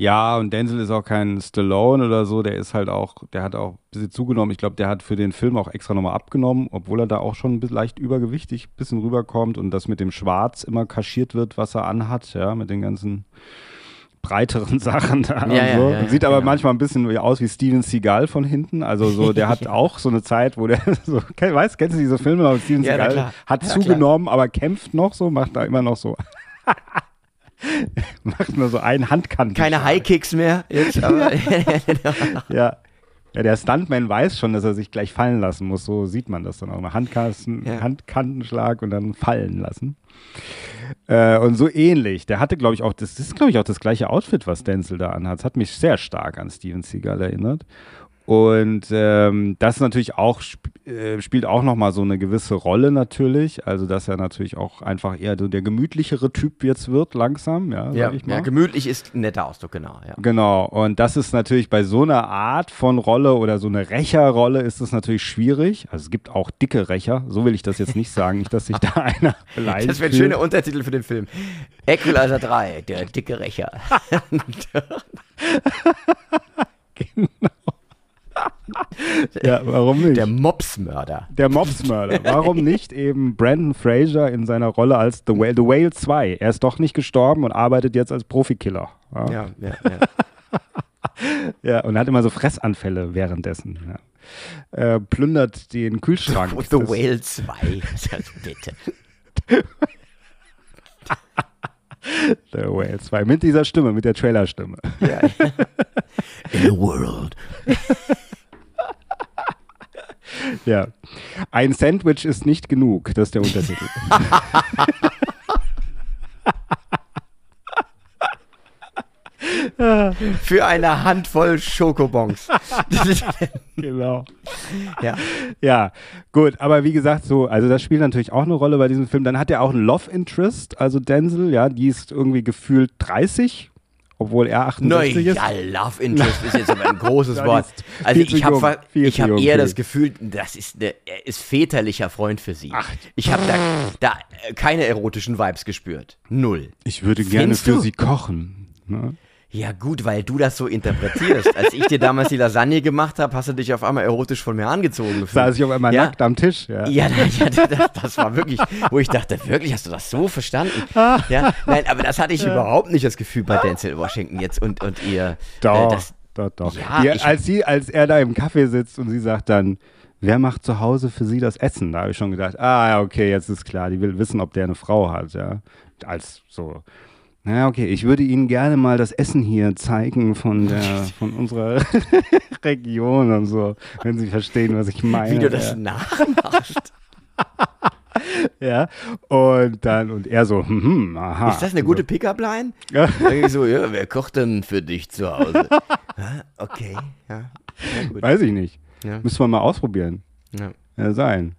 Ja, und Denzel ist auch kein Stallone oder so, der ist halt auch, der hat auch ein bisschen zugenommen. Ich glaube, der hat für den Film auch extra nochmal abgenommen, obwohl er da auch schon ein bisschen leicht übergewichtig ein bisschen rüberkommt und das mit dem Schwarz immer kaschiert wird, was er anhat, ja, mit den ganzen breiteren <laughs> Sachen da Ja, und so. ja, ja, Sieht aber genau. manchmal ein bisschen aus wie Steven Seagal von hinten. Also so, der hat <laughs> auch so eine Zeit, wo der <laughs> so, weißt, kennst du diese Filme noch? Steven Seagal hat zugenommen, aber kämpft noch so, macht da immer noch so. <laughs> macht nur so einen Handkanten. Keine High-Kicks mehr jetzt, aber <laughs> Ja. Ja, der Stuntman weiß schon, dass er sich gleich fallen lassen muss. So sieht man das dann auch. Mal Handkasten, Ja. Handkantenschlag und dann fallen lassen. Äh, und so ähnlich. Der hatte, glaube ich, auch, das ist, glaube ich, auch das gleiche Outfit, was Denzel da anhat. Das hat mich sehr stark an Steven Seagal erinnert. Und ähm, das natürlich auch sp äh, spielt auch nochmal so eine gewisse Rolle natürlich. Also dass er natürlich auch einfach eher so der gemütlichere Typ jetzt wird langsam, ja, Ja, ja, gemütlich ist ein netter Ausdruck, genau. Ja. Genau, und das ist natürlich bei so einer Art von Rolle oder so eine Rächerrolle ist es natürlich schwierig. Also es gibt auch dicke Rächer, so will ich das jetzt nicht sagen, nicht, dass sich da <laughs> einer beleidigt Das wäre ein schöner Untertitel für den Film. Equalizer 3, der dicke Rächer. <laughs> <laughs> Ja, warum nicht? Der Der, Mopsmörder. Mobsmörder. Warum <laughs> nicht eben Brandon Fraser in seiner Rolle als The Whale, The Whale 2? Er ist doch nicht gestorben und arbeitet jetzt als Profikiller. Ja, ja. Ja, ja, <laughs> ja. und hat immer so Fressanfälle währenddessen. Ja. Äh, plündert den Kühlschrank. <laughs> The Das- Whale 2. Also bitte. The Whale 2. Mit dieser Stimme, mit der Trailerstimme. Ja. In a world. Ja. Ein Sandwich ist nicht genug, das ist der Untertitel. <laughs> Für eine Handvoll Schokobons. <laughs> genau. ja. Ja, gut, aber wie gesagt, so, also das spielt natürlich auch eine Rolle bei diesem Film. Dann hat er auch einen Love Interest, also Denzel, ja, die ist irgendwie gefühlt 30, obwohl er 68 ist. Naja, Love Interest ist jetzt aber ein großes <laughs> Ja, Wort. Also ich habe ich hab eher das. Gefühl, das ist eine, er ist väterlicher Freund für sie. Ich habe da, da äh, keine erotischen Vibes gespürt. Null. Ich würde gerne Findest für du? sie kochen. Ne? Ja gut, weil du das so interpretierst. Als ich dir damals die Lasagne gemacht habe, hast du dich auf einmal erotisch von mir angezogen gefühlt. Saß ich auf einmal ja? nackt am Tisch. Ja. Ja, ja das, das war wirklich, wo ich dachte, wirklich, hast du das so verstanden? Ja, nein, aber das hatte ich überhaupt nicht das Gefühl bei Denzel Washington jetzt und, und ihr. Doch, Äh, das, doch, doch. Ja, Die, als, sie, als er da im Café sitzt und sie sagt dann, wer macht zu Hause für sie das Essen? Da habe ich schon gedacht, ah, okay, jetzt ist klar, die will wissen, ob der eine Frau hat, ja. Als so. Na okay, ich würde Ihnen gerne mal das Essen hier zeigen von <laughs> der, von unserer <laughs> Region und so, wenn Sie verstehen, was ich meine. wie du das ja. nachmachst. <laughs> ja. Und dann, und er so, hm, hm, aha. Ist das eine gute Pickup-Line? Ja. Irgendwie so, ja, wer kocht denn für dich zu Hause? Okay, ja. Weiß ich nicht. Ja. Müssen wir mal ausprobieren. Ja. Ja, sein.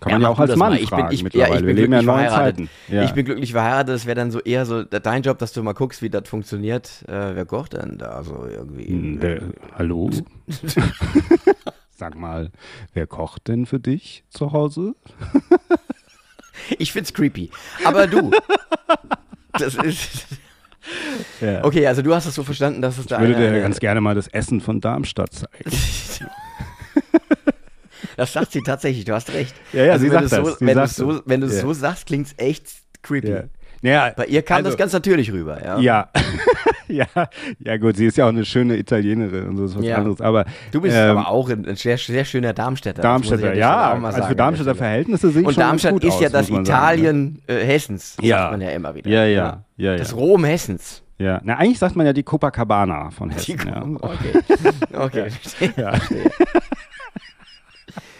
Kann Ja, man ja mach auch als Mann mal. Ich bin- ich- ja, mittlerweile. ich bin Wir leben ja in glücklich neuen verheiratet. Zeiten. Ja. Ich bin glücklich verheiratet, das wäre dann so eher so de- dein Job, dass du mal guckst, wie das funktioniert. Äh, wer kocht denn da so irgendwie? Hm, der, hallo? <laughs> Sag mal, wer kocht denn für dich zu Hause? Ich find's creepy. Aber du. Das ist. Ja. Okay, also du hast es so verstanden, dass es da Ich würde dir ganz gerne mal das Essen von Darmstadt zeigen. <laughs> Das sagt sie tatsächlich, du hast recht. Ja, ja, also sie wenn du sagt so, das, sie wenn du sagt so, wenn du Ja. so sagst, klingt's echt creepy. Ja. Naja, Bei ihr kam also, das ganz natürlich rüber, ja. Ja. <laughs> ja, ja gut, sie ist ja auch eine schöne Italienerin und so ist was Ja. anderes. Aber Du bist ähm, aber auch ein, ein sehr, sehr schöner Darmstädter. ich Darmstädter, ja, mal also für Darmstädter. Verhältnisse sieht Und schon Darmstadt gut ist aus, ja das? Italien äh, Hessens, Ja. sagt man ja immer wieder. Ja, ja, ja, Das ja. Rom Hessens. Ja, na eigentlich sagt man ja die Copacabana von Die Hessen. Ja. Okay, <laughs> okay. Ja.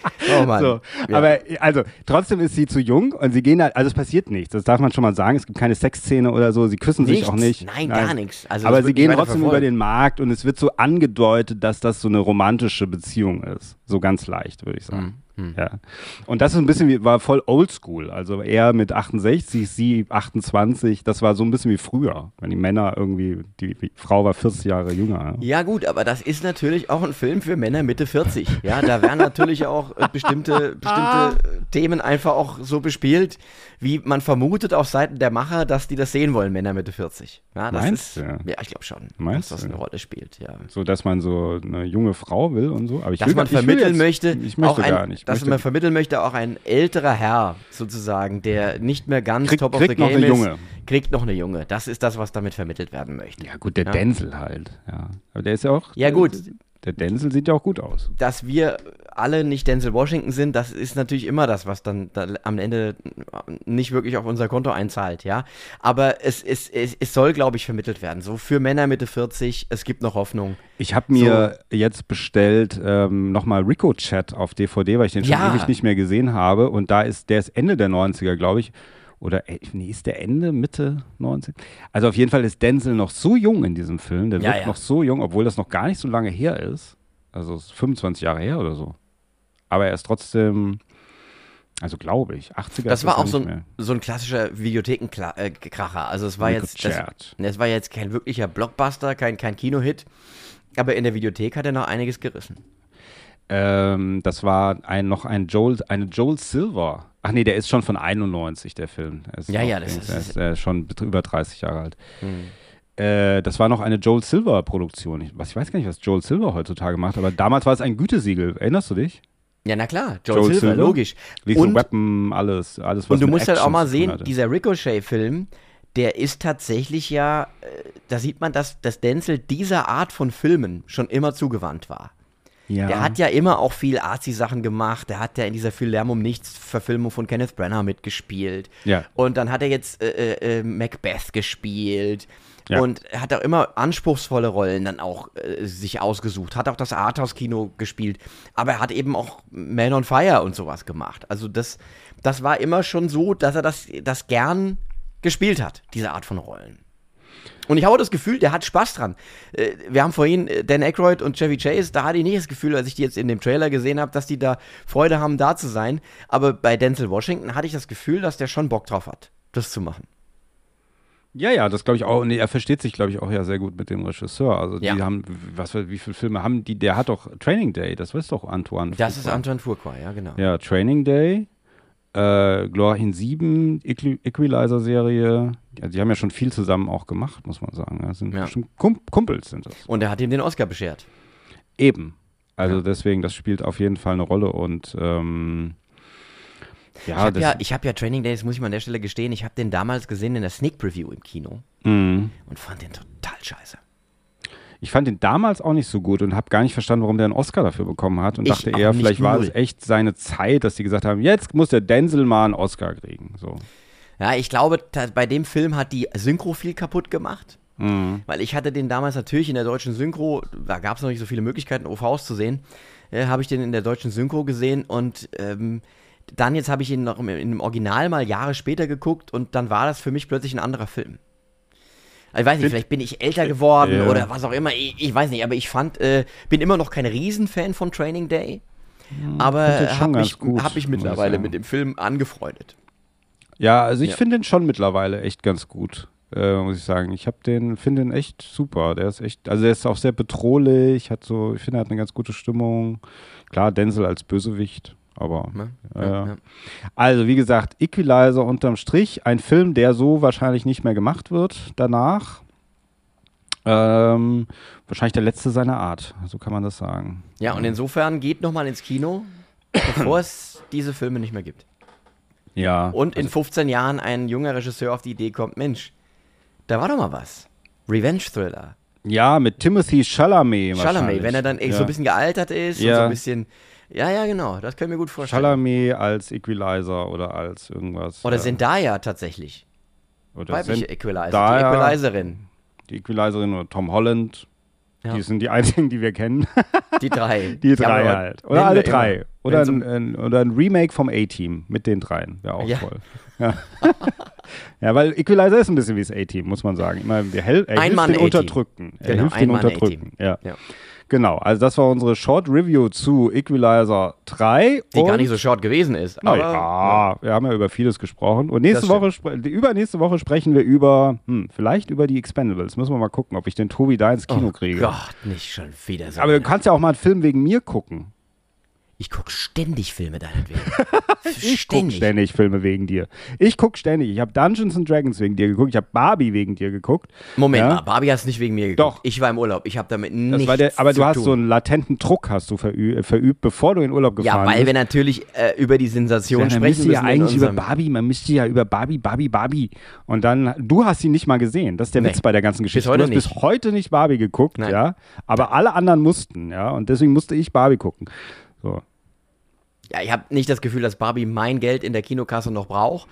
<laughs> Oh Mann. So, Ja. aber also trotzdem ist sie zu jung und sie gehen halt, also es passiert nichts, das darf man schon mal sagen. Es gibt keine Sexszene oder so, sie küssen sich Nichts. auch nicht. Nein, gar nichts. Also aber sie gehen trotzdem über verfolgt. den Markt und es wird so angedeutet, dass das so eine romantische Beziehung ist. So ganz leicht, würde ich sagen. Hm, Ja. Und das ist ein bisschen wie, war voll oldschool. Also er mit 68, sie 28, das war so ein bisschen wie früher, wenn die Männer irgendwie, die, die Frau war 40 Jahre jünger. Ja gut, aber das ist natürlich auch ein Film für Männer Mitte 40. Ja, da werden natürlich auch äh, bestimmte, bestimmte äh, Themen einfach auch so bespielt, wie man vermutet auf Seiten der Macher, dass die das sehen wollen, Männer Mitte 40. Ja, das Meinst ist, du? ja, ich glaube schon, Meinst dass das eine Rolle spielt, ja. So, dass man so eine junge Frau will und so. Aber ich Dass will, man ich will vermitteln jetzt, möchte, Ich möchte auch ein, gar nicht. Dass man vermitteln möchte, auch ein älterer Herr sozusagen, der nicht mehr ganz Kriegt- top of the noch game eine ist, Junge. kriegt noch eine Junge. Das ist das, was damit vermittelt werden möchte. ja gut, der Ja. Denzel halt. Ja. Aber der ist ja auch. Ja, gut. Der Denzel sieht ja auch gut aus. dass wir alle nicht Denzel Washington sind, das ist natürlich immer das, was dann da am Ende nicht wirklich auf unser Konto einzahlt, ja. Aber es, es, es, es soll, glaube ich, vermittelt werden. So für Männer Mitte 40, es gibt noch Hoffnung. Ich habe mir jetzt bestellt ähm, nochmal Rico Chat auf DVD, weil ich den schon Ja. ewig nicht mehr gesehen habe. Und da ist, der ist Ende der 90er, glaube ich. Oder äh, nee, ist der Ende, Mitte 90? Also auf jeden Fall ist Denzel noch so jung in diesem Film. Der Ja, wirkt ja. noch so jung, obwohl das noch gar nicht so lange her ist. Also es ist 25 Jahre her oder so. Aber er ist trotzdem, also glaube ich, 80er Das war auch so ein, so ein klassischer Videothekenkracher. Also es war jetzt, das, das war jetzt kein wirklicher Blockbuster, kein, kein Kinohit. Aber in der Videothek hat er noch einiges gerissen. Ähm, das war ein, noch ein Joel, eine Joel Silver. Ach nee, der ist schon von 91, der Film. Ist Ja, ja, das ist- ist äh, schon über 30 Jahre alt. Äh, das war noch eine Joel Silver Produktion. Ich, was, ich weiß gar nicht, was Joel Silver heutzutage macht, aber damals war es ein Gütesiegel. Erinnerst du dich? Ja, na klar, Joel, Joel Silver, Silver? logisch. Lethal Und, Weapon, alles, alles was und du musst halt auch mal sehen, hatte. dieser Ricochet-Film, der ist tatsächlich ja, äh, da sieht man, dass, dass Denzel dieser Art von Filmen schon immer zugewandt war. Ja. Der hat ja immer auch viel Arzi-Sachen gemacht. Der hat ja in dieser viel Lärm um nichts Verfilmung von Kenneth Branagh mitgespielt. Ja. Und dann hat er jetzt äh, äh, äh, Macbeth gespielt. Ja. Und er hat auch immer anspruchsvolle Rollen dann auch äh, sich ausgesucht. Hat auch das Arthouse-Kino gespielt. Aber er hat eben auch Man on Fire und sowas gemacht. Also das, das war immer schon so, dass er das, das gern gespielt hat, diese Art von Rollen. Und ich habe das Gefühl, der hat Spaß dran. Äh, Wir haben vorhin äh, Dan Aykroyd und Chevy Chase, da hatte ich nicht das Gefühl, als ich die jetzt in dem Trailer gesehen habe, dass die da Freude haben, da zu sein. Aber bei Denzel Washington hatte ich das Gefühl, dass der schon Bock drauf hat, das zu machen. Ja, ja, das glaube ich auch. Und er versteht sich, glaube ich, auch ja sehr gut mit dem Regisseur. Also die Ja. haben, was, wie viele Filme haben die? Der hat doch Training Day, das weiß doch Antoine. Das ist. Antoine Fuqua, ja, genau. Ja, Training Day, äh, Glorien 7, Equi Equalizer-Serie. Ja, die haben ja schon viel zusammen auch gemacht, muss man sagen. Das sind Ja. bestimmt Kum Kumpels sind das. Und er hat ihm den Oscar beschert. Eben. Also Ja. deswegen, das spielt auf jeden Fall eine Rolle und ähm, Ich ja, habe das, ja, ich hab ja Training Day, das muss ich mal an der Stelle gestehen, ich habe den damals gesehen in der Sneak Preview im Kino mh. und fand den total scheiße. Ich fand ihn damals auch nicht so gut und habe gar nicht verstanden, warum der einen Oscar dafür bekommen hat und Ich dachte eher, vielleicht war null. es echt seine Zeit, dass die gesagt haben, jetzt muss der Denzel mal einen Oscar kriegen. So. Ja, ich glaube, bei dem Film hat die Synchro viel kaputt gemacht. Mhm. Weil ich hatte den damals natürlich in der deutschen Synchro, da gab es noch nicht so viele Möglichkeiten, OVs zu sehen, äh, habe ich den in der deutschen Synchro gesehen und ähm, dann jetzt habe ich ihn noch im, im Original mal Jahre später geguckt und dann war das für mich plötzlich ein anderer Film. Ich weiß nicht, vielleicht bin ich älter geworden Ja. oder was auch immer, ich, ich weiß nicht, aber ich fand, äh, bin immer noch kein Riesenfan von Training Day, aber den schon habe mich, hab mich mittlerweile mit dem Film angefreundet. Ja, also ich Ja. finde den schon mittlerweile echt ganz gut, äh, muss ich sagen. Ich habe den, finde den echt super. Der ist echt, also der ist auch sehr bedrohlich, hat so, ich finde, er hat eine ganz gute Stimmung. Klar, Denzel als Bösewicht, aber Ne? Ja, ja. Also, wie gesagt, Equalizer unterm Strich, ein Film, der so wahrscheinlich nicht mehr gemacht wird danach. Ähm, wahrscheinlich der letzte seiner Art, so kann man das sagen. Ja, und insofern geht nochmal ins Kino, <coughs> bevor es diese Filme nicht mehr gibt. Ja. Und in 15 Jahren ein junger Regisseur auf die Idee kommt, Mensch, da war doch mal was. Revenge-Thriller. ja, mit Timothy Chalamet. Chalamet, wenn er dann ja. so ein bisschen gealtert ist und Ja. so ein bisschen. Ja, ja, genau, das können wir gut vorstellen. Chalamet als Equalizer oder als irgendwas. Oder Zendaya tatsächlich. oder Weibliche Zend- Equalizer. Die Equalizerin. die Equalizerin oder Tom Holland. Ja. Die sind die einzigen, die wir kennen. Die drei. <laughs> Die drei halt. Oder alle drei. immer. Oder ein, ein, oder ein Remake vom A-Team mit den dreien. Wäre auch Ja. toll. Ja. <laughs> ja, weil Equalizer ist ein bisschen wie das A-Team, muss man sagen. Immer, er er hilft den A-Team. Unterdrückten. Er Genau, hilft den Mann Unterdrückten. Ja. Genau, also das war unsere Short Review zu Equalizer 3. Die gar nicht so short gewesen ist. Aber ja, wir haben ja über vieles gesprochen. Und nächste Woche, übernächste Woche sprechen wir über, hm, vielleicht über die Expendables. Müssen wir mal gucken, ob ich den Tobi da ins Kino oh kriege. Gott, nicht schon wieder so. Aber du kannst ja auch mal einen Film wegen mir gucken. Ich gucke ständig Filme deinetwegen. <laughs> Ich gucke ständig Filme wegen dir. Ich gucke ständig. Ich habe Dungeons and Dragons wegen dir geguckt. Ich habe Barbie wegen dir geguckt. Moment Ja? mal, Barbie es nicht wegen mir geguckt. Doch. Ich war im Urlaub. Ich habe damit Das nichts war der, aber zu du hast tun. so einen latenten Druck hast du verü äh, verübt, bevor du in Urlaub Ja, gefahren weil bist. wir natürlich äh, über die Sensation Ja, man sprechen müsste müssen. ja eigentlich über Barbie, man müsste ja über Barbie, Barbie, Barbie. Und dann, du hast sie nicht mal gesehen. Das ist der Nee. Witz bei der ganzen Geschichte. heute du hast bis nicht. heute nicht Barbie geguckt, Nein. ja. Aber alle anderen mussten, ja. Und deswegen musste ich Barbie gucken. So. Ja, ich habe nicht das Gefühl, dass Barbie mein Geld in der Kinokasse noch braucht.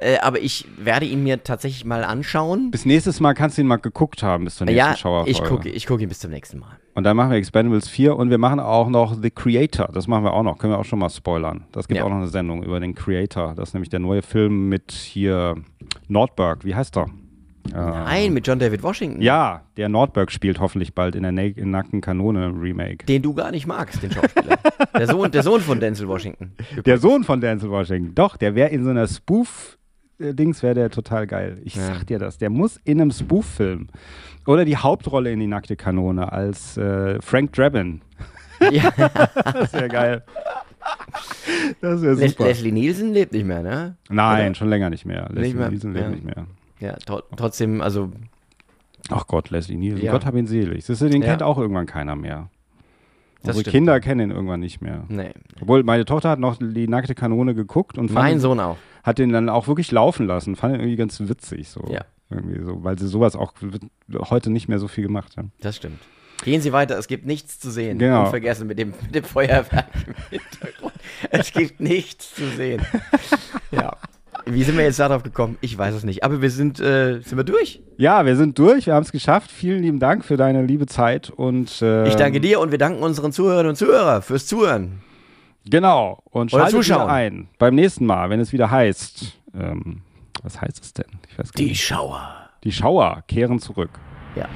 Äh, aber ich werde ihn mir tatsächlich mal anschauen. Bis nächstes Mal kannst du ihn mal geguckt haben, bis zur nächsten Ja, Schauerfolge. ich gucke ich guck ihn bis zum nächsten Mal. Und dann machen wir Expendables 4 und wir machen auch noch The Creator. Das machen wir auch noch. Können wir auch schon mal spoilern. Das gibt Ja. auch noch eine Sendung über den Creator. Das ist nämlich der neue Film mit hier Nordberg. Wie heißt er? Äh, Nein, mit John David Washington. Ja, der Nordberg spielt hoffentlich bald in der Na Nackten Kanone Remake. Den du gar nicht magst, den Schauspieler. der, Sohn, der Sohn von Denzel Washington. Der Sohn von Denzel Washington. Doch, der wäre in so einer Spoof-Dings, wäre der total geil. Ich Ja. sag dir das. Der muss in einem Spoof-Film. Oder die Hauptrolle in die Nackte Kanone als äh, Frank Drabin. Ja, <laughs> Das wäre geil. Das wäre Les super. Leslie Nielsen lebt nicht mehr, ne? Nein, Oder? schon länger nicht mehr. Leslie mehr? Nielsen lebt Ja. nicht mehr. Ja, tro trotzdem, also, Ach Gott, Leslie Nielsen. Ja. Gott hab ihn selig. Siehst du, den Ja. kennt auch irgendwann keiner mehr. Das Unsere stimmt. Kinder kennen ihn irgendwann nicht mehr. nee. Obwohl, meine Tochter hat noch die nackte Kanone geguckt und fand Mein ihn- Sohn auch. hat den dann auch wirklich laufen lassen. Fand ihn irgendwie ganz witzig. So. Ja. Irgendwie so, weil sie sowas auch heute nicht mehr so viel gemacht haben. Das stimmt. Gehen Sie weiter, es gibt nichts zu sehen. Genau. Unvergessen mit dem, mit dem Feuerwerk im Hintergrund. Es gibt nichts zu sehen. <laughs> ja. Wie sind wir jetzt darauf gekommen? Ich weiß es nicht. Aber wir sind, äh, sind wir durch? Ja, wir sind durch, wir haben es geschafft. Vielen lieben Dank für deine liebe Zeit und äh, Ich danke dir und wir danken unseren Zuhörerinnen und Zuhörern fürs Zuhören. Genau. Und Oder schaltet wieder ein beim nächsten Mal, wenn es wieder heißt. Ähm, was heißt es denn? Die. Schauer. Die Schauer kehren zurück. Ja.